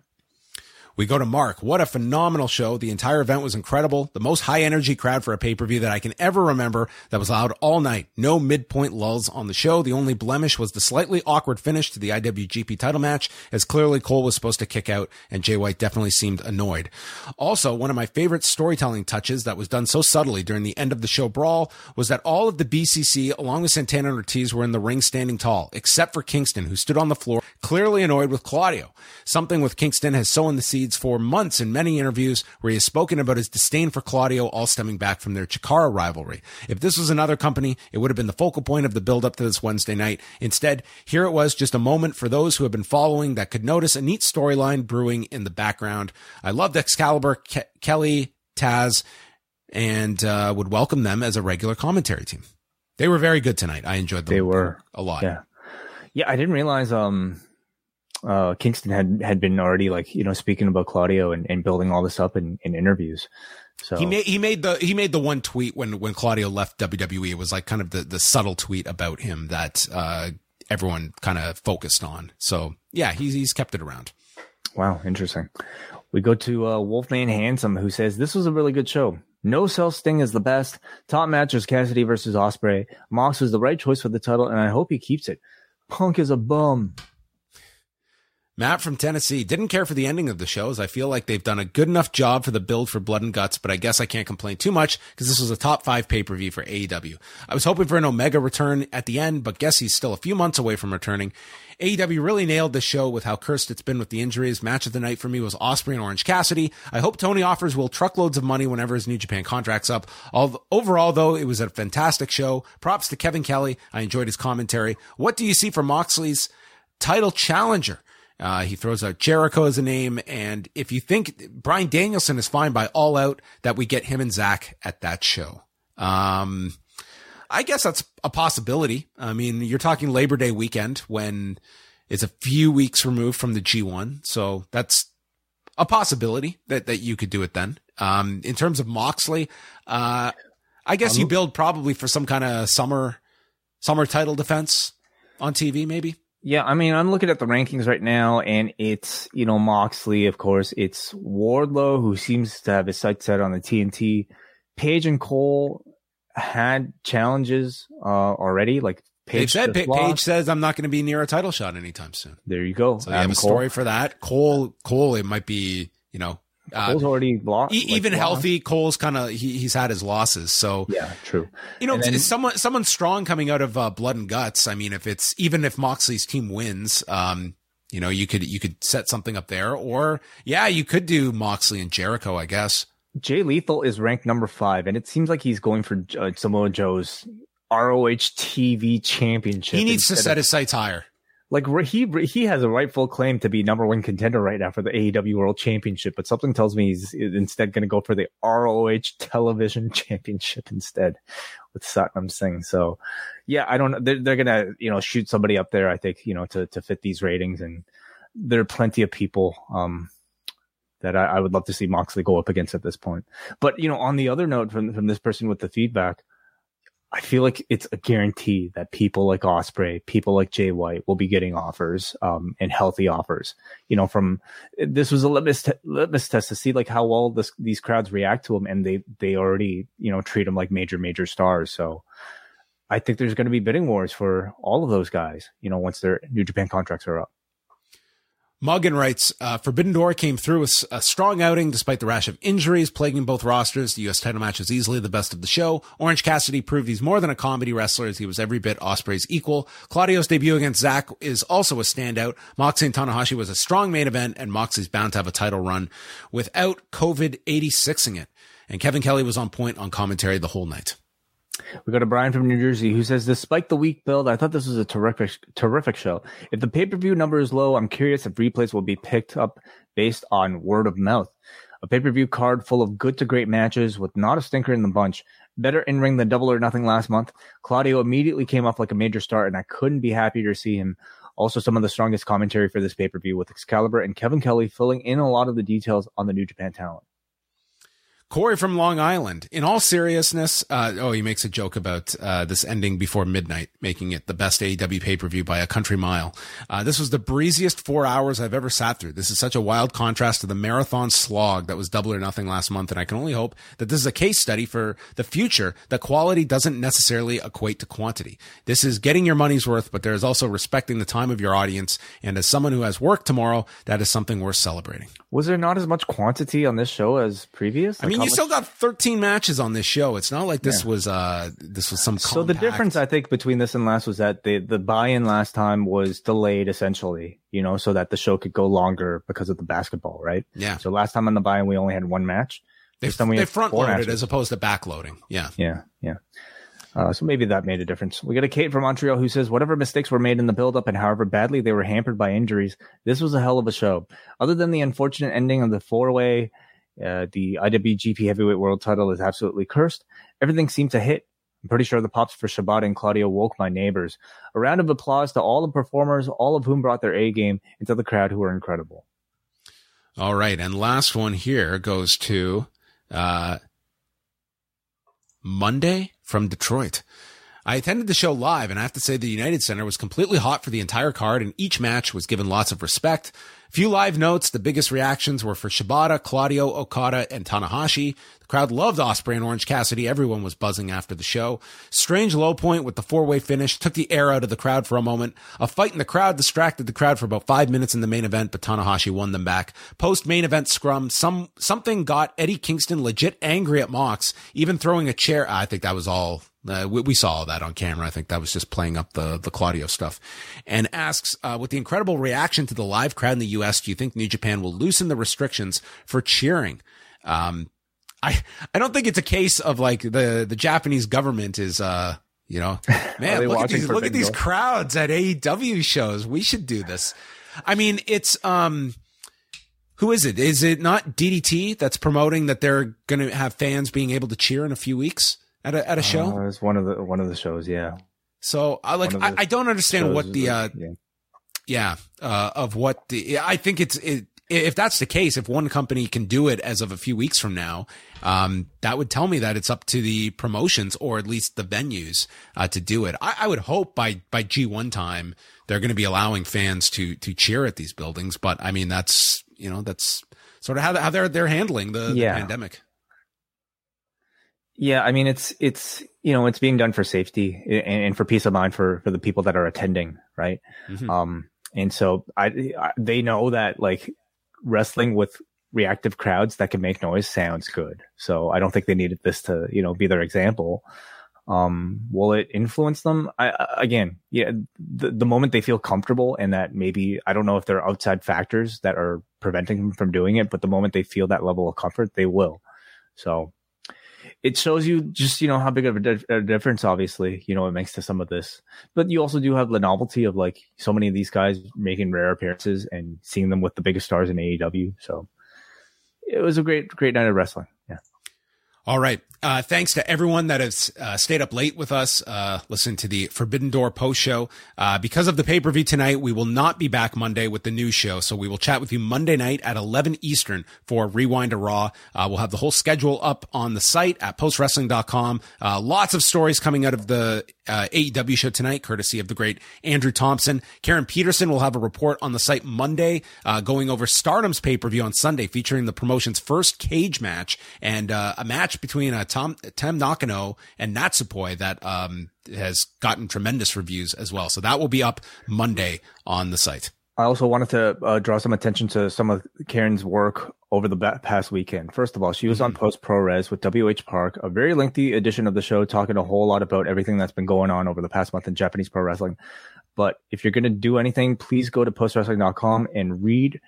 We go to Mark. What a phenomenal show. The entire event was incredible. The most high energy crowd for a pay per view that I can ever remember that was loud all night. No midpoint lulls on the show. The only blemish was the slightly awkward finish to the IWGP title match as clearly Cole was supposed to kick out and Jay White definitely seemed annoyed. Also, one of my favorite storytelling touches that was done so subtly during the end of the show brawl was that all of the BCC along with Santana and Ortiz were in the ring standing tall, except for Kingston who stood on the floor clearly annoyed with Claudio. Something with Kingston has sown the for months in many interviews where he has spoken about his disdain for Claudio, all stemming back from their Chikara rivalry. If this was another company, it would have been the focal point of the build up to this Wednesday night. Instead, here it was just a moment for those who have been following that could notice a neat storyline brewing in the background. I loved Excalibur, Ke- Kelly, Taz, and uh, would welcome them as a regular commentary team. They were very good tonight. I enjoyed them. They were. a lot. Yeah. Yeah, I didn't realize um uh Kingston had had been already like, you know, speaking about Claudio and, and building all this up in, in interviews. So He made he made the he made the one tweet when when Claudio left WWE. It was like kind of the the subtle tweet about him that uh, everyone kind of focused on. So yeah, he's he's kept it around. Wow, interesting. We go to uh, Wolfman Handsome, who says this was a really good show. No Cell Sting is the best. Top match is Cassidy versus Ospreay. Mox is the right choice for the title, and I hope he keeps it. Punk is a bum. Matt from Tennessee didn't care for the ending of the show as I feel like they've done a good enough job for the build for Blood and Guts, but I guess I can't complain too much because this was a top five pay per view for AEW. I was hoping for an Omega return at the end, but guess he's still a few months away from returning. AEW really nailed the show with how cursed it's been with the injuries. Match of the night for me was Ospreay and Orange Cassidy. I hope Tony offers Will truckloads of money whenever his New Japan contract's up. Overall, though, it was a fantastic show. Props to Kevin Kelly. I enjoyed his commentary. What do you see for Moxley's title challenger? Uh, he throws out Jericho as a name. And if you think Bryan Danielson is fine by all out, that we get him and Zack at that show. Um, I guess that's a possibility. I mean, you're talking Labor Day weekend when it's a few weeks removed from the G1. So that's a possibility that, that you could do it then. Um, in terms of Moxley, uh, I guess you build probably for some kind of summer, summer title defense on TV, maybe. Yeah, I mean, I'm looking at the rankings right now, and it's you know Moxley, of course. It's Wardlow who seems to have his sights set on the TNT. Page and Cole had challenges uh, already. Like Page said, pa- Page says I'm not going to be near a title shot anytime soon. There you go. So you have a Cole. story for that. Cole, Cole, it might be you know uh, already lost. E- even healthy, Cole's kind of he, he's had his losses. So yeah, true. You know, then, someone someone strong coming out of uh, Blood and Guts. I mean, if it's even if Moxley's team wins, um, you know, you could you could set something up there, or yeah, you could do Moxley and Jericho, I guess. Jay Lethal is ranked number five, and it seems like he's going for uh, Samoa Joe's ROH TV championship. He needs to set of, his sights higher like he he has a rightful claim to be number one contender right now for the AEW World Championship, but something tells me he's instead going to go for the ROH Television Championship instead with Satnam Singh. So, yeah, I don't. They're, they're going to you know shoot somebody up there. I think you know to to fit these ratings, and there are plenty of people. Um, that I, I would love to see Moxley go up against at this point. But you know, on the other note from from this person with the feedback, I feel like it's a guarantee that people like Ospreay, people like Jay White will be getting offers, um, and healthy offers. You know, from this was a litmus, t- litmus test to see like how well this, these crowds react to him, and they they already you know treat him like major major stars. So I think there's going to be bidding wars for all of those guys. You know, once their New Japan contracts are up. Muggin writes, uh, Forbidden Door came through with a strong outing despite the rash of injuries plaguing both rosters. The U.S. title match was easily the best of the show. Orange Cassidy proved he's more than a comedy wrestler as he was every bit Ospreay's equal. Claudio's debut against Zack is also a standout. Moxley and Tanahashi was a strong main event and Moxley's bound to have a title run without COVID 86ing it. And Kevin Kelly was on point on commentary the whole night. We got a Brian from New Jersey who says, despite the weak build, I thought this was a terrific, terrific show. If the pay per view number is low, I'm curious if replays will be picked up based on word of mouth. A pay per view card full of good to great matches with not a stinker in the bunch. Better in ring than double or nothing last month. Claudio immediately came off like a major star, and I couldn't be happier to see him. Also, some of the strongest commentary for this pay per view with Excalibur and Kevin Kelly filling in a lot of the details on the New Japan talent. Corey from Long Island. In all seriousness, uh, oh, he makes a joke about uh, this ending before midnight, making it the best AEW pay per view by a country mile. Uh, this was the breeziest four hours I've ever sat through. This is such a wild contrast to the marathon slog that was double or nothing last month, and I can only hope that this is a case study for the future. That quality doesn't necessarily equate to quantity. This is getting your money's worth, but there is also respecting the time of your audience. And as someone who has work tomorrow, that is something worth celebrating. Was there not as much quantity on this show as previous? Like I mean, you still got 13 matches on this show. It's not like this yeah. was uh this was some. So the difference I think between this and last was that the the buy-in last time was delayed essentially, you know, so that the show could go longer because of the basketball, right? Yeah. So last time on the buy-in we only had one match. They, they front loaded as opposed to backloading. Yeah. Yeah. Yeah. Uh, so maybe that made a difference. We got a Kate from Montreal who says, whatever mistakes were made in the build-up and however badly they were hampered by injuries, this was a hell of a show. Other than the unfortunate ending of the four-way, uh, the IWGP Heavyweight World Title is absolutely cursed. Everything seemed to hit. I'm pretty sure the pops for Shibata and Claudio woke my neighbors. A round of applause to all the performers, all of whom brought their A game into the crowd, who were incredible. All right, and last one here goes to uh, Monday from Detroit. I attended the show live, and I have to say the United Center was completely hot for the entire card, and each match was given lots of respect. Few live notes. The biggest reactions were for Shibata, Claudio, Okada, and Tanahashi. The crowd loved Ospreay and Orange Cassidy. Everyone was buzzing after the show. Strange low point with the four-way finish took the air out of the crowd for a moment. A fight in the crowd distracted the crowd for about five minutes in the main event, but Tanahashi won them back. Post main event scrum, some something got Eddie Kingston legit angry at Mox, even throwing a chair. I think that was all uh, we, we, saw that on camera. I think that was just playing up the the Claudio stuff. And asks, uh, with the incredible reaction to the live crowd in the U.S., do you think New Japan will loosen the restrictions for cheering? Um, I I don't think it's a case of like the the Japanese government is uh you know man look at these look at these crowds at AEW shows. We should do this. I mean, it's um. Who is it? Is it not DDT that's promoting that they're going to have fans being able to cheer in a few weeks? at a at a show? Uh, it's one of the one of the shows, yeah. So I like I, I, don't understand what the uh yeah, yeah uh of what the I think it's it if that's the case, if one company can do it as of a few weeks from now, um, that would tell me that it's up to the promotions or at least the venues uh, to do it. I, I, would hope by by G1 time they're going to be allowing fans to to cheer at these buildings. But I mean, that's you know that's sort of how, how they're they're handling the, yeah. the pandemic. Yeah, I mean it's it's you know it's being done for safety and, and for peace of mind for for the people that are attending, right? Mm-hmm. Um, and so I, I they know that like wrestling with reactive crowds that can make noise sounds good. So I don't think they needed this to you know be their example. Um, will it influence them? I, again, yeah, the, the moment they feel comfortable and that maybe, I don't know if there are outside factors that are preventing them from doing it, but the moment they feel that level of comfort, they will. So it shows you just you know how big of a, di- a, difference obviously you know it makes to some of this. But you also do have the novelty of like so many of these guys making rare appearances and seeing them with the biggest stars in AEW so it was a great great night of wrestling all right uh, thanks to everyone that has uh, stayed up late with us, uh, listening to the Forbidden Door post show. Uh, because of the pay per view tonight, we will not be back Monday with the new show. So we will chat with you Monday night at 11 Eastern for Rewind to Raw. Uh, we'll have the whole schedule up on the site at postwrestling.com. Uh, lots of stories coming out of the uh, AEW show tonight, courtesy of the great Andrew Thompson. Karen Peterson will have a report on the site Monday, going over Stardom's pay per view on Sunday, featuring the promotion's first cage match and a match between a Tom Tam Nakano and Natsupoi that um, has gotten tremendous reviews as well. So that will be up Monday on the site. I also wanted to uh, draw some attention to some of Karen's work over the past weekend. First of all, she was mm-hmm. on Post Puroresu with WH Park, a very lengthy edition of the show, talking a whole lot about everything that's been going on over the past month in Japanese pro wrestling. But if you're going to do anything, please go to postwrestling.com and read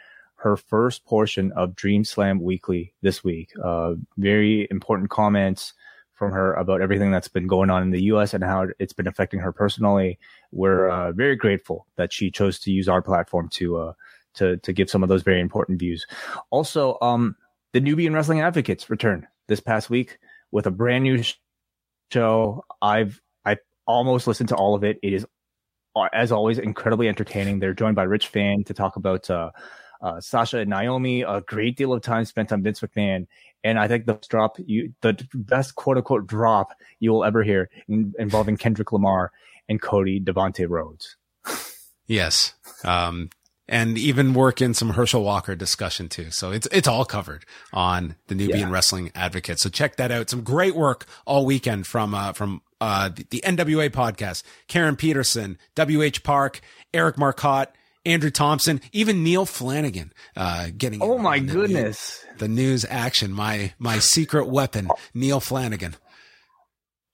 her first portion of Dream Slam Weekly this week. Uh, very important comments from her about everything that's been going on in the U.S. and how it's been affecting her personally. We're uh, very grateful that she chose to use our platform to uh, to to give some of those very important views. Also, um, the Nubian Wrestling Advocates return this past week with a brand new show. I've I almost listened to all of it. It is, uh, as always, incredibly entertaining. They're joined by Rich Fann to talk about uh, Sasha and Naomi, a great deal of time spent on Vince McMahon. And I think the drop, you, the best quote unquote drop you will ever hear in, involving Kendrick Lamar and Cody Devontae Rhodes. yes. Um, and even work in some Herschel Walker discussion too. So it's, it's all covered on the Nubian yeah. Wrestling Advocate. So check that out. Some great work all weekend from, uh, from, uh, the, the NWA podcast, Karen Peterson, WH Park, Eric Marcotte, Andrew Thompson, even Neil Flanagan, uh, getting. Oh my goodness. The news, the news, action. My, my secret weapon, Neil Flanagan.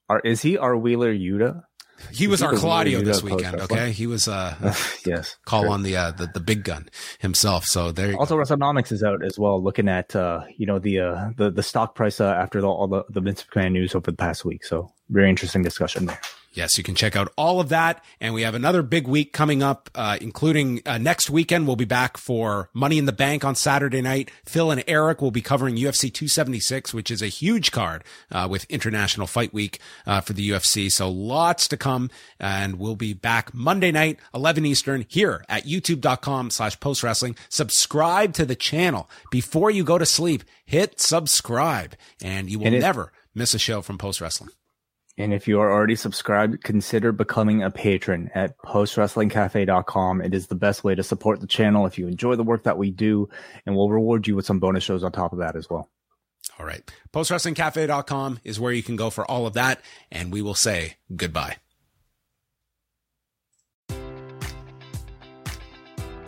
Are, is he our Wheeler Yuta? He was our Claudio this weekend. Okay, he was uh yes call on the uh the, the big gun himself. So there. also, go. WrestleNomics is out as well, looking at uh you know the uh the the stock price uh, after the, all the the Vince McMahon news over the past week. So very interesting discussion there. Yes, you can check out all of that. And we have another big week coming up, uh, including uh, next weekend. We'll be back for Money in the Bank on Saturday night. Phil and Eric will be covering UFC 276, which is a huge card uh, with International Fight Week uh, for the UFC. So lots to come. And we'll be back Monday night, 11 Eastern, here at youtube.com slash post wrestling. Subscribe to the channel before you go to sleep. Hit subscribe, and you will never miss a show from Post Wrestling. And if you are already subscribed, consider becoming a patron at postwrestlingcafe.com. It is the best way to support the channel if you enjoy the work that we do, and we'll reward you with some bonus shows on top of that as well. All right. Postwrestlingcafe.com is where you can go for all of that, and we will say goodbye.